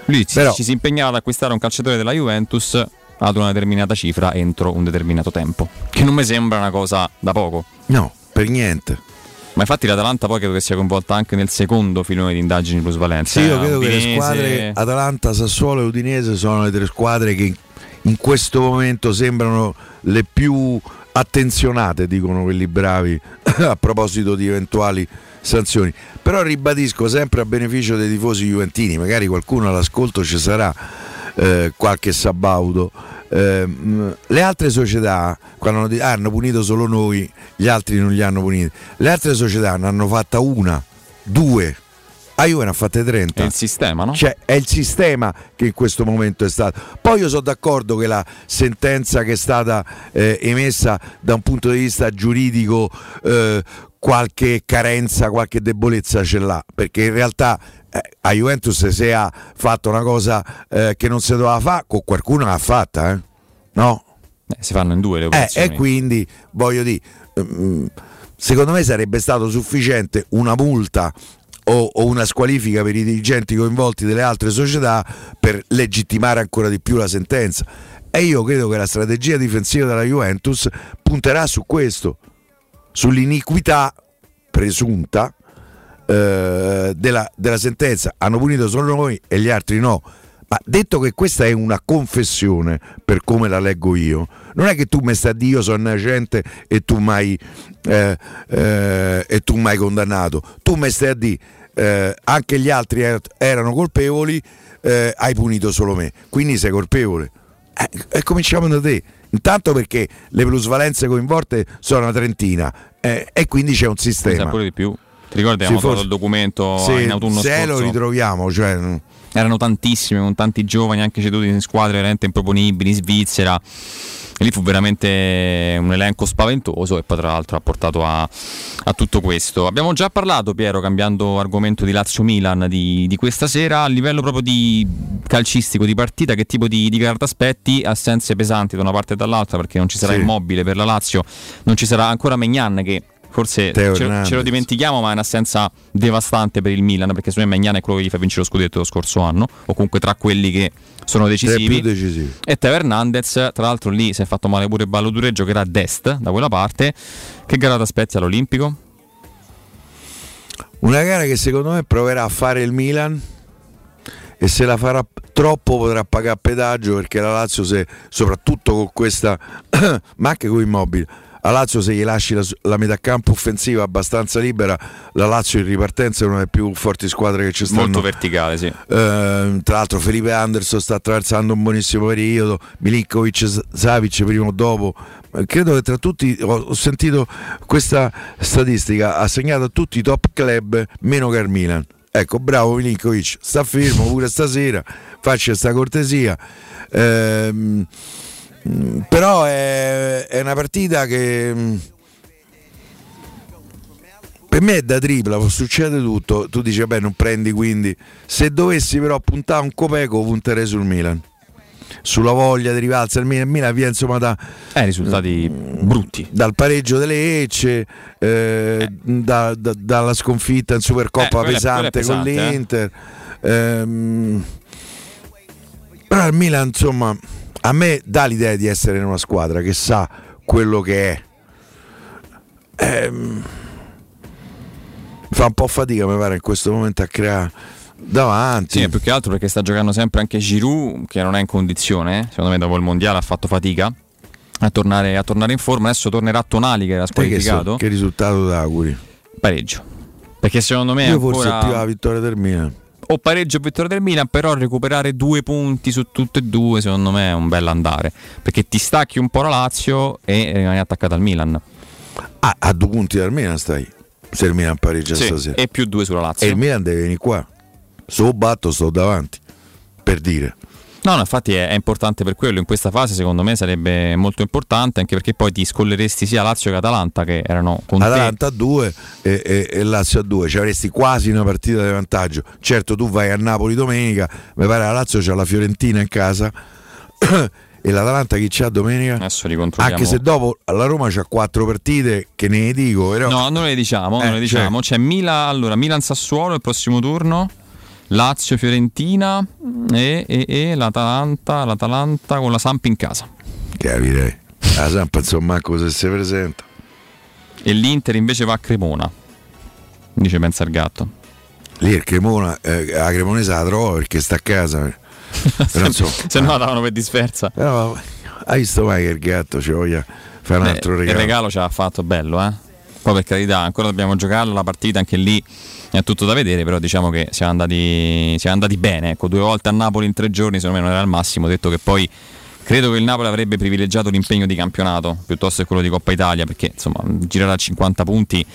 Lui ci- Però- ci si impegnava ad acquistare un calciatore della Juventus ad una determinata cifra entro un determinato tempo, che non mi sembra una cosa da poco. No, per niente. Ma infatti l'Atalanta poi credo che sia coinvolta anche nel secondo filone di indagini plusvalenze. Sì, io credo che le Udinese- squadre Atalanta, Sassuolo e Udinese sono le tre squadre che in questo momento sembrano le più attenzionate, dicono quelli bravi, [laughs] a proposito di eventuali sanzioni. Però ribadisco sempre a beneficio dei tifosi juventini, magari qualcuno all'ascolto ci sarà eh, qualche sabaudo. Eh, le altre società quando hanno, "Ah, hanno punito solo noi, gli altri non li hanno puniti. Le altre società ne hanno fatta una, due. A Juve ne ha fatte 30. È il sistema, no? Cioè, è il sistema che in questo momento è stato. Poi io sono d'accordo che la sentenza che è stata eh, emessa da un punto di vista giuridico eh, qualche carenza, qualche debolezza ce l'ha, perché in realtà a Juventus se ha fatto una cosa eh, che non si doveva fare, con qualcuno l'ha fatta, eh? no? Eh, si fanno in due le Eh, operazioni. e quindi voglio dire, mm, secondo me sarebbe stato sufficiente una multa o, o una squalifica per i dirigenti coinvolti delle altre società per legittimare ancora di più la sentenza. E io credo che la strategia difensiva della Juventus punterà su questo, sull'iniquità presunta eh, della, della sentenza. Hanno punito solo noi e gli altri no. Ma detto che questa è una confessione per come la leggo io, non è che tu mi stai a dire io sono innocente e tu mai eh, eh, e tu mai condannato. Tu mi stai a dire eh, anche gli altri er- erano colpevoli, eh, hai punito solo me, quindi sei colpevole. Eh, e cominciamo da te. Intanto perché le plusvalenze coinvolte sono una trentina e quindi c'è un sistema. pure di più. Ti ricordi Sì, abbiamo trovato forse- il documento Se, in autunno se scorso? lo ritroviamo, cioè, Erano tantissime, con tanti giovani anche ceduti in squadre veramente improponibili in Svizzera. E lì fu veramente un elenco spaventoso e poi tra l'altro ha portato a, a tutto questo. Abbiamo già parlato, Piero, cambiando argomento di Lazio-Milan di, di questa sera, a livello proprio di calcistico, di partita, che tipo di, di carta aspetti? Assenze pesanti da una parte e dall'altra perché non ci sarà Sì. immobile per la Lazio, non ci sarà ancora Megnan che forse ce, ce lo dimentichiamo, ma è un'assenza devastante per il Milan, perché secondo me Magnana è quello che gli fa vincere lo scudetto lo scorso anno, o comunque tra quelli che sono Tre più decisivi. decisivi. E Teo Hernandez, tra l'altro lì si è fatto male pure Balloture, giocherà a destra da quella parte. Che gara ti aspetti all'Olimpico? Una gara che secondo me proverà a fare il Milan e se la farà troppo potrà pagare pedaggio perché la Lazio se soprattutto con questa [coughs] ma anche con immobile a Lazio se gli lasci la, la metà campo offensiva abbastanza libera la Lazio in ripartenza è una delle più forti squadre che ci stanno Molto verticale, sì. Eh, tra l'altro Felipe Anderson sta attraversando un buonissimo periodo, Milinkovic, Savic prima o dopo. Eh, Credo che tra tutti ho, sentito questa statistica, ha segnato a tutti i top club meno che al Milan. Ecco, bravo Milinkovic, sta fermo pure stasera, faccia sta cortesia. Ehm, però è, è una partita che mm, per me è da tripla, può succedere tutto. Tu dici, vabbè, non prendi quindi. Se dovessi però puntare un copeco, punterei sul Milan. Sulla voglia di rivalsa il Milan. Il Milan viene insomma da Eh, risultati brutti. dal pareggio delle Ecce, eh, da- da- dalla sconfitta in Supercoppa Eh, pesante, quella è con pesante, eh. l'Inter. Ehm, però il Milan, insomma, a me dà l'idea di essere in una squadra che sa quello che è. Ehm, fa un po' fatica, mi pare, in questo momento a creare davanti. Sì, più che altro perché sta giocando sempre anche Giroud, che non è in condizione, eh. secondo me dopo il mondiale ha fatto fatica a tornare, a tornare in forma. Adesso tornerà Tonali che era Te che, so- squalificato. che risultato da auguri? Pareggio. Perché secondo me Io forse ancora... più la vittoria del Milan. O pareggio o vittoria del Milan, però recuperare due punti su tutte e due secondo me è un bel andare, perché ti stacchi un po' la Lazio e rimani attaccato al Milan. Ah, a due punti dal Milan stai. Se il Milan pareggia Sì, stasera. e più due sulla Lazio. E il Milan deve venire qua. Se lo batto sto davanti. Per dire. No, no, infatti è, è importante per quello. In questa fase, secondo me, sarebbe molto importante, anche perché poi ti scolleresti sia Lazio che Atalanta, che erano con te. Atalanta a 2 e, e- e Lazio a 2. Ci avresti quasi una partita di vantaggio. Certo, tu vai a Napoli domenica. Mi pare la Lazio c'ha la Fiorentina in casa. [clears throat] e l'Atalanta chi c'ha domenica? Adesso li controlliamo. Anche se dopo la Roma c'ha quattro partite che ne dico, però. No, non le diciamo, Eh, non le diciamo. C'è Milan, allora, Milan Sassuolo il prossimo turno. Lazio Fiorentina e, e- e l'Atalanta, l'Atalanta con la Samp in casa. Capirei. La Sampa insomma se si presenta. E l'Inter invece va a Cremona. Dice pensa il gatto. Lì il Cremona, eh, la Cremonese la trova perché sta a casa. [laughs] Però, insomma, Se no la davano per dispersa. Però hai visto mai che il gatto ci voglia fare un Beh, altro Il regalo? regalo ce l'ha fatto bello, eh. Poi per carità, ancora dobbiamo giocarla, la partita anche lì è tutto da vedere, però diciamo che siamo andati, siamo andati bene. Ecco, due volte a Napoli in tre giorni, secondo me non era il massimo, detto che poi credo che il Napoli avrebbe privilegiato l'impegno di campionato piuttosto che quello di Coppa Italia, perché insomma girare a 50 punti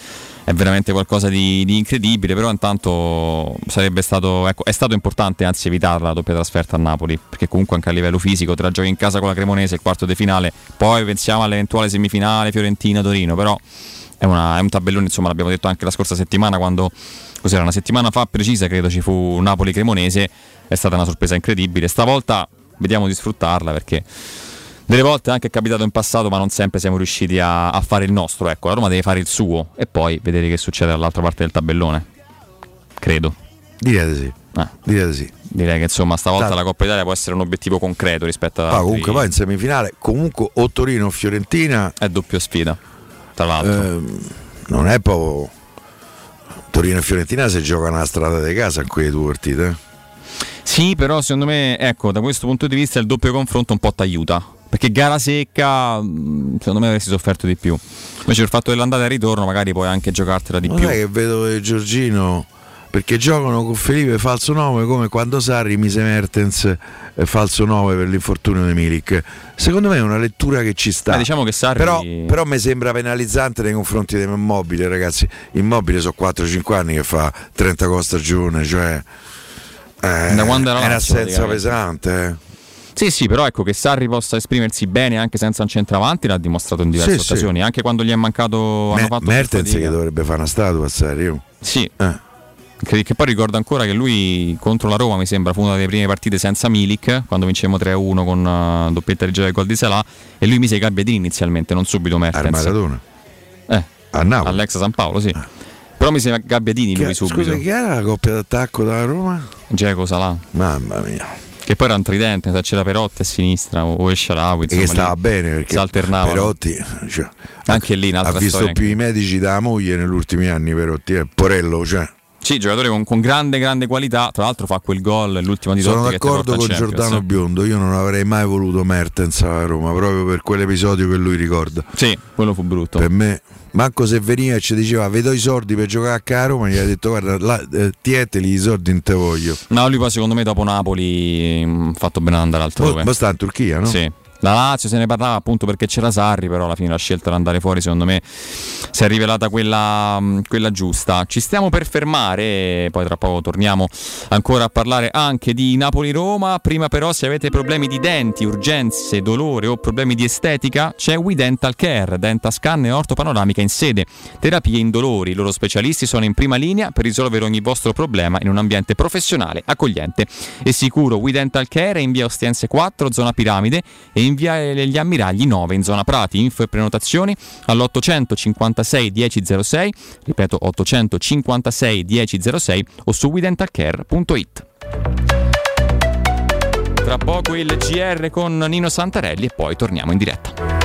è veramente qualcosa di, di incredibile, però intanto sarebbe stato, ecco, è stato importante anzi evitarla la doppia trasferta a Napoli, perché comunque anche a livello fisico te la giochi in casa con la Cremonese, il quarto di finale, poi pensiamo all'eventuale semifinale Fiorentina-Torino, però è, una- è un tabellone, insomma l'abbiamo detto anche la scorsa settimana quando, cos'era, una settimana fa precisa credo ci fu Napoli-Cremonese, è stata una sorpresa incredibile, stavolta vediamo di sfruttarla perché delle volte anche è capitato in passato, ma non sempre siamo riusciti a, a fare il nostro. Ecco, la Roma deve fare il suo e poi vedere che succede dall'altra parte del tabellone. Credo. Direi di sì. Eh, Direi di sì. direi che insomma stavolta Tanto- la Coppa Italia può essere un obiettivo concreto rispetto a Ah, comunque poi in semifinale, comunque o Torino o Fiorentina è doppia sfida. Tra l'altro. ehm, non è proprio Torino e Fiorentina si giocano la strada di casa in quelle due partite. eh. Sì, però secondo me, ecco, da questo punto di vista il doppio confronto un po' ti aiuta. Perché gara secca, secondo me avresti sofferto di più. Invece il fatto dell'andata e ritorno magari puoi anche giocartela di Non più. è che vedo che Giorgino perché giocano con Felipe falso 9 come quando Sarri mise Mertens eh, falso 9 per l'infortunio di Milik. Secondo me è una lettura che ci sta. Eh, diciamo che Sarri- però, però mi sembra penalizzante nei confronti dell'immobile, ragazzi. Immobile sono 4-5 anni che fa 30 gol stagione, cioè eh, Da quando era è un'assenza pesante. eh. Sì, sì, però ecco che Sarri possa esprimersi bene anche senza un centravanti l'ha dimostrato in diverse Sì, sì. occasioni. Anche quando gli è mancato. hanno Me- fatto più Mertens che dovrebbe fare una statua a Sarri. Sì. Eh. Che, che poi ricordo ancora che lui contro la Roma mi sembra fu una delle prime partite senza Milik quando vincemmo 3-1 con uh, doppietta regia del gol di Salah e lui mise i Gabbiadini inizialmente non subito Mertens Al Maradona. eh, A Napoli. all'ex San Paolo, sì. Però mi sembra Gabbiadini lui Che- subito. Scusa, chi era la coppia d'attacco da Roma? Geco Salà. Mamma mia. Che poi era un tridente, se c'era Perotti a sinistra o El Sharawi. E che stava bene perché si alternavano. Perotti cioè, Anche lì ha visto storia. più i medici della moglie negli ultimi anni Perotti, eh, Porello, cioè. Sì, giocatore con, con grande, grande qualità. Tra l'altro fa quel gol, l'ultimo di Sono d'accordo con. Giordano Biondo, io non avrei mai voluto Mertens a Roma proprio per quell'episodio che lui ricorda. Sì, quello fu brutto. Per me, manco se veniva e ci diceva vedo i soldi per giocare a Roma, gli ha detto guarda, là, eh, tieteli i soldi non te voglio. No, lui poi secondo me dopo Napoli ha fatto bene ad andare altrove. Ma sta in Turchia, no? Sì. La Lazio se ne parlava appunto perché c'era Sarri, però alla fine la scelta di andare fuori secondo me si è rivelata quella, mh, quella giusta. Ci stiamo per fermare, poi tra poco torniamo ancora a parlare anche di Napoli-Roma. Prima però se avete problemi di denti, urgenze, dolore o problemi di estetica, c'è We Dental Care, Dentascan e ortopanoramica in sede. Terapie indolori, i loro specialisti sono in prima linea per risolvere ogni vostro problema in un ambiente professionale, accogliente e sicuro. We Dental Care è in via Ostiense 4, zona Piramide e in via degli Ammiragli 9, in zona Prati. Info e prenotazioni all'856 1006, ripeto 856 1006 o su WeDentalCare.it. Tra poco il GR con Nino Santarelli e poi torniamo in diretta.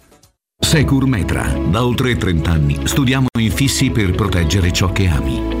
Secur Metra. Da oltre 30 anni studiamo infissi per proteggere ciò che ami.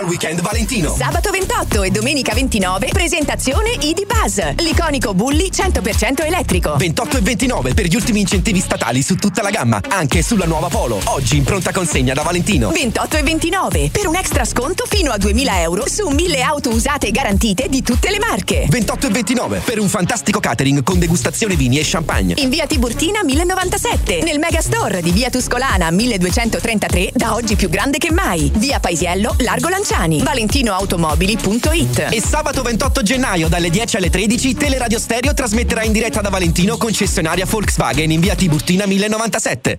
Special Weekend Valentino. Sabato 28 e domenica 29 presentazione ID Buzz, l'iconico Bulli 100% elettrico. 28 e 29 per gli ultimi incentivi statali su tutta la gamma, anche sulla nuova Polo. Oggi in pronta consegna da Valentino. 28 e 29 per un extra sconto fino a 2000 euro su 1000 auto usate e garantite di tutte le marche. 28 e 29 per un fantastico catering con degustazione vini e champagne. In via Tiburtina 1097, nel Megastore di via Tuscolana 1233, da oggi più grande che mai. Via Paisiello, Largo Lanciani. ValentinoAutomobili.it. E sabato 28 gennaio dalle 10 alle 13 Teleradio Stereo trasmetterà in diretta da Valentino concessionaria Volkswagen in via Tiburtina 1097.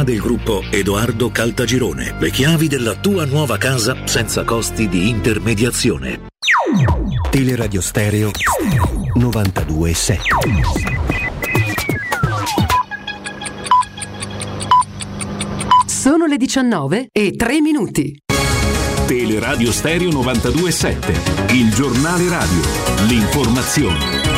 del gruppo Edoardo Caltagirone. Le chiavi della tua nuova casa senza costi di intermediazione. Teleradio Stereo 927. Sono le 19 e 3 minuti. Teleradio Stereo 927, il giornale radio, l'informazione.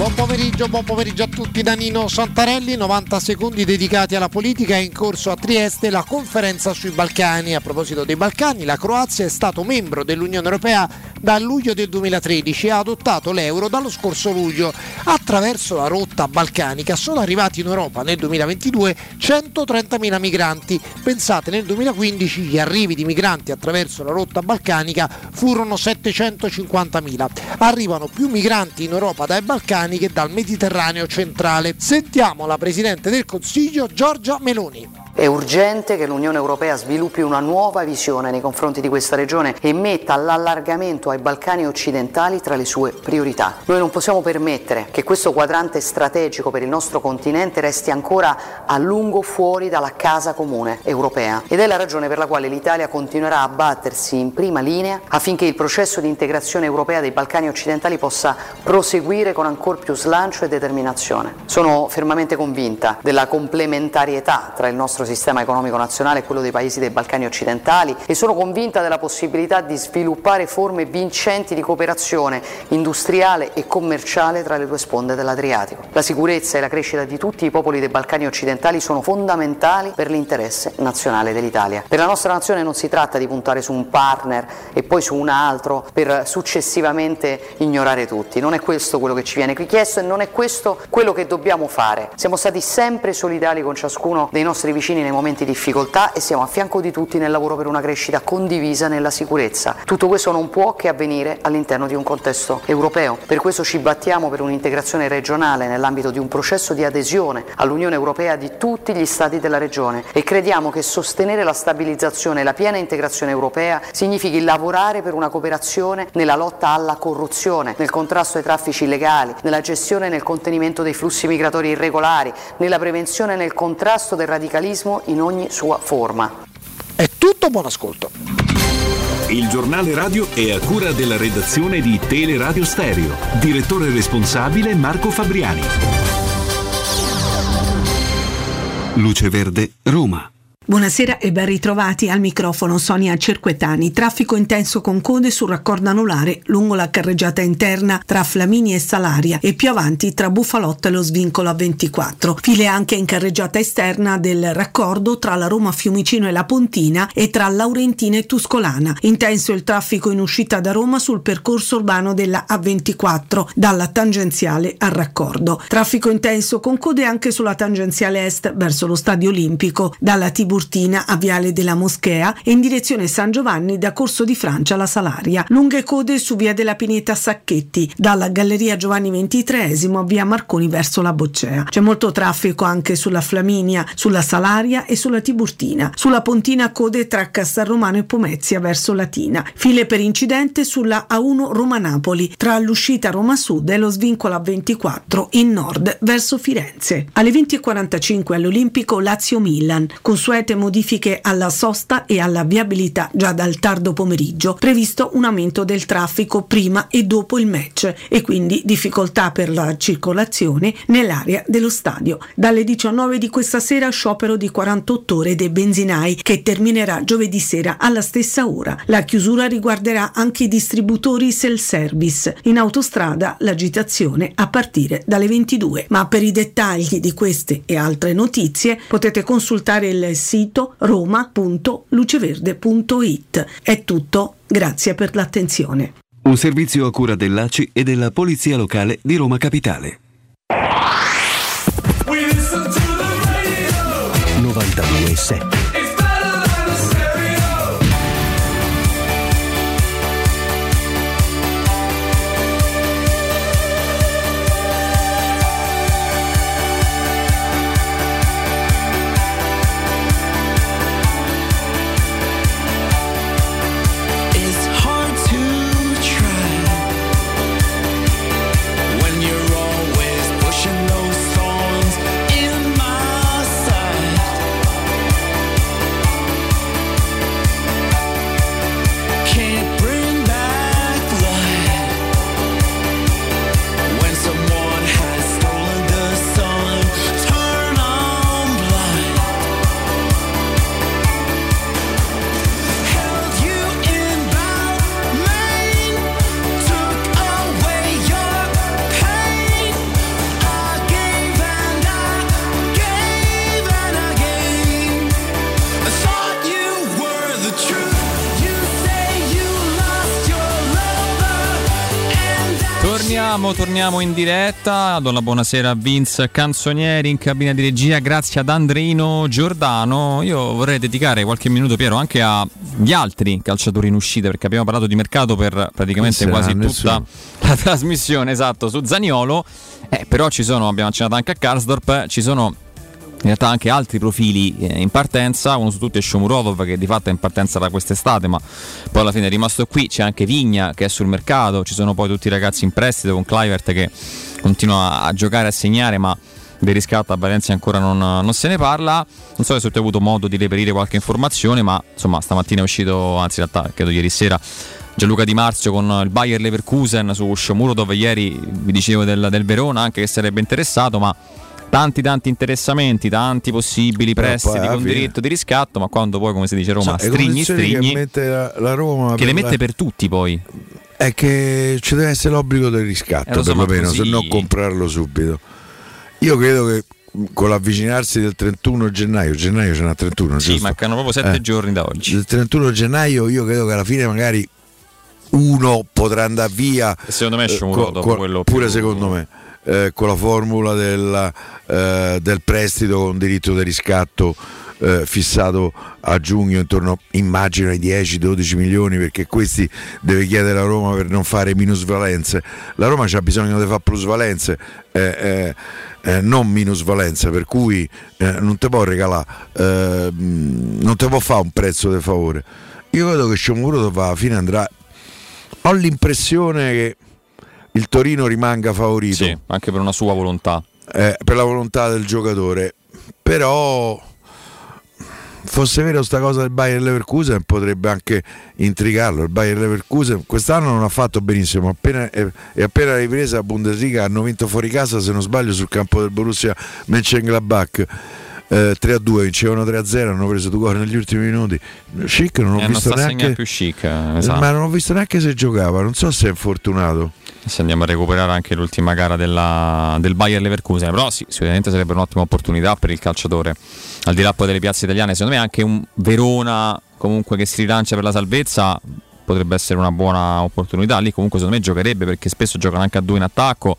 Buon pomeriggio, buon pomeriggio a tutti da Nino Santarelli, 90 secondi dedicati alla politica, è in corso a Trieste la conferenza sui Balcani. A proposito dei Balcani, la Croazia è stato membro dell'Unione Europea dal luglio del 2013 e ha adottato l'euro dallo scorso luglio. Attraverso la rotta balcanica sono arrivati in Europa nel 2022 130.000 migranti. Pensate, nel 2015 gli arrivi di migranti attraverso la rotta balcanica furono 750.000. Arrivano più migranti in Europa dai Balcani che dal Mediterraneo centrale. Sentiamo la Presidente del Consiglio Giorgia Meloni. È urgente che l'Unione Europea sviluppi una nuova visione nei confronti di questa regione e metta l'allargamento ai Balcani occidentali tra le sue priorità. Noi non possiamo permettere che questo quadrante strategico per il nostro continente resti ancora a lungo fuori dalla casa comune europea ed è la ragione per la quale l'Italia continuerà a battersi in prima linea affinché il processo di integrazione europea dei Balcani occidentali possa proseguire con ancora più slancio e determinazione. Sono fermamente convinta della complementarietà tra il nostro sistema economico nazionale e quello dei paesi dei Balcani occidentali e sono convinta della possibilità di sviluppare forme vincenti di cooperazione industriale e commerciale tra le due sponde dell'Adriatico. La sicurezza e la crescita di tutti i popoli dei Balcani occidentali sono fondamentali per l'interesse nazionale dell'Italia. Per la nostra nazione non si tratta di puntare su un partner e poi su un altro per successivamente ignorare tutti. Non è questo quello che ci viene qui chiesto e non è questo quello che dobbiamo fare. Siamo stati sempre solidali con ciascuno dei nostri vicini nei momenti di difficoltà e siamo a fianco di tutti nel lavoro per una crescita condivisa nella sicurezza. Tutto questo non può che avvenire all'interno di un contesto europeo. Per questo ci battiamo per un'integrazione regionale nell'ambito di un processo di adesione all'Unione Europea di tutti gli Stati della regione e crediamo che sostenere la stabilizzazione e la piena integrazione europea significhi lavorare per una cooperazione nella lotta alla corruzione, nel contrasto ai traffici illegali, nella gestione e nel contenimento dei flussi migratori irregolari, nella prevenzione e nel contrasto del radicalismo in ogni sua forma. È tutto, buon ascolto. Il giornale radio è a cura della redazione di Teleradio Stereo. Direttore responsabile Marco Fabriani. Luce Verde, Roma. Buonasera e ben ritrovati al microfono Sonia Cerquetani. Traffico intenso con code sul raccordo anulare lungo la carreggiata interna tra Flamini e Salaria e più avanti tra Buffalotta e lo svincolo a 24. File anche in carreggiata esterna del raccordo tra la Roma Fiumicino e la Pontina e tra Laurentina e Tuscolana. Intenso il traffico in uscita da Roma sul percorso urbano della A24 dalla tangenziale al raccordo. Traffico intenso con code anche sulla tangenziale est verso lo Stadio Olimpico dalla Tiburtina Tiburtina a Viale della Moschea e in direzione San Giovanni da Corso di Francia alla Salaria. Lunghe code su Via della Pineta Sacchetti, dalla Galleria Giovanni XXIII a Via Marconi verso la Boccea. C'è molto traffico anche sulla Flaminia, sulla Salaria e sulla Tiburtina. Sulla Pontina code tra Castelromano e Pomezia verso Latina. File per incidente sulla A1 Roma-Napoli, tra l'uscita Roma Sud e lo svincolo A24 in nord verso Firenze. Alle 20.45 all'Olimpico Lazio-Milan, consuete modifiche alla sosta e alla viabilità già dal tardo pomeriggio, previsto un aumento del traffico prima e dopo il match e quindi difficoltà per la circolazione nell'area dello stadio. Dalle 19 di questa sera sciopero di 48 ore dei benzinai che terminerà giovedì sera alla stessa ora. La chiusura riguarderà anche i distributori self-service. In autostrada l'agitazione a partire dalle 22. Ma per i dettagli di queste e altre notizie potete consultare il sito roma.luceverde.it. È tutto, grazie per l'attenzione. Un servizio a cura dell'ACI e della Polizia Locale di Roma Capitale. 92.7 I Torniamo, in diretta. Do la buonasera a Vince Canzonieri in cabina di regia, grazie ad Andreino Giordano. Io vorrei dedicare qualche minuto, Piero, anche agli altri calciatori in uscita, perché abbiamo parlato di mercato per praticamente quasi tutta nessuno. la trasmissione, esatto, su Zaniolo. Eh, però ci sono, abbiamo accennato anche a Karsdorp, ci sono in realtà anche altri profili eh, in partenza, uno su tutti è Shomurodov che di fatto è in partenza da quest'estate ma poi alla fine è rimasto qui, c'è anche Vigna che è sul mercato, ci sono poi tutti i ragazzi in prestito con Clivert che continua a giocare a segnare ma del riscatto a Valencia ancora non, non se ne parla, non so se tu avuto modo di reperire qualche informazione ma insomma stamattina è uscito, anzi in realtà credo ieri sera Gianluca Di Marzio con il Bayer Leverkusen su Shomurodov. Ieri vi dicevo del, del Verona anche che sarebbe interessato ma tanti tanti interessamenti, tanti possibili prestiti con fine- diritto di riscatto, ma quando poi come si dice Roma strigni condizioni strigni che la, la Roma che le mette la- per tutti poi. è che ci deve essere l'obbligo del riscatto Eh, so, perlomeno, così- se no comprarlo subito. Io credo che con l'avvicinarsi del 31 gennaio, gennaio ce n'ha 31, Sì, giusto? mancano proprio sette Eh. giorni da oggi. Il 31 gennaio io credo che alla fine magari uno potrà andare via. Secondo me è eh, Shomurodov co- co- quello pure più- secondo me. Eh, con la formula della, eh, del prestito con diritto di riscatto eh, fissato a giugno intorno immagino ai 10-12 milioni perché questi deve chiedere la Roma per non fare minusvalenze. La Roma ha bisogno di fare plusvalenze eh, eh, eh, non minusvalenze per cui eh, non ti può regalare eh, non ti può fare un prezzo di favore. Io credo che Sciomuro alla fine andrà ho l'impressione che il Torino rimanga favorito. Sì, anche per una sua volontà. eh, per la volontà del giocatore. Però fosse vero sta cosa del Bayern Leverkusen potrebbe anche intrigarlo. Il Bayern Leverkusen quest'anno non ha fatto benissimo. Appena, è, è appena ripresa la Bundesliga hanno vinto fuori casa se non sbaglio sul campo del Borussia Mönchengladbach. Eh, 3-2 vincevano 3-0 hanno preso due gol negli ultimi minuti. Schick non ho Eh, non visto a segnare neanche più chic, eh, esatto. ma non ho visto neanche se giocava non so se è infortunato Se andiamo a recuperare anche l'ultima gara della- del Bayer Leverkusen, però sì, sicuramente sarebbe un'ottima opportunità per il calciatore. Al di là poi delle piazze italiane, secondo me anche un Verona comunque che si rilancia per la salvezza potrebbe essere una buona opportunità. Lì comunque secondo me giocherebbe perché spesso giocano anche a due in attacco,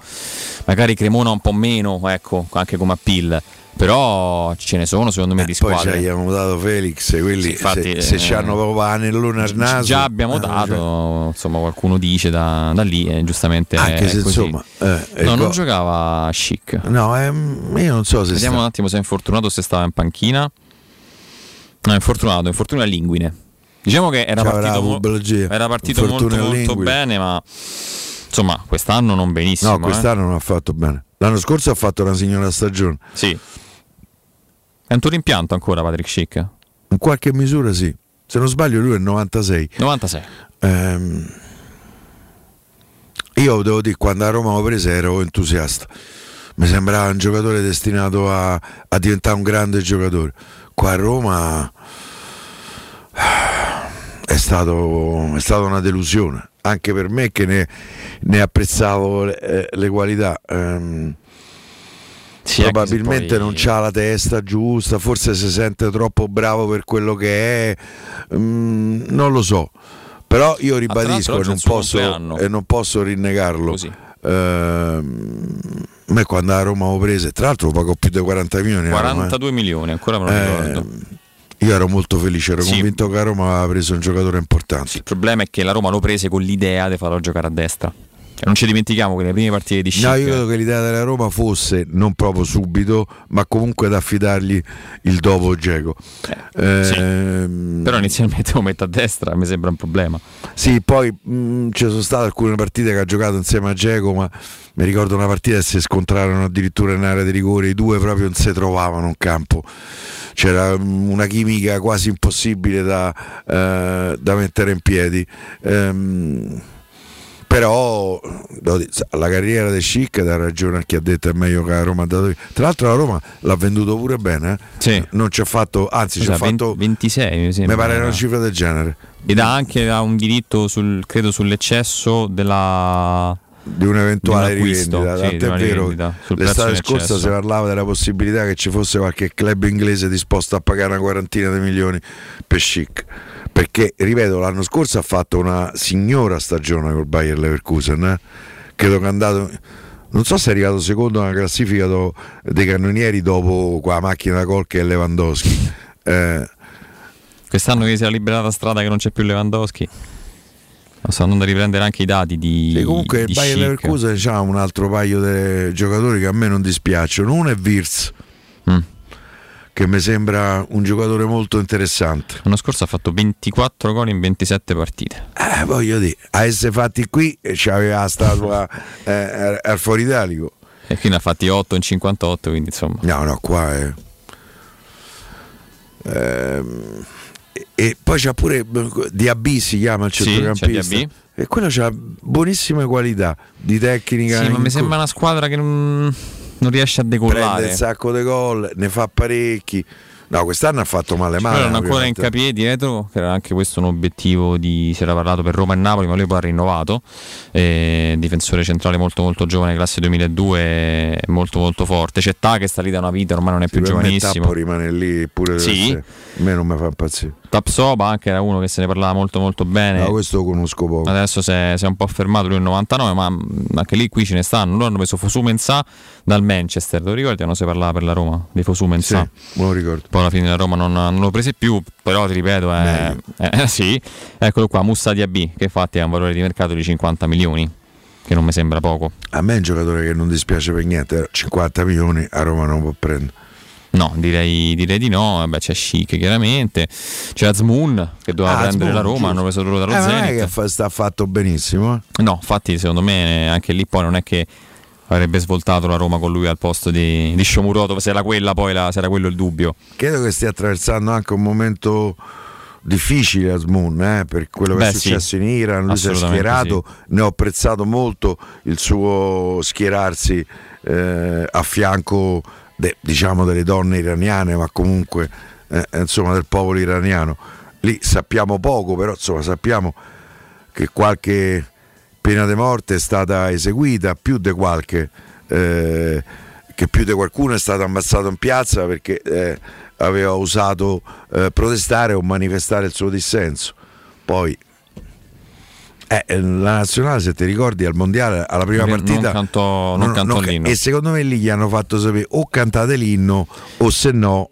magari Cremona un po' meno, ecco, anche come appeal. Però ce ne sono secondo me di Eh, Poi ci squadre. abbiamo dato Felix, quelli Sì, infatti, se, se eh, ci hanno proprio l'anellone al naso. Già abbiamo eh, dato, cioè, insomma, qualcuno dice da, da lì, e giustamente Anche è se, così. insomma, eh, è no, il non go- giocava chic. No, ehm, io non so se Vediamo sta- un attimo se è infortunato o se stava in panchina. No, è infortunato, infortunio a linguine. Diciamo che era avrà partito, era partito molto, molto bene, ma insomma, quest'anno non benissimo. No, quest'anno non ha fatto bene. L'anno scorso ha fatto una signora stagione. eh. Sì. È un tuo rimpianto ancora, Patrick Schick? In qualche misura sì. Se non sbaglio lui è il 96. 96. Ehm, io devo dire, quando a Roma l'ho presa ero entusiasta. Mi sembrava un giocatore destinato a, a diventare un grande giocatore. Qua a Roma è, stato, è stata una delusione, anche per me che ne, ne apprezzavo le, eh, le qualità. Ehm, Sì, probabilmente poi- non c'ha la testa giusta, forse si sente troppo bravo per quello che è, mm, non lo so. Però io ribadisco Ah, e oggi è non, posso, e non posso rinnegarlo. Ehm, a me quando a Roma ho preso, tra l'altro pago più di 40 milioni. a Roma, eh. 42 milioni, ancora me lo Eh, ricordo. Io ero molto felice, ero Sì. convinto che a Roma aveva preso un giocatore importante. Il problema è che la Roma lo prese con l'idea di farlo giocare a destra. Non ci dimentichiamo che nelle prime partite di Schick No, io credo che l'idea della Roma fosse non proprio subito, ma comunque da affidargli il dopo Geco. Ehm, Però inizialmente lo mette a destra, mi sembra un problema. Sì, poi mh, ci sono state alcune partite che ha giocato insieme a Geco, ma mi ricordo una partita che si scontrarono addirittura in area di rigore, i due proprio non si trovavano in campo. C'era mh, una chimica quasi impossibile da, eh, da mettere in piedi. Ehm, però la carriera di Schick dà ragione a chi ha detto è meglio che la Roma ha dato. Tra l'altro la Roma l'ha venduto pure bene, eh? non ci ha fatto, anzi ci ha fatto 26 mi sembra. mi pare una cifra del genere. Ed ha anche ha un diritto sul, credo sull'eccesso della di un'eventuale di un rivendita. sì, Tant'è vero, l'estate scorsa si parlava della possibilità che ci fosse qualche club inglese disposto a pagare una quarantina di milioni per Chic. Perché, ripeto, l'anno scorso ha fatto una signora stagione col Bayer Leverkusen. eh. Credo che è andato. Non so se è arrivato secondo nella classifica do- dei cannonieri dopo qua macchina da gol che è Lewandowski. Eh, Quest'anno che si è liberata strada che non c'è più Lewandowski. Sto andando a riprendere anche i dati di. E comunque di il Bayer. Leverkusen ha un altro paio di giocatori che a me non dispiacciono. Uno è Wirtz, Mm. Che mi sembra un giocatore molto interessante. L'anno scorso ha fatto 24 gol in 27 partite. Eh, voglio dire, a essere fatti qui eh, c'aveva la statua [laughs] eh, al fuori italico. E quindi ha fatti 8 in 58, quindi insomma. No, no, qua è. Ehm, e, poi c'ha pure Diaby si chiama il Sì, centrocampista. Diaby. e quello c'ha buonissime qualità di tecnica. Sì, ma mi sembra una squadra che non, non riesce a prende decollare. un sacco di gol, ne fa parecchi. No, quest'anno ha fatto male male. Però erano ancora in capiè dietro, che era anche questo un obiettivo di si era parlato per Roma e Napoli, ma lui poi ha rinnovato. Eh, difensore centrale molto molto giovane, classe 2002, molto molto forte. C'è Ta che sta lì da una vita, ormai non è più Per me giovanissimo. Tappo rimane lì pure Sì. essere- A me non mi fa impazzire. Tapsoba anche era uno che se ne parlava molto molto bene. No, questo lo conosco poco. Adesso si è, si è un po' fermato lui nel 99, ma anche lì qui ce ne stanno. Loro hanno preso Fosu Mensah dal Manchester, te lo ricordi? Non si parlava per la Roma di Fosu Mensah. Sì, me lo ricordo. Poi alla fine la Roma non, non lo prese più, però ti ripeto, è, eh, [laughs] sì, eccolo qua, Mussa Diaby, che infatti ha un valore di mercato di 50 milioni, che non mi sembra poco. A me è un giocatore che non dispiace per niente, 50 milioni a Roma non può prendere. No, direi, direi di no. Vabbè, c'è Chic chiaramente, c'è Azmoun che doveva Ah, prendere Azmoun, la Roma, giusto. hanno preso loro dallo Eh, ma non è Zenit. che sta fatto benissimo. eh. No, infatti secondo me anche lì poi non è che avrebbe svoltato la Roma con lui al posto di, di Shomuroto, se era quella poi la- se era quello il dubbio. Credo che stia attraversando anche un momento difficile Asmoon eh, per quello che Beh, è successo sì. in Iran. Lui si è schierato, ne ho apprezzato molto il suo schierarsi eh, a fianco de- diciamo delle donne iraniane, ma comunque eh, insomma del popolo iraniano. Lì sappiamo poco, però insomma sappiamo che qualche pena di morte è stata eseguita, più di qualche, eh, che più di qualcuno è stato ammazzato in piazza perché eh, aveva osato eh, protestare o manifestare il suo dissenso. Poi Eh, la nazionale, se ti ricordi, al mondiale, alla prima Non partita. cantò- non cantò l'inno. E secondo me lì gli hanno fatto sapere o cantate l'inno o se no.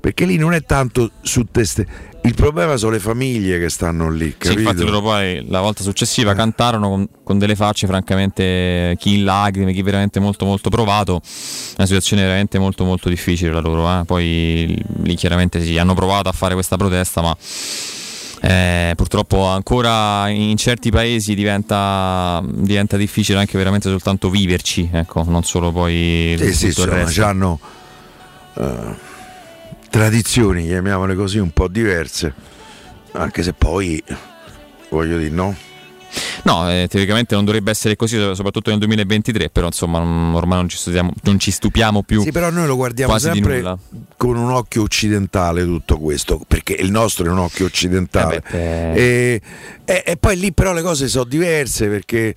Perché lì non è tanto su teste. Il problema sono le famiglie che stanno lì. Sì, Capito? infatti loro poi la volta successiva cantarono con, con delle facce francamente chi in lacrime, chi veramente molto molto provato, una situazione veramente molto molto difficile la loro, eh. poi lì chiaramente sì, hanno provato a fare questa protesta ma eh, purtroppo ancora in certi paesi diventa, diventa difficile anche veramente soltanto viverci, ecco, non solo poi Sì, sì, insomma, hanno eh, tradizioni, chiamiamole così, un po' diverse. Anche se poi, voglio dire, no? No, eh, teoricamente non dovrebbe essere così, soprattutto nel 2023, però insomma non- ormai non ci, studiamo- non ci stupiamo più. Sì, però noi lo guardiamo sempre con un occhio occidentale tutto questo, perché il nostro è un occhio occidentale. Eh beh, e, e- e poi lì però le cose sono diverse perché...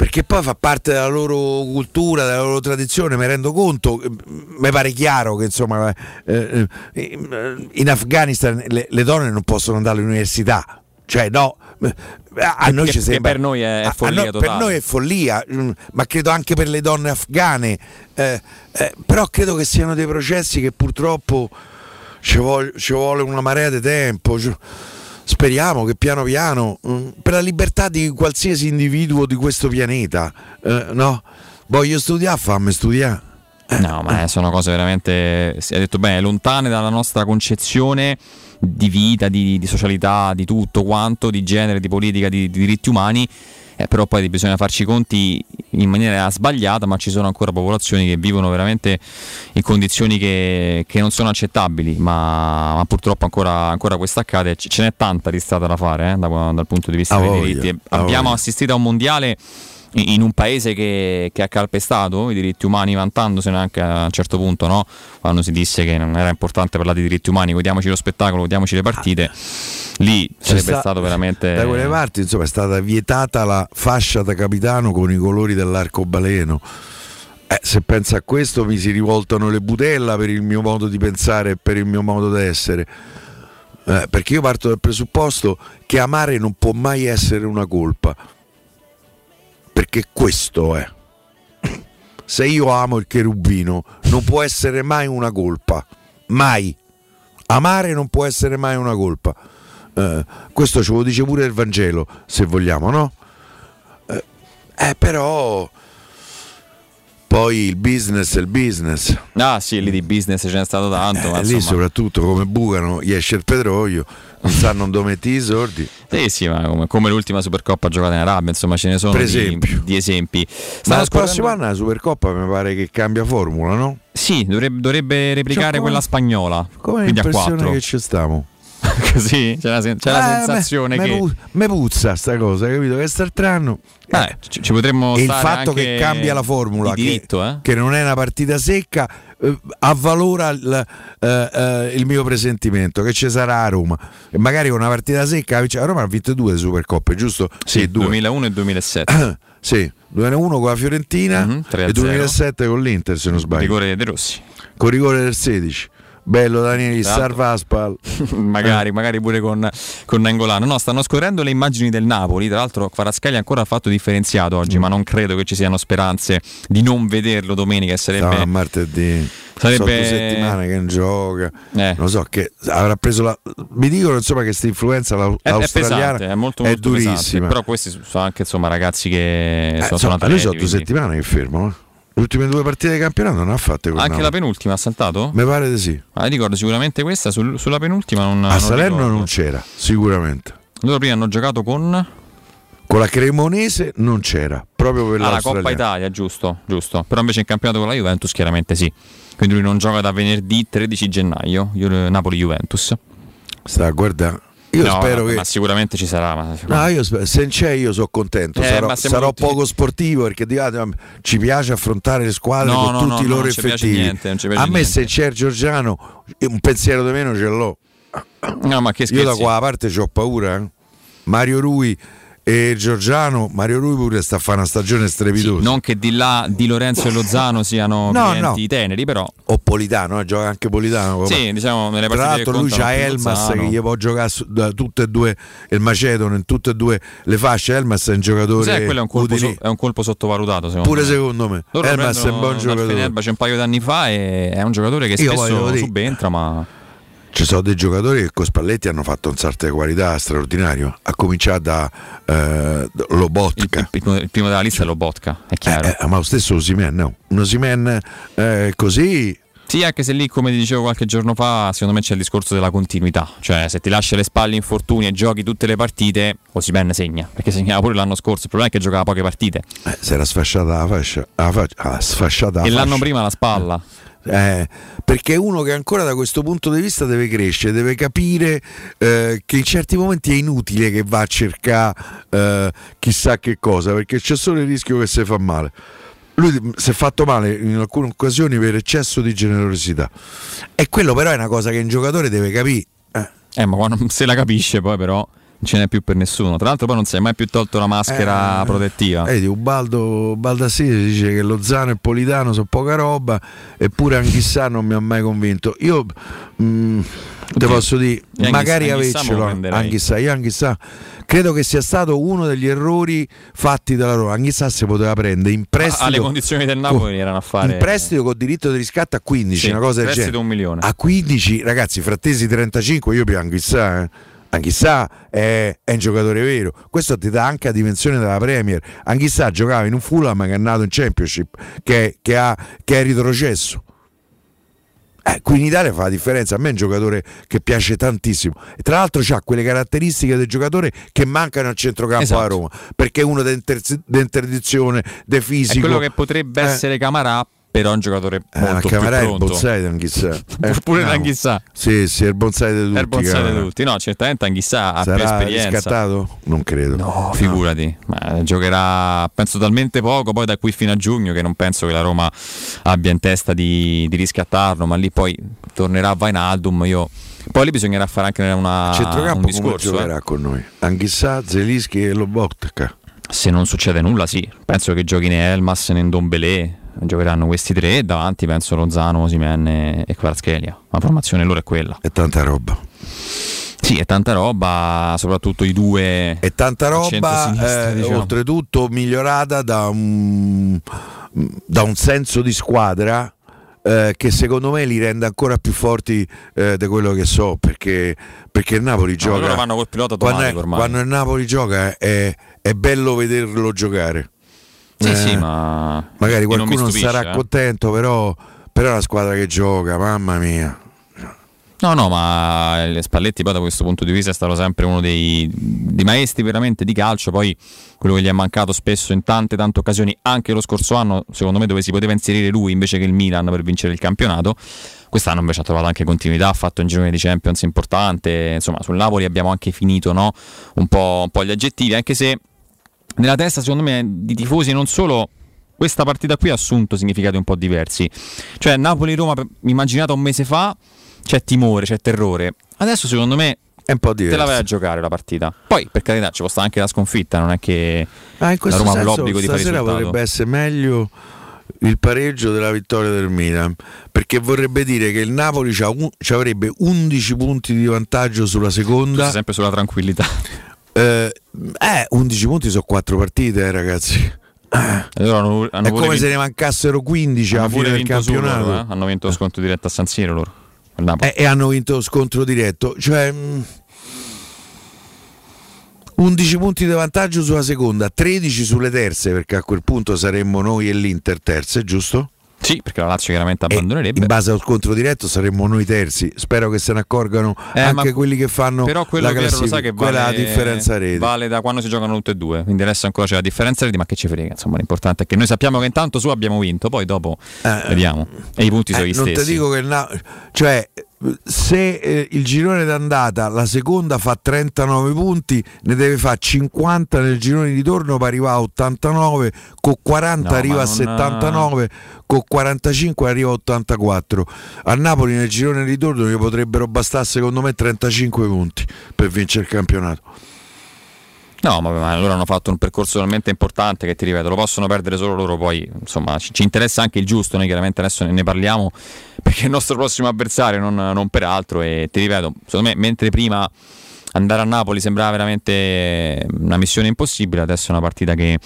eh, Perché poi fa parte della loro cultura, della loro tradizione, mi rendo conto, eh, mi pare chiaro che insomma eh, eh, in Afghanistan le, le donne non possono andare all'università, cioè no, eh, a noi ci sembra per noi è follia noi- per noi è follia, mm, ma credo anche per le donne afghane. eh, eh, però credo che siano dei processi che purtroppo ci vuole, ci vuole una marea di tempo. ci- Speriamo che piano piano, mm, per la libertà di qualsiasi individuo di questo pianeta, eh, no? Voglio studiare, fammi studiare. No, ma eh, sono cose veramente, si è detto bene, lontane dalla nostra concezione di vita, di, di socialità, di tutto quanto, di genere, di politica, di, di diritti umani. Eh, però poi bisogna farci i conti in maniera sbagliata, ma ci sono ancora popolazioni che vivono veramente in condizioni che, che non sono accettabili, ma, ma purtroppo ancora, ancora questo accade, ce n'è tanta di strada da fare eh, da- dal punto di vista A dei diritti. a Abbiamo assistito a un mondiale in un paese che, che ha calpestato i diritti umani vantandosene anche a un certo punto no? quando si disse che non era importante parlare di diritti umani godiamoci lo spettacolo, godiamoci le partite lì C'è sarebbe sta- stato veramente Da quelle parti insomma, è stata vietata la fascia da capitano con i colori dell'arcobaleno. Eh, se pensa a questo mi si rivoltano le budella per il mio modo di pensare e per il mio modo di essere. Eh, perché io parto dal presupposto che amare non può mai essere una colpa. Perché questo è. Se io amo il cherubino non può essere mai una colpa. Mai. Amare non può essere mai una colpa. Eh, questo ce lo dice pure il Vangelo, se vogliamo, no? Eh, eh, però poi il business è il business. ah sì lì di business ce n'è stato tanto ma Eh, lì insomma soprattutto come bucano gli esce il petrolio, non sanno dove metti i soldi. sì [laughs] sì ma come, come l'ultima Supercoppa giocata in Arabia insomma ce ne sono di- di, esempi Ma Stavo il prossimo scorrendo- anno la Supercoppa mi pare che cambia formula, no? sì dovrebbe, dovrebbe replicare Cioè, come- quella spagnola Come l'impressione 4 che ci stiamo. [laughs] così c'è la, sen- c'è la Eh, sensazione me, che me me puzza sta cosa, capito? Che qualtro anno Eh, ci, ci potremmo e il fatto che cambia la formula, di diritto, che, eh? che non è una partita secca, eh, avvalora il, eh, eh, il mio presentimento che ci sarà a Roma. E magari con una partita secca, a Roma ha vinto due Supercoppe, giusto? Sì, due. 2001 e 2007. [coughs] sì, 2001 con la Fiorentina Mhm, 3 a e 0. 2007 con l'Inter, se non sbaglio. Rigore De Rossi. Con rigore del 16. Bello Daniele, Sarvaspal. [laughs] magari, magari pure con, con Nangolano. No, stanno scorrendo le immagini del Napoli. Tra l'altro, Kvaratskhelia ancora ha fatto differenziato oggi, Mm. ma non credo che ci siano speranze di non vederlo domenica. Sarebbe. No, martedì. Sarebbe- due settimane che non gioca. Eh. Non so che avrà preso la. Mi dicono insomma che questa influenza la- È, è australiana pesante, è molto, molto durissima. pesante. Però questi sono anche insomma, ragazzi che Eh, sono, insomma, atleti, sono due quindi- settimane che fermo. eh. Le ultime due partite di campionato non ha fatte con Anche la Napoli. penultima ha saltato? Mi pare di sì. Ah, ricordo sicuramente questa, sul- sulla penultima non A non Salerno ricordo. non c'era, sicuramente. Loro prima hanno giocato con Con la Cremonese non c'era, proprio per ah, la. Coppa Italia, giusto, giusto. Però invece in campionato con la Juventus chiaramente sì. Quindi lui non gioca da venerdì 13 gennaio, Ju- Napoli-Juventus. Sta a guardare. Io No, spero che. ma sicuramente ci sarà. Ma... No, io sper- se c'è io sono contento, Eh, sarò, sarò tutti- poco sportivo perché là, ci piace affrontare le squadre No, con no, tutti i loro effettivi. niente, A me niente. se c'è Giorgiano un pensiero di meno ce l'ho. No, ma che Io da scherzi. qua a parte ho paura. eh. Mario Rui e Giorgiano, Mario Rui pure sta a fare una stagione strepitosa. Non che di là Di Lorenzo e Lozano siano No, no. teneri, però O Politano, eh, gioca anche Politano. Sì, diciamo, nelle Tra l'altro lui c'ha Elmas Lozano. che gli può giocare su- da tutte e due il Macedono in tutte e due le fasce. Elmas è un giocatore Sai, quello è un, colpo so- è un colpo sottovalutato, secondo Pure me. secondo me. Loro Elmas è un buon giocatore. Fenerbahce un paio d'anni fa e è un giocatore che Io spesso subentra, ma Ci sono dei giocatori che con Spalletti hanno fatto un salto di qualità straordinario, a cominciare da eh, Lobotka. il, primo, il primo della lista è Lobotka, è chiaro. Eh, ma lo stesso Osimen, no? Un Osimen eh, così Sì, anche se lì, come ti dicevo qualche giorno fa, secondo me c'è il discorso della continuità. Cioè, se ti lascia le spalle infortuni e giochi tutte le partite, Osimen segna. Perché segnava pure l'anno scorso. Il problema è che giocava poche partite. eh, si era sfasciata la fascia, la faccia- ah, sfasciata la e l'anno fascia. prima la spalla. Eh, perché è uno che ancora da questo punto di vista deve crescere, deve capire eh, che in certi momenti è inutile che va a cercare eh, chissà che cosa, perché c'è solo il rischio che si fa male. Lui si è fatto male in alcune occasioni per eccesso di generosità. E quello però è una cosa che un giocatore deve capire. Eh, ma quando se la capisce poi però ce n'è più per nessuno. Tra l'altro poi non si è mai più tolto la maschera Eh, protettiva. Vedi, Ubaldo Baldassini dice che Lozano e Politano sono poca roba, eppure Anchissà non mi ha mai convinto. Io mm, te posso dire, E magari avercelo. Anchissà, io Anchissà credo che sia stato uno degli errori fatti dalla Roma. Anchissà si poteva prendere in prestito. alle condizioni del Napoli erano a fare In prestito con diritto di riscatto a 15, Sì, una cosa del genere. un milione. A 15, ragazzi, frattesi 35, io piango chissà, eh. Anchissà è, è un giocatore vero, questo ti dà anche la dimensione della Premier. Anchissà giocava in un Fulham che è nato in Championship, che, che ha, che è retrocesso. Eh, qui in Italia fa la differenza. A me è un giocatore che piace tantissimo. E tra l'altro ha quelle caratteristiche del giocatore che mancano al centrocampo Esatto. a Roma. Perché è uno di interdizione, de fisico. È quello che potrebbe Eh. essere Camarà, però è un giocatore Eh, molto più Camarà è il pronto. bonsai di Anghissà. [laughs] Eh, Pure no. Anghissà. Sì, sì, è il bonsai di tutti. È il bonsai di tutti. No, certamente Anghissà ha più Sarà esperienza. riscattato? Non credo. No, figurati, Ma giocherà penso talmente poco poi da qui fino a giugno che non penso che la Roma abbia in testa di, di riscattarlo, ma lì poi tornerà Vainaldum, io poi lì bisognerà fare anche una, centrocampo un discorso. giocherà eh. con noi? Anghissà, Zelischi e Lobotka. Se non succede nulla, sì, penso che giochi né Elmas né Ndombele, giocheranno questi tre e davanti penso Lozano, Osimhen e Kvaratskhelia. La formazione loro è quella. È tanta roba. Sì, è tanta roba, soprattutto i due È tanta roba, eh, diciamo. oltretutto migliorata da un, da un senso di squadra eh, che secondo me li rende ancora più forti eh, di quello che so perché, perché il Napoli No, gioca loro vanno col pilota quando, è- ormai. quando il Napoli gioca è, è bello vederlo giocare Sì, Eh, sì, ma magari qualcuno non sarà eh. contento però, però una squadra che gioca mamma mia No, no, ma Spalletti poi da questo punto di vista è stato sempre uno dei, dei maestri veramente di calcio, poi quello che gli è mancato spesso in tante tante occasioni, anche lo scorso anno, secondo me dove si poteva inserire lui invece che il Milan per vincere il campionato, quest'anno invece ha trovato anche continuità, ha fatto un girone di Champions importante, insomma sul Napoli abbiamo anche finito no? un, po', un po' gli aggettivi, anche se nella testa secondo me di tifosi non solo questa partita qui ha assunto significati un po' diversi. Cioè Napoli-Roma immaginato un mese fa c'è timore, c'è terrore. Adesso secondo me è un po' te la vai a giocare la partita. Poi per carità ci può stare anche la sconfitta, non è che Ah, in la Roma ha senso l'obbligo di fare risultato. potrebbe essere meglio il pareggio della vittoria del Milan perché vorrebbe dire che il Napoli ci avrebbe 11 punti di vantaggio sulla seconda sempre sulla tranquillità. Eh, eh, 11 punti sono 4 partite eh, ragazzi E loro hanno, hanno è come vinto- se ne mancassero 15 hanno alla fine del su loro, campionato eh. Hanno vinto lo sconto diretto a San Siro loro. Eh, e hanno vinto scontro diretto cioè mh, 11 punti di vantaggio sulla seconda 13 sulle terze perché a quel punto saremmo noi e l'Inter terze giusto? Sì, perché la Lazio chiaramente E abbandonerebbe. in base allo scontro diretto saremmo noi terzi. Spero che se ne accorgano Eh, anche quelli che fanno Però quello la Piero lo classifica. sa che vale, la differenza rete. vale da quando si giocano tutte e due. Quindi adesso ancora c'è la differenza rete, ma che ci frega. Insomma, l'importante è che noi sappiamo che intanto su abbiamo vinto, poi dopo vediamo. E i punti sono Eh, gli non stessi. ti dico che Na- cioè se eh, il girone d'andata la seconda fa 39 punti ne deve fare 50 nel girone di ritorno per arrivare a 89 con 40 No, arriva a non- 79 con 45 arriva a 84 a Napoli nel girone di ritorno gli potrebbero bastare secondo me 35 punti per vincere il campionato No, ma, loro hanno fatto un percorso talmente importante che ti ripeto, lo possono perdere solo loro, poi insomma ci, ci interessa anche il giusto, noi chiaramente adesso ne, ne parliamo [laughs] perché è il nostro prossimo avversario, non, non per altro e ti ripeto, secondo me mentre prima andare a Napoli sembrava veramente una missione impossibile, adesso è una partita che,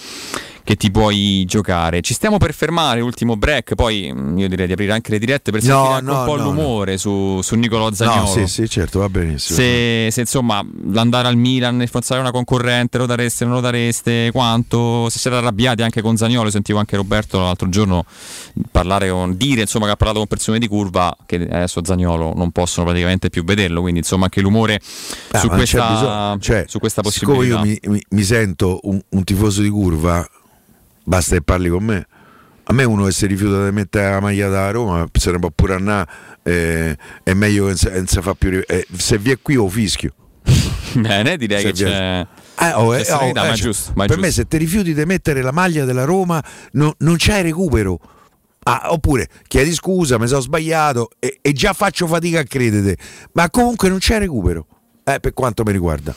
che ti puoi giocare. Ci stiamo per fermare, ultimo break, poi mm, io direi di aprire anche le dirette per No, sentire anche no, un po' no, l'umore su, su Nicolò Zagnolo. No, sì, sì, certo, va benissimo. Se, se, insomma l'andare al Milan e forzare una concorrente lo dareste, non lo dareste, quanto? Se siete arrabbiati anche con Zagnolo, sentivo anche Roberto l'altro giorno parlare con, dire insomma che ha parlato con persone di curva che adesso Zagnolo non possono praticamente più vederlo, quindi insomma anche l'umore Ah, su, questa, bisogno. Cioè, su questa siccome possibilità. io mi, mi- mi sento un, un tifoso di curva, basta che parli con me. A me uno che si rifiuta di mettere la maglia da Roma, se ne può pure andare, eh, è meglio che non si- fa più. eh, se vi è qui o fischio. [laughs] Bene, direi Se che vi- c'è, Eh, oh, c'è eh, oh, ma eh, giusto. ma per me giusto. se ti rifiuti di mettere la maglia della Roma no- non c'hai recupero. Ah, oppure chiedi scusa, mi sono sbagliato e, e già faccio fatica a credere, ma comunque non c'è recupero, eh, per quanto mi riguarda.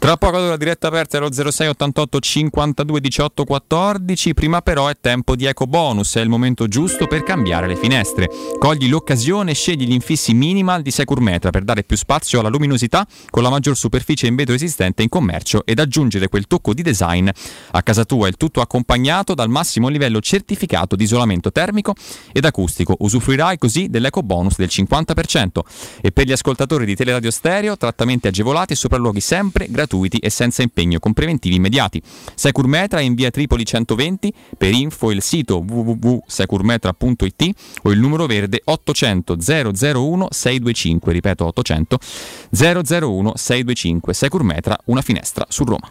Tra poco la diretta aperta allo 06 88 52 18 14. Prima però è tempo di eco bonus. È il momento giusto per cambiare le finestre. Cogli l'occasione e scegli gli infissi minimal di Securmetra per dare più spazio alla luminosità con la maggior superficie in vetro esistente in commercio ed aggiungere quel tocco di design a casa tua. Il tutto accompagnato dal massimo livello certificato di isolamento termico ed acustico. Usufruirai così dell'eco bonus del 50%. E per gli ascoltatori di Teleradio Stereo, trattamenti agevolati e sopralluoghi sempre gratuiti e senza impegno con preventivi immediati. Securmetra in via Tripoli 120, per info il sito www.securmetra.it o il numero verde 800 001 625, ripeto 800 001 625. Securmetra, una finestra su Roma.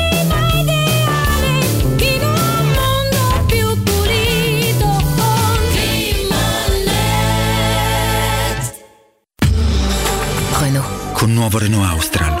nuovo Renault Austral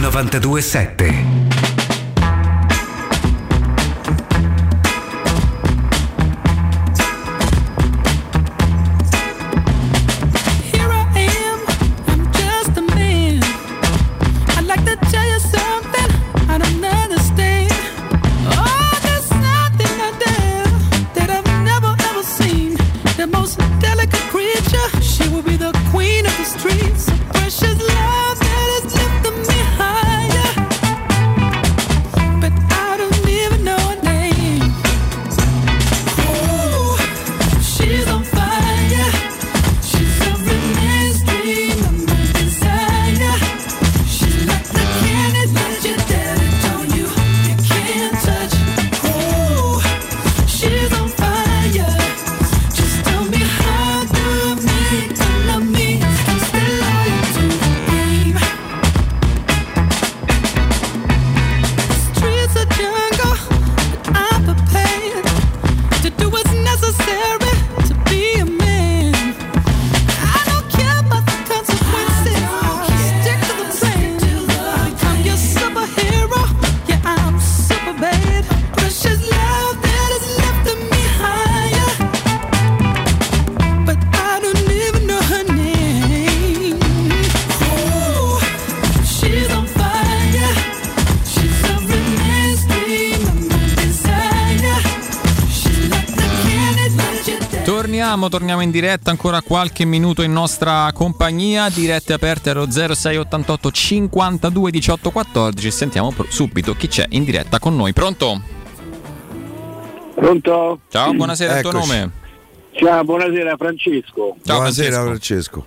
92.7 Torniamo, in diretta ancora qualche minuto in nostra compagnia, dirette aperte allo 0688 52 18 14. Sentiamo subito chi c'è in diretta con noi. Pronto? Pronto? Ciao, buonasera, il tuo nome? Ciao, buonasera Francesco. Buonasera Francesco.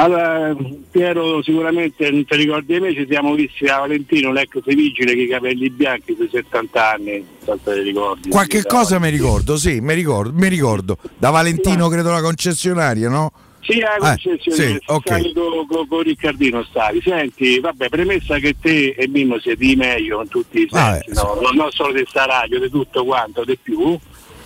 Allora, Piero, sicuramente non ti ricordi di me, ci siamo visti da Valentino, l'ex vigile con i capelli bianchi sui 70 anni, se ti ricordi. Qualche cosa mi ricordo, sì, mi ricordo, mi ricordo. Da Valentino credo la concessionaria, no? Sì, la Eh, concessione, sì, ok. stavi con, con- con Riccardino stavi. Senti, vabbè, premessa che te e Mimmo siete di meglio con tutti i sensi, no? non, non solo di sta radio, di tutto quanto, di più,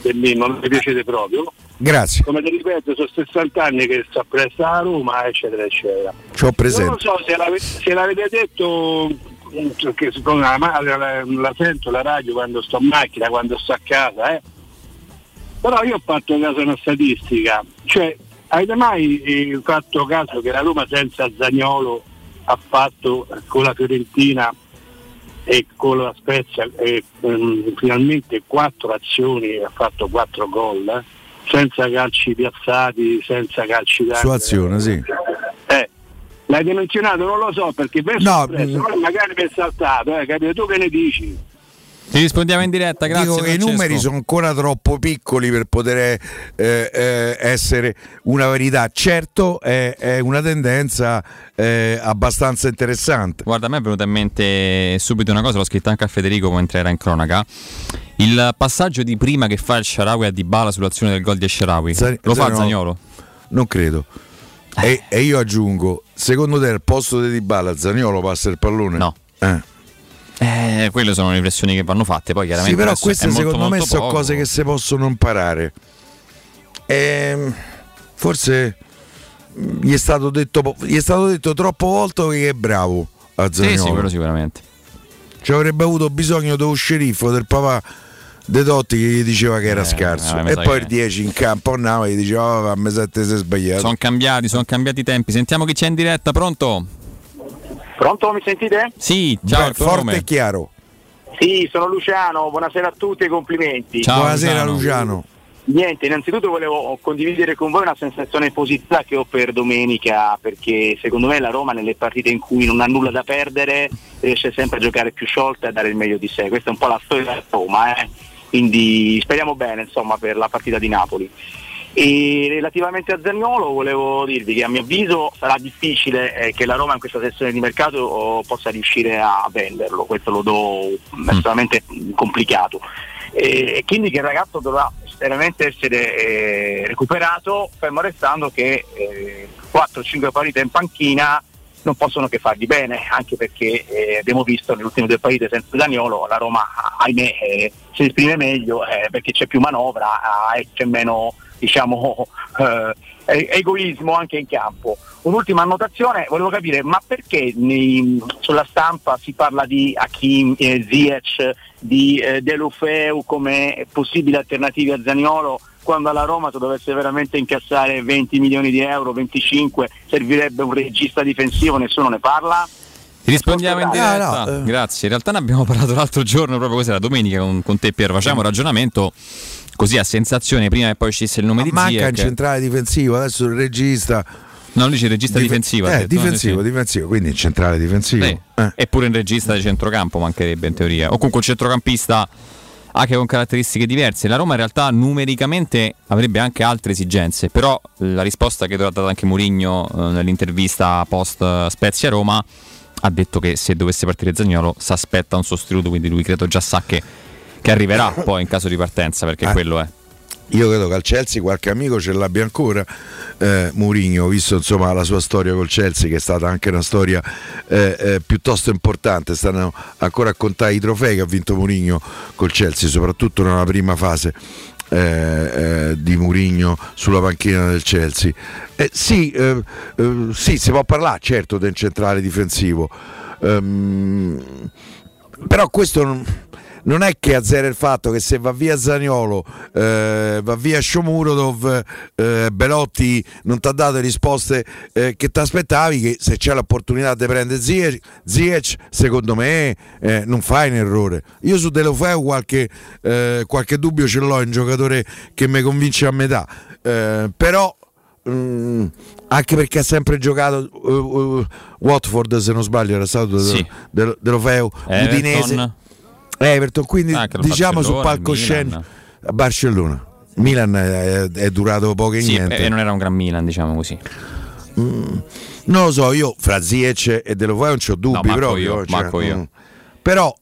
e Mimmo non mi piacete proprio. Grazie, Come ti ripeto, sono 60 anni che sto presso a Roma, eccetera, eccetera. ci ho Non presente. lo so se, l'ave- se l'avete detto, mm, perché siccome la, la- la- sento la radio quando sto in macchina, quando sto a casa, eh. però io ho fatto caso a una statistica, cioè avete mai eh, fatto caso che la Roma senza Zagnolo ha fatto con la Fiorentina e con la Spezia eh, ehm, finalmente quattro azioni e ha fatto quattro gol? eh? Senza calci piazzati, senza calci d'angolo. Su azione, sì. Eh, l'hai menzionato, non lo so perché per No, sorpresa, mm. poi magari mi è saltato, eh, capito? Tu che ne dici? Ti rispondiamo in diretta, grazie. Dico che i numeri sono ancora troppo piccoli per poter eh, eh, essere una verità. Certo, è, è una tendenza eh, abbastanza interessante. Guarda, a me è venuta in mente subito una cosa, l'ho scritta anche a Federico mentre era in cronaca. Il passaggio di prima che fa il Sharawi a Dybala sull'azione del gol di Sharawi. Zani- Lo fa Zaniolo? Zagnolo? Non credo. E, e io aggiungo, secondo te al posto di Dybala Zaniolo passa il pallone? No. Eh. Eh, quelle sono riflessioni che vanno fatte. Poi chiaramente Sì, però queste è molto, secondo me molto sono cose che si possono imparare. Ehm, forse mh, gli è, stato detto, gli è stato detto troppo volte che è bravo a Sì, Zaniolo. sì, quello sicuramente. Ci avrebbe avuto bisogno dello sceriffo, del papà De Totti che gli diceva che era Eh, scarso. mi e poi che- il 10 in campo e gli diceva oh, a me sette sei sbagliato. Sono cambiati, sono cambiati i tempi. Sentiamo chi c'è in diretta, pronto? Pronto, mi sentite? Sì, ciao, Beh, forte nome. e chiaro. Sì, sono Luciano, buonasera a tutti e complimenti. Ciao, Buonasera Luciano. Luciano. Niente, innanzitutto volevo condividere con voi una sensazione positiva che ho per domenica, perché secondo me la Roma nelle partite in cui non ha nulla da perdere riesce sempre a giocare più sciolta e a dare il meglio di sé. Questa è un po' la storia della Roma, eh? quindi speriamo bene insomma, per la partita di Napoli. E relativamente a Zagnolo volevo dirvi che a mio avviso sarà difficile eh, che la Roma in questa sessione di mercato oh, possa riuscire a venderlo, questo lo do estremamente complicato. E quindi che il ragazzo dovrà veramente essere eh, recuperato, fermo restando che eh, 4-5 partite in panchina non possono che fargli bene, anche perché eh, abbiamo visto nelle ultime due partite senza Daniolo la Roma, ahimè, eh, si esprime meglio eh, perché c'è più manovra eh, e c'è meno diciamo, [laughs] eh, egoismo anche in campo. Un'ultima annotazione, volevo capire, ma perché nei- sulla stampa si parla di Hakim, eh, Ziyech, di eh, Delufeu come possibili alternative a Zaniolo quando alla Roma se dovesse veramente incassare 20 milioni di euro, 25, servirebbe un regista difensivo, nessuno ne parla? Ti rispondiamo in Ah, diretta. no, eh. Grazie. In realtà ne abbiamo parlato l'altro giorno, proprio così, la domenica con, con te Piero. Facciamo un ragionamento così a sensazione prima che poi uscisse il nome di Manca Ziyech. in centrale difensivo, adesso il regista. No, lui dice regista Dif- difensivo. Eh, detto, no? difensivo, sì. difensivo, quindi in centrale difensivo. Sì. Eh. Eppure un regista di centrocampo mancherebbe in teoria. O comunque un centrocampista anche con caratteristiche diverse. La Roma in realtà numericamente avrebbe anche altre esigenze, però la risposta che ha dato anche Mourinho eh, nell'intervista post eh, Spezia Roma ha detto che se dovesse partire Zagnolo si aspetta un sostituto, quindi lui credo già sa che, che arriverà poi in caso di partenza, perché Eh. quello è. Io credo che al Chelsea qualche amico ce l'abbia ancora, eh, Mourinho, visto insomma la sua storia col Chelsea che è stata anche una storia eh, eh, piuttosto importante, stanno ancora a contare i trofei che ha vinto Mourinho col Chelsea, soprattutto nella prima fase. eh, eh, di Mourinho sulla panchina del Chelsea Eh, sì, eh, eh, sì, si può parlare certo del centrale difensivo Ehm, però questo non, non è che azzera il fatto che se va via Zaniolo, eh, va via Shomurodov, eh, Belotti non ti ha dato le risposte eh, che ti aspettavi, che se c'è l'opportunità di prendere Ziyech, Ziyech, secondo me eh, non fai un errore. Io su Delofeu qualche, eh, qualche dubbio ce l'ho, è un giocatore che mi convince a metà, eh, però... mm, anche perché ha sempre giocato uh, uh, Watford se non sbaglio era stato Sì. De- Delofeu Everton. Udinese Everton, quindi lo diciamo sul palcoscenico Barcellona. Milan è, è durato poco e Sì, niente. e non era un gran Milan, diciamo così. Mm, non lo so, io fra Ziyech e De Lofeu non ho dubbi No, proprio. io, cioè, io. mm. Però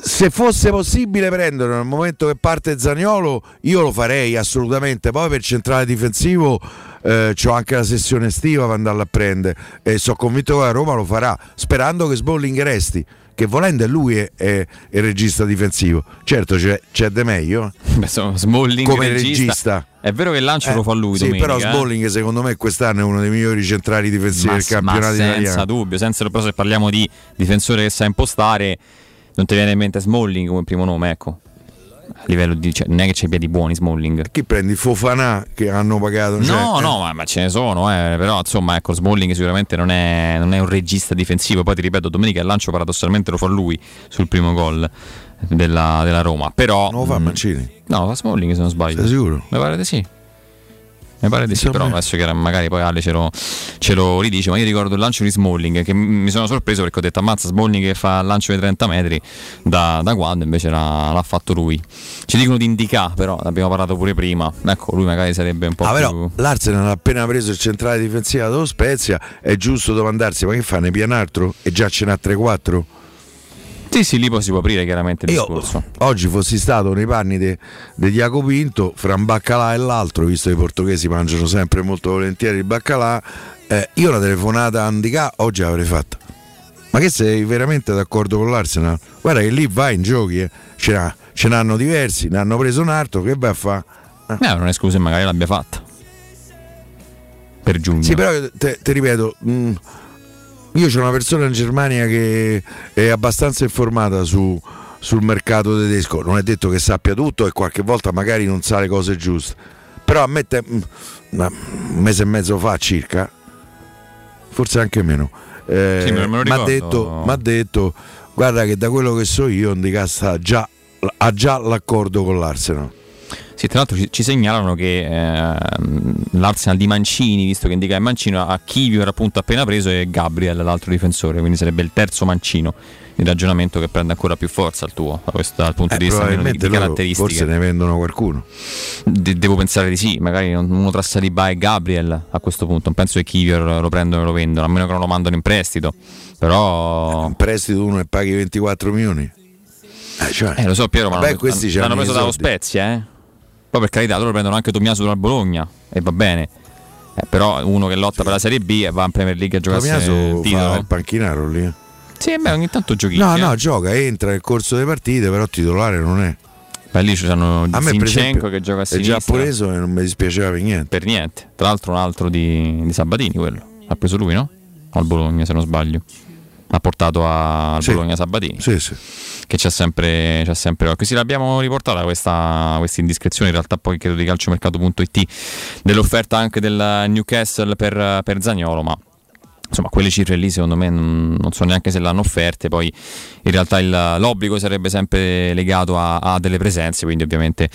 se fosse possibile prenderlo nel momento che parte Zaniolo, io lo farei assolutamente. Poi per centrale difensivo eh, ho anche la sessione estiva per andarla a prendere e sono convinto che la Roma lo farà, sperando che Sbolling resti. Che volendo lui è, è- è il regista difensivo. Certo c'è, c'è De meglio eh. Beh, Smalling come regista. regista. È vero che il lancio Eh, lo fa lui Sì, domenica, però eh. Smalling secondo me quest'anno è uno dei migliori centrali difensivi ma, del campionato ma senza italiano. dubbio, senza però se parliamo di difensore che sa impostare, non ti viene in mente Smalling come primo nome, ecco. A livello di, cioè, non è che c'è i piedi buoni Smalling. Chi prendi Fofana che hanno pagato? Cioè, No, eh, no, ma, ma ce ne sono, eh, però insomma, ecco, Smalling sicuramente non è, non è un regista difensivo. Poi ti ripeto, domenica il lancio paradossalmente lo fa lui sul primo gol della, della Roma. Però. Non lo fa mm, Mancini? No, fa Smalling se non sbaglio. Sei sicuro? Mi pare di sì. Mi pare di sì, però adesso che era- magari poi Ale ce lo, ce lo ridice, ma io ricordo il lancio di Smalling che mi sono sorpreso perché ho detto ammazza Smalling che fa il lancio di 30 metri da, da quando invece l'ha, l'ha fatto lui. Ci dicono di indicare, però abbiamo parlato pure prima. Ecco, lui magari sarebbe un po' Ah, più... però l'Arsenal ha appena preso il centrale difensiva dello Spezia, è giusto domandarsi ma che fa ne pian altro? E già ce n'ha 3-4? Sì, sì, lì poi si può aprire chiaramente il Io discorso. oggi fossi stato nei panni di Diaco Pinto, fra un baccalà e l'altro, visto che i portoghesi mangiano sempre molto volentieri il baccalà, eh, io una telefonata a Andicà oggi l'avrei fatta. Ma che sei veramente d'accordo con l'Arsenal? Guarda che lì vai in giochi, eh. ce, n'ha- ce n'hanno diversi, ne hanno preso un altro, che vai a fare? Eh, non è scusa, magari l'abbia fatta. Per giugno. Sì, però io te, te ripeto, mh, io c'ho una persona in Germania che è abbastanza informata su- sul mercato tedesco, non è detto che sappia tutto e qualche volta magari non sa le cose giuste, però a me te- una- un mese e mezzo fa circa, forse anche meno, eh, Sì, mi ha detto, detto, guarda che da quello che so io Indica sta già, ha già l'accordo con l'Arsenal. Sì, tra l'altro ci, ci segnalano che ehm, l'Arsenal di Mancini, visto che indica il Mancino, ha Kivior appunto appena preso e Gabriel l'altro difensore, quindi sarebbe il terzo Mancino. Il ragionamento che prende ancora più forza al tuo, da questo, dal punto Eh, di vista di, di caratteristiche. forse ne vendono qualcuno. De- devo pensare di sì, magari uno tra Saliba e Gabriel a questo punto. Non penso che Kivior lo prendono e lo vendono, a meno che non lo mandano in prestito. Però. Un prestito uno e paghi 24 milioni. Eh, cioè, Eh, lo so, Piero, ma Vabbè, l'hanno, questi l'hanno c'hanno preso dallo. Spezia, eh. Poi per carità, loro prendono anche Tommaso dal Bologna e va bene. Eh, però uno che lotta per la Serie B e va in Premier League a giocarsi il titolo. il panchinaro lì. Sì, beh, ogni tanto giochi. No, no, gioca, entra nel corso delle partite, però titolare non è. Beh, lì me, per Zinchenko che gioca a è sinistra. giapponese e non mi dispiaceva per niente. Per niente. Tra l'altro un altro di, di Sabatini quello. L'ha preso lui, no? Al Bologna, se non sbaglio. L'ha portato a- Sì. Bologna Sabatini. Sì, sì. Che c'è sempre, c'è sempre occhio. Sì, l'abbiamo riportata questa, questa indiscrezione. In realtà, poi credo di calciomercato.it dell'offerta anche del Newcastle per, per Zagnolo, ma. Insomma, quelle cifre lì secondo me non, so neanche se l'hanno offerte, poi in realtà il- l'obbligo sarebbe sempre legato a, a delle presenze, quindi ovviamente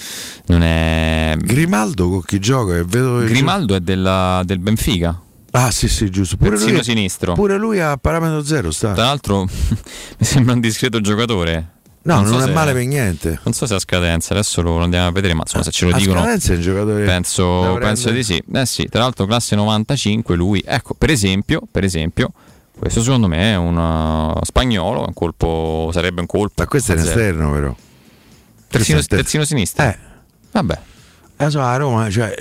non è... Grimaldo con chi gioca? È vedo che Grimaldo è della- del Benfica, Ah, sì, sì, giusto. Pure lui, sinistro. pure lui a parametro zero sta. Tra l'altro [laughs] mi sembra un discreto giocatore. No, non, so è se- male per niente. Non so se ha scadenza, adesso lo andiamo a vedere, ma insomma se ce lo A dicono scadenza è un giocatore penso, penso di sì. Eh sì, tra l'altro classe 95 lui. Ecco, per esempio, per esempio, questo secondo me è un uh, spagnolo, un colpo sarebbe un colpo. Ma questo è in a zero. esterno, però. Terzino, terzino sinistro. Eh. Vabbè, Eh, so, a Roma, cioè,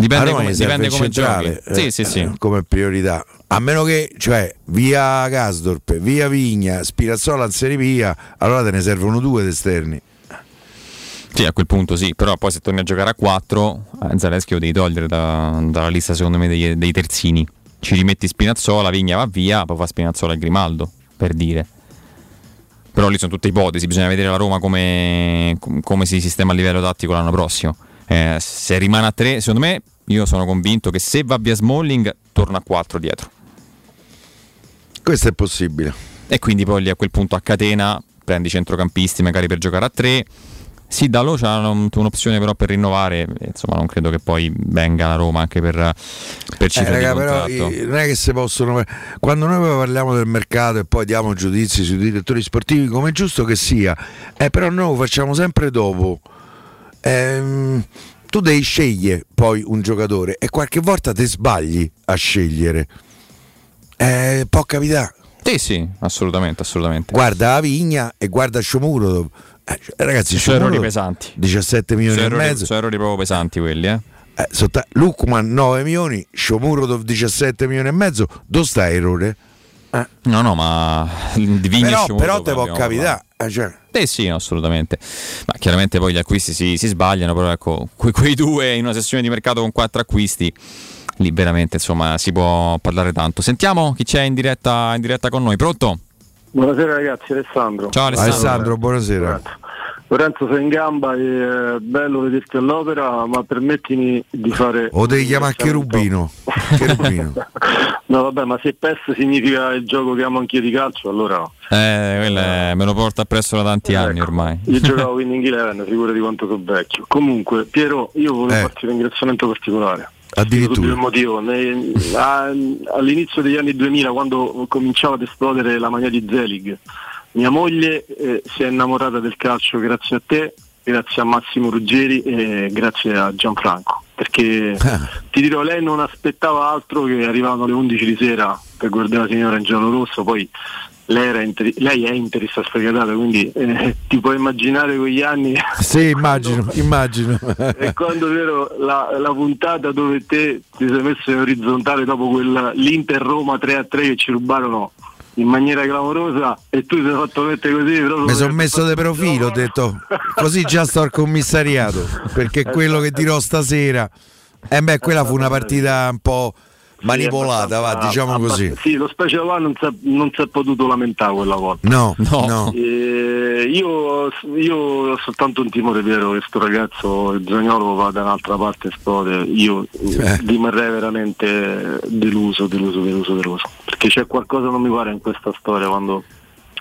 dipende come, dipende come centrale, giochi. Sì, eh, sì, sì. eh, come priorità. A meno che, cioè, via Gasdorp, via Vigna, Spirazzola in Serie via, allora te ne servono due esterni. Sì, a quel punto sì, però poi se torni a giocare a 4, Zaleschi lo devi togliere da- dalla lista secondo me dei, dei terzini. Ci rimetti Spinazzola, Vigna va via, poi fa Spinazzola e Grimaldo, per dire. Però lì sono tutte ipotesi, bisogna vedere la Roma come, com- come si sistema a livello tattico l'anno prossimo. Eh, se rimane a 3, secondo me, io sono convinto che se va via Smalling, torna a 4 dietro. Questo è possibile. E quindi poi a quel punto a catena prendi i centrocampisti magari per giocare a 3. Sì, Dallo c'ha un- un'opzione però per rinnovare, e, insomma non credo che poi venga la Roma anche per, per Eh, cifre raga, di però non è che si possono. Quando noi parliamo del mercato e poi diamo giudizi sui direttori sportivi, come è giusto che sia, eh, però noi lo facciamo sempre dopo. Ehm, tu devi scegliere poi un giocatore e qualche volta ti sbagli a scegliere. Eh, può capitare. Sì, sì, assolutamente, assolutamente. Guarda la Vigna e guarda Sciomuro. Eh, cioè, ragazzi, Sono errori Sciomuro, pesanti. 17 milioni Sono e errori, mezzo. sono errori proprio pesanti quelli, eh. Eh, Lukman 9 milioni, Shomurodov 17 milioni e mezzo, dove sta l'errore? No, no, ma di Vigna Però, però te può capitare. eh, cioè, Eh sì, no, assolutamente. Ma chiaramente poi gli acquisti si, si sbagliano, però ecco, que- quei due in una sessione di mercato con quattro acquisti, lì veramente insomma si può parlare tanto. Sentiamo chi c'è in diretta, in diretta con noi, pronto? Buonasera ragazzi, Alessandro. Ciao Alessandro, buonasera. Lorenzo sei in gamba e è bello vederti all'opera, ma permettimi di fare... O devi chiamare Cherubino. [laughs] Cherubino. No vabbè, ma se PES significa il gioco che amo anch'io di calcio, allora... Eh, quello è- me lo porta appresso da tanti anni ormai. Io giocavo [laughs] Winning Eleven, figura di quanto sono vecchio. Comunque, Piero, io volevo Eh. farti un ringraziamento particolare. Addirittura. Motivo. All'inizio degli anni 2000, quando cominciava ad esplodere la mania di Zelig, mia moglie eh, si è innamorata del calcio grazie a te, grazie a Massimo Ruggeri e grazie a Gianfranco. Perché ti dirò, lei non aspettava altro che arrivavano le 11 di sera per guardare la signora in giallo rosso, poi lei, era interi- lei è interista sfegatata, quindi eh, ti puoi immaginare quegli anni Sì, [laughs] immagino, immagino. [laughs] e quando vero la, la puntata dove te ti sei messo in orizzontale dopo quella l'Inter Roma 3 a 3 che ci rubarono in maniera clamorosa e tu ti sei fatto mettere così proprio Mi sono messo de profilo, ho detto così già sto al commissariato, perché quello che dirò stasera, eh beh, quella fu una partita un po' manipolata, va, diciamo così. Sì, lo Special One non si è- non si è potuto lamentare quella volta. No, no. Eh, io, io ho soltanto un timore vero che sto ragazzo il Zagnolo va da un'altra parte e esplode. Io eh, rimarrei veramente deluso, deluso, deluso, deluso. Perché c'è qualcosa che non mi pare in questa storia quando,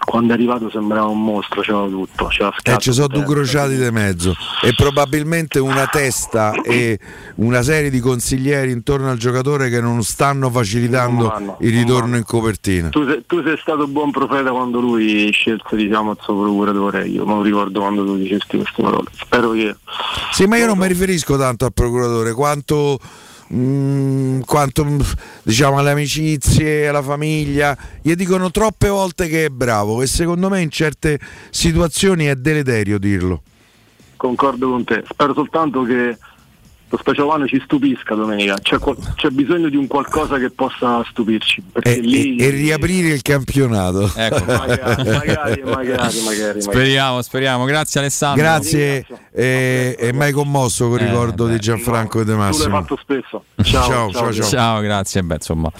quando è arrivato sembrava un mostro, c'era tutto. C'era Eh, scatto, ci sono due crociati di mezzo e probabilmente una testa e una serie di consiglieri intorno al giocatore che non stanno facilitando Non vanno, il ritorno in copertina. Tu sei, tu sei stato buon profeta quando lui scelse diciamo il suo procuratore, io non ricordo quando tu dicesti queste parole. Spero che Sì, ma io non mi riferisco tanto al procuratore quanto, mm, quanto diciamo alle amicizie, alla famiglia. Gli dicono troppe volte che è bravo e secondo me in certe situazioni è deleterio dirlo. concordo con te. Spero soltanto che lo Special One ci stupisca domenica. C'è, c'è bisogno di un qualcosa che possa stupirci. E, lì e- riaprire il campionato. Ecco. [laughs] magari, magari, magari, magari. Speriamo, speriamo. Grazie Alessandro. Grazie e, e mai commosso con il Eh, ricordo beh. di Gianfranco e De Tu l'hai Massimo. fatto spesso. Ciao, Ciao, ciao, ciao. Ciao, grazie. Beh, insomma,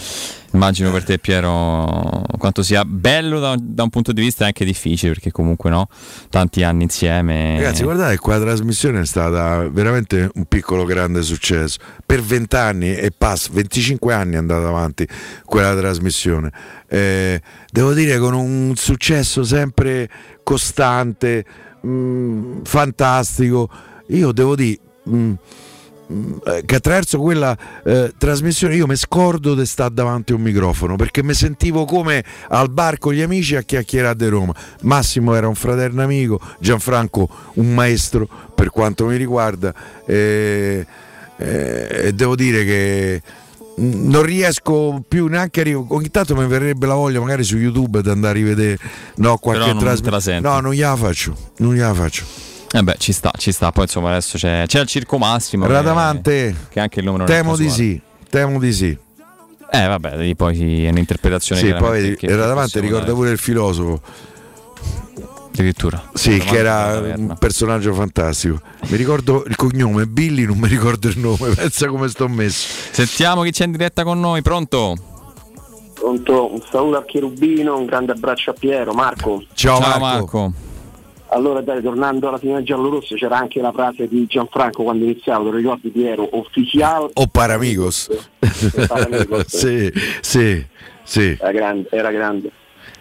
immagino per te, Piero, quanto sia bello da, da un punto di vista anche difficile, perché comunque no, tanti anni insieme. Ragazzi, guardate, quella trasmissione è stata veramente un piccolo grande successo. Per 20 anni e passa, 25 anni è andata avanti quella trasmissione. Eh, devo dire con un successo sempre costante, mm, fantastico. Io devo dire mm, mm, che attraverso quella eh, trasmissione io mi scordo di stare davanti a un microfono perché mi sentivo come al bar con gli amici a chiacchierare di Roma. Massimo era un fraterno amico, Gianfranco un maestro per quanto mi riguarda e, e- e devo dire che mm, non riesco più neanche a ri- ogni tanto mi verrebbe la voglia magari su YouTube di andare a rivedere no, qualche trasmissione no non gliela faccio non gliela faccio Eh beh, ci sta, ci sta. Poi insomma adesso c'è, c'è il Circo Massimo. che- Radamante Che, anche il nome non temo di sì temo di sì Eh vabbè, lì poi è un'interpretazione Sì, poi che- che possiamo ricorda dare. pure il filosofo. Addirittura. Sì, che era un personaggio fantastico. Mi ricordo il cognome, Billy, non mi ricordo il nome, [laughs] pensa come sto messo. Sentiamo chi c'è in diretta con noi, pronto? Pronto, un saluto a Cherubino, un grande abbraccio a Piero, Marco. Ciao, Ciao Marco. Marco. Allora dai, tornando alla finale giallorossa c'era anche la frase di Gianfranco quando iniziava, lo ricordi Piero, ufficiale O Paramigos. [laughs] Paramigos. [laughs] sì, sì, sì. era grande, era grande.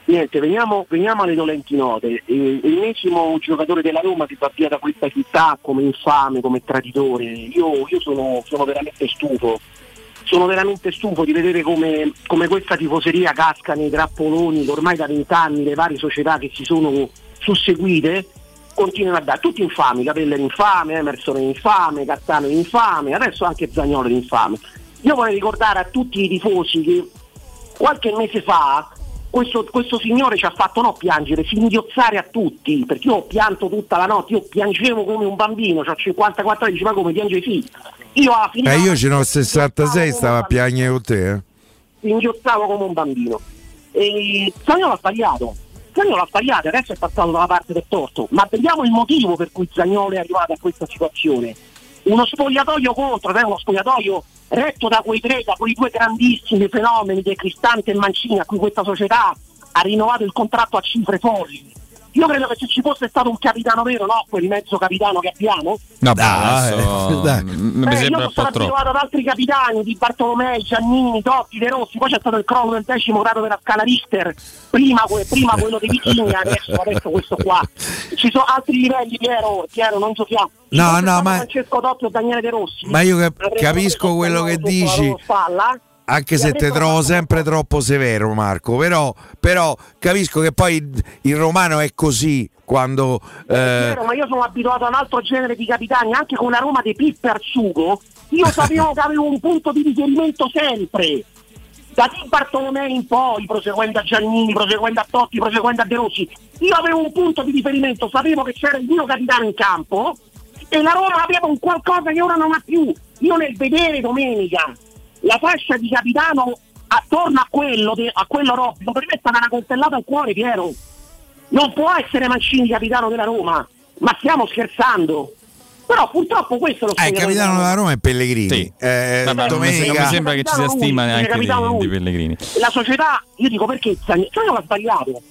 Niente, veniamo, veniamo alle dolenti note. Eh, L'ennesimo giocatore della Roma si va via da questa città come infame, come traditore. Io, io sono, sono veramente stufo. Sono veramente stufo di vedere come, come questa tifoseria casca nei trappoloni che ormai da vent'anni le varie società che si sono susseguite continuano a dare tutti infami, Capello è infame, Emerson è infame, Cattano è infame, adesso anche Zagnolo è infame. Io vorrei ricordare a tutti i tifosi che qualche mese fa questo, questo signore ci ha fatto no piangere, singhiozzare a tutti, perché io ho pianto tutta la notte, io piangevo come un bambino, ho 54 anni, dice, ma come piange sì. Io alla fine Eh, io ce n'ho 66, stava a piagnere con te. Eh. singhiozzavo come un bambino. E Zagnolo ha sbagliato. Zagnolo ha sbagliato, adesso è passato dalla parte del torto, ma vediamo il motivo per cui Zagnolo è arrivato a questa situazione. Uno spogliatoio contro, è uno spogliatoio retto da quei tre, da quei due grandissimi fenomeni di Cristante e Mancini a cui questa società ha rinnovato il contratto a cifre folli. Io credo che se ci fosse stato un capitano vero, no? Quel mezzo capitano che abbiamo, No, Dai, adesso, [laughs] dai. m- mi eh, io sono stato abituato ad altri capitani di Bartolomei, Giannini, Totti, De Rossi, poi c'è stato il crollo del decimo grado della scala Richter, prima, que- prima quello dei Vichini, [laughs] adesso, adesso questo qua. Ci sono altri livelli, Piero, Piero non giochiamo. Ci No, no, ma- Francesco Totti o Daniele De Rossi. Ma io cap- capisco quello che dici. spalla. Anche se te trovo sempre troppo severo, Marco. Però, però capisco che poi il- il romano è così quando. È eh, vero, ma io sono abituato a un altro genere di capitani, anche con la Roma dei Pipper Sugo, io [laughs] sapevo che avevo un punto di riferimento sempre. Da Di Bartolomei in poi, proseguendo a Giannini, proseguendo a Totti, proseguendo a De Rossi, io avevo un punto di riferimento, sapevo che c'era il mio capitano in campo e la Roma aveva un qualcosa che ora non ha più. Io nel vedere domenica la fascia di capitano attorno a quello, de- a quello Robby, per me è stata una coltellata al cuore, Piero. Non può essere Mancini capitano della Roma, ma stiamo scherzando. Però purtroppo questo lo eh, il capitano della Roma è Pellegrini. Sì. Eh, Vabbè, non, mi, domenica. non mi sembra che ci sia Capitano stima neanche capitano di, di Pellegrini. La società, io dico perché Zagn- Zagnolo ha sbagliato,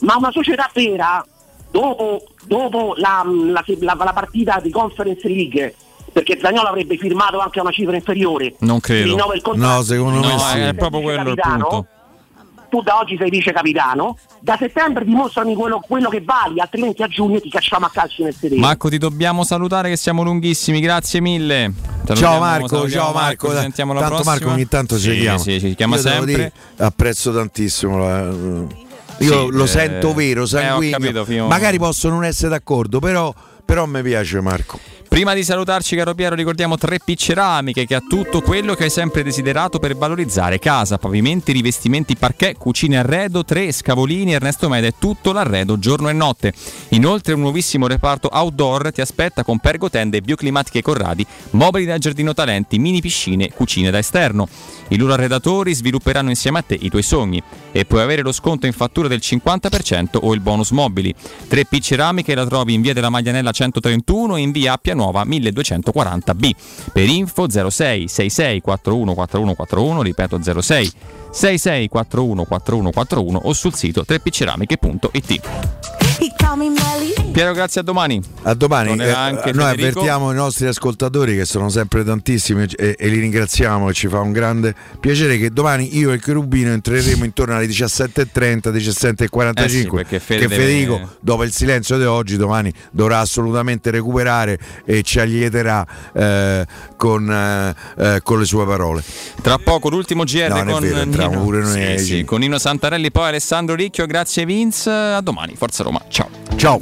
ma una società vera, dopo, dopo la, la- la- la partita di Conference League, perché Zagnolo avrebbe firmato anche a una cifra inferiore, Non credo. No, secondo me No, sì. è proprio quello il Capitano, punto. Tu da oggi sei vice capitano, da settembre dimostrami quello, quello che vali, altrimenti a giugno ti cacciamo a calci nel sedere. Marco, ti dobbiamo salutare che siamo lunghissimi, grazie mille. Ciao Marco, ciao Marco. sentiamo la Tanto prossima. Marco ogni tanto ci Sì, chiama. sì, ci chiama Io sempre. dire, apprezzo tantissimo. la- io Sì, lo eh, sento vero, eh, sanguigno. capito, Fio. Magari posso non essere d'accordo, però, però mi piace Marco. Prima di salutarci, caro Piero, ricordiamo 3P Ceramiche che ha tutto quello che hai sempre desiderato per valorizzare casa, pavimenti, rivestimenti, parquet, cucine arredo, 3 scavolini, Ernesto Meda è tutto l'arredo giorno e notte. Inoltre un nuovissimo reparto outdoor ti aspetta con pergotende bioclimatiche Corradi, mobili da giardino talenti, mini piscine, cucine da esterno. I loro arredatori svilupperanno insieme a te i tuoi sogni e puoi avere lo sconto in fattura del 50% o il bonus mobili. 3P Ceramiche la trovi in via della Maglianella 131 e in via Appia Nuova 1240B. Per info 06 66 41 4141, ripeto 06 66 41 4141 o sul sito 3pceramiche.it. Piero, grazie a domani. A domani. Eh, anche noi Federico. avvertiamo i nostri ascoltatori che sono sempre tantissimi e, e li ringraziamo e ci fa un grande piacere che domani io e il Cherubino entreremo intorno alle 17.30, 17.45 Eh sì, perché Fede che deve- Federico dopo il silenzio di oggi domani dovrà assolutamente recuperare e ci allieterà eh, con, eh, eh, con le sue parole. Tra poco l'ultimo GR No, con, vero, entriamo Nino, pure noi Sì, sì, con Nino Santarelli, poi Alessandro Ricchio. Grazie Vince. A domani, Forza Roma. Ciao. Ciao.